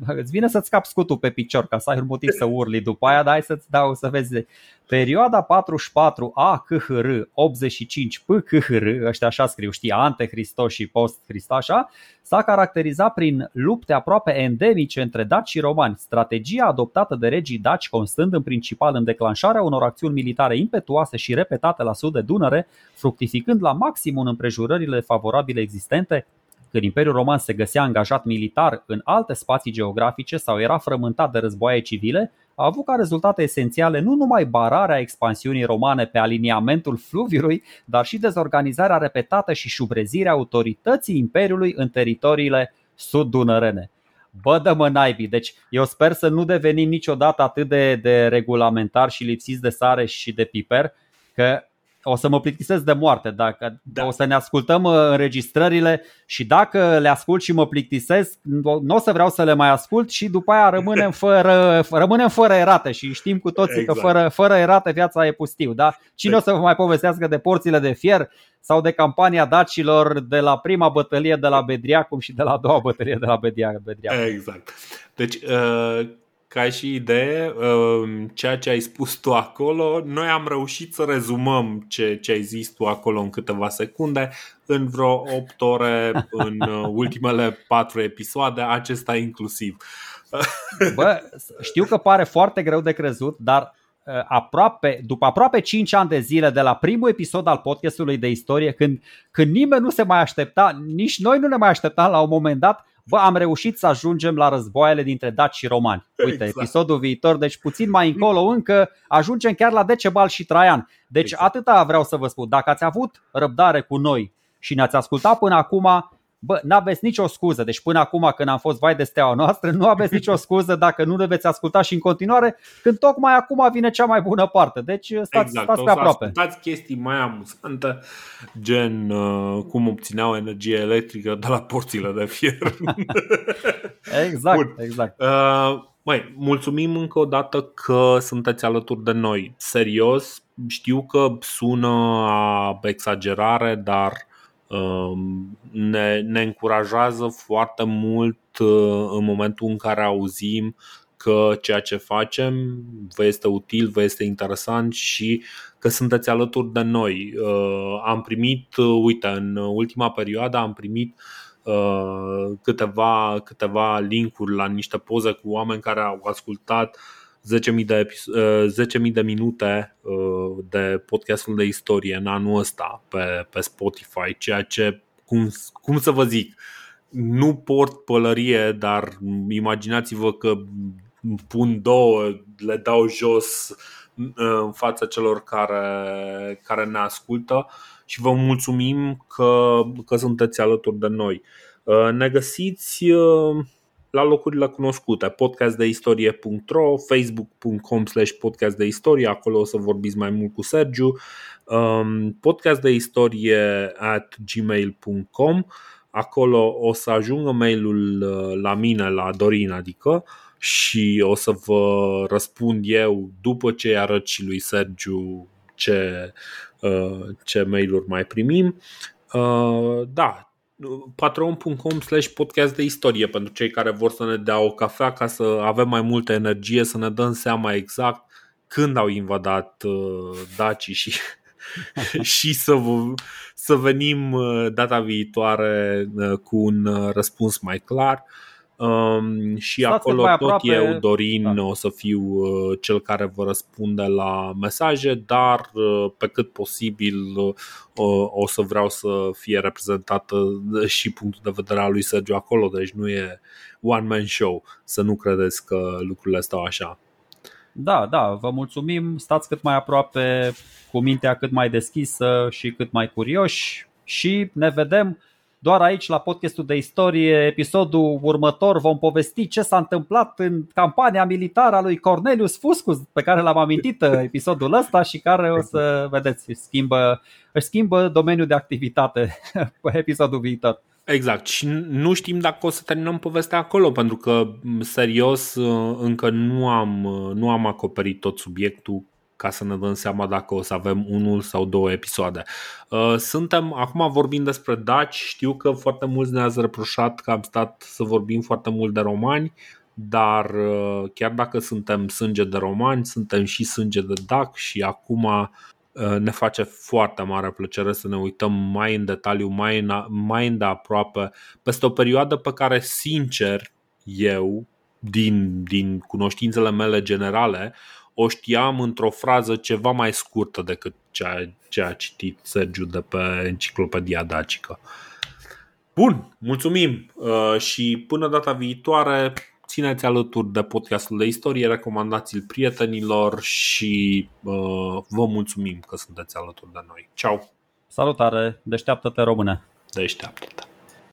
îți vine să-ți scapi scutul pe picior ca să ai un motiv să urli după aia, dar hai să-ți dau să vezi. Perioada 44 a KHR 85 p KHR, ăștia așa scriu, știi, ante Hristos și post Hristos așa, s-a caracterizat prin lupte aproape endemice între daci și romani. Strategia adoptată de regii daci constând în principal în declanșarea unor acțiuni militare impetuoase și repetate la sud de Dunăre, fructificând la maxim în împrejurările favorabile existente, când Imperiul Roman se găsea angajat militar în alte spații geografice sau era frământat de războaie civile, a avut ca rezultate esențiale nu numai bararea expansiunii romane pe aliniamentul fluviului, dar și dezorganizarea repetată și șubrezirea autorității Imperiului în teritoriile sud-dunărene. Bă, dă mă naibii, deci eu sper să nu devenim niciodată atât de, de regulamentar și lipsiți de sare și de piper, că o să mă plictisesc de moarte dacă da. o să ne ascultăm uh, înregistrările și dacă le ascult și mă plictisesc, nu o să vreau să le mai ascult și după aia rămânem <laughs> fără, rămânem fără erate și știm cu toții exact. că fără, fără erate viața e pustiu. Da? Cine exact. o să vă mai povestească de porțile de fier sau de campania dacilor de la prima bătălie de la Bedriacum și de la a doua bătălie de la Bedriacum? Exact. Deci, uh ca și idee, um, ceea ce ai spus tu acolo, noi am reușit să rezumăm ce, ce ai zis tu acolo în câteva secunde în vreo 8 ore în uh, <laughs> ultimele 4 episoade, acesta inclusiv. <laughs> Bă, știu că pare foarte greu de crezut, dar uh, aproape, după aproape 5 ani de zile de la primul episod al podcastului de istorie, când, când nimeni nu se mai aștepta, nici noi nu ne mai așteptam la un moment dat, bă, am reușit să ajungem la războaiele dintre daci și romani. Uite, exact. episodul viitor, deci puțin mai încolo încă ajungem chiar la Decebal și Traian. Deci exact. atâta vreau să vă spun. Dacă ați avut răbdare cu noi și ne-ați ascultat până acum, bă, n-aveți nicio scuză. Deci până acum când am fost vai de steaua noastră, nu aveți nicio scuză dacă nu ne veți asculta și în continuare, când tocmai acum vine cea mai bună parte. Deci stați, exact. stați pe aproape. Ascultați chestii mai amuzante, gen uh, cum obțineau energie electrică de la porțile de fier. <laughs> exact, Bun. exact. Uh, Măi, mulțumim încă o dată că sunteți alături de noi. Serios, știu că sună a exagerare, dar Um, ne, ne încurajează foarte mult uh, în momentul în care auzim că ceea ce facem vă este util, vă este interesant și că sunteți alături de noi. Am primit, uite, în ultima perioadă am primit câteva, câteva linkuri la niște poze cu oameni care au ascultat 10.000 de, 10.000 de minute de podcastul de istorie în anul ăsta pe, pe Spotify, ceea ce, cum, cum să vă zic, nu port pălărie, dar imaginați-vă că pun două, le dau jos în fața celor care, care ne ascultă și vă mulțumim că, că sunteți alături de noi. Ne găsiți la locurile cunoscute, podcastdeistorie.ro, facebook.com slash podcastdeistorie, acolo o să vorbiți mai mult cu Sergiu, podcastdeistorie at gmail.com acolo o să ajungă mailul uh, la mine, la Dorin, adică, și o să vă răspund eu după ce arăt și lui Sergiu ce, uh, ce mail-uri mai primim. Uh, da, patreon.com slash podcast de istorie pentru cei care vor să ne dea o cafea ca să avem mai multă energie, să ne dăm seama exact când au invadat dacii și <laughs> și să, să venim uh, data viitoare uh, cu un uh, răspuns mai clar. Um, și Stați acolo tot aproape... eu, Dorin, da. o să fiu cel care vă răspunde la mesaje, dar pe cât posibil o să vreau să fie reprezentată și punctul de vedere al lui Sergio acolo, deci nu e one man show, să nu credeți că lucrurile stau așa. Da, da, vă mulțumim, stați cât mai aproape, cu mintea cât mai deschisă și cât mai curioși și ne vedem doar aici la podcastul de istorie, episodul următor vom povesti ce s-a întâmplat în campania militară a lui Cornelius Fuscus, pe care l-am amintit episodul ăsta și care o să vedeți, schimbă, își schimbă domeniul de activitate <laughs> pe episodul viitor. Exact. Și nu știm dacă o să terminăm povestea acolo, pentru că, serios, încă nu am, nu am acoperit tot subiectul ca să ne dăm seama dacă o să avem unul sau două episoade. Uh, suntem, acum vorbim despre daci, știu că foarte mulți ne-ați reproșat că am stat să vorbim foarte mult de romani, dar uh, chiar dacă suntem sânge de romani, suntem și sânge de dac și acum Uh, ne face foarte mare plăcere să ne uităm mai în detaliu, mai, în, mai îndeaproape, peste o perioadă pe care, sincer, eu, din, din cunoștințele mele generale, o știam într-o frază ceva mai scurtă decât ce ce a citit Sergiu de pe enciclopedia dacică. Bun, mulțumim uh, și până data viitoare țineți alături de podcastul de istorie, recomandați-l prietenilor și uh, vă mulțumim că sunteți alături de noi. Ciao! Salutare! Deșteaptă-te române! Deșteaptă-te!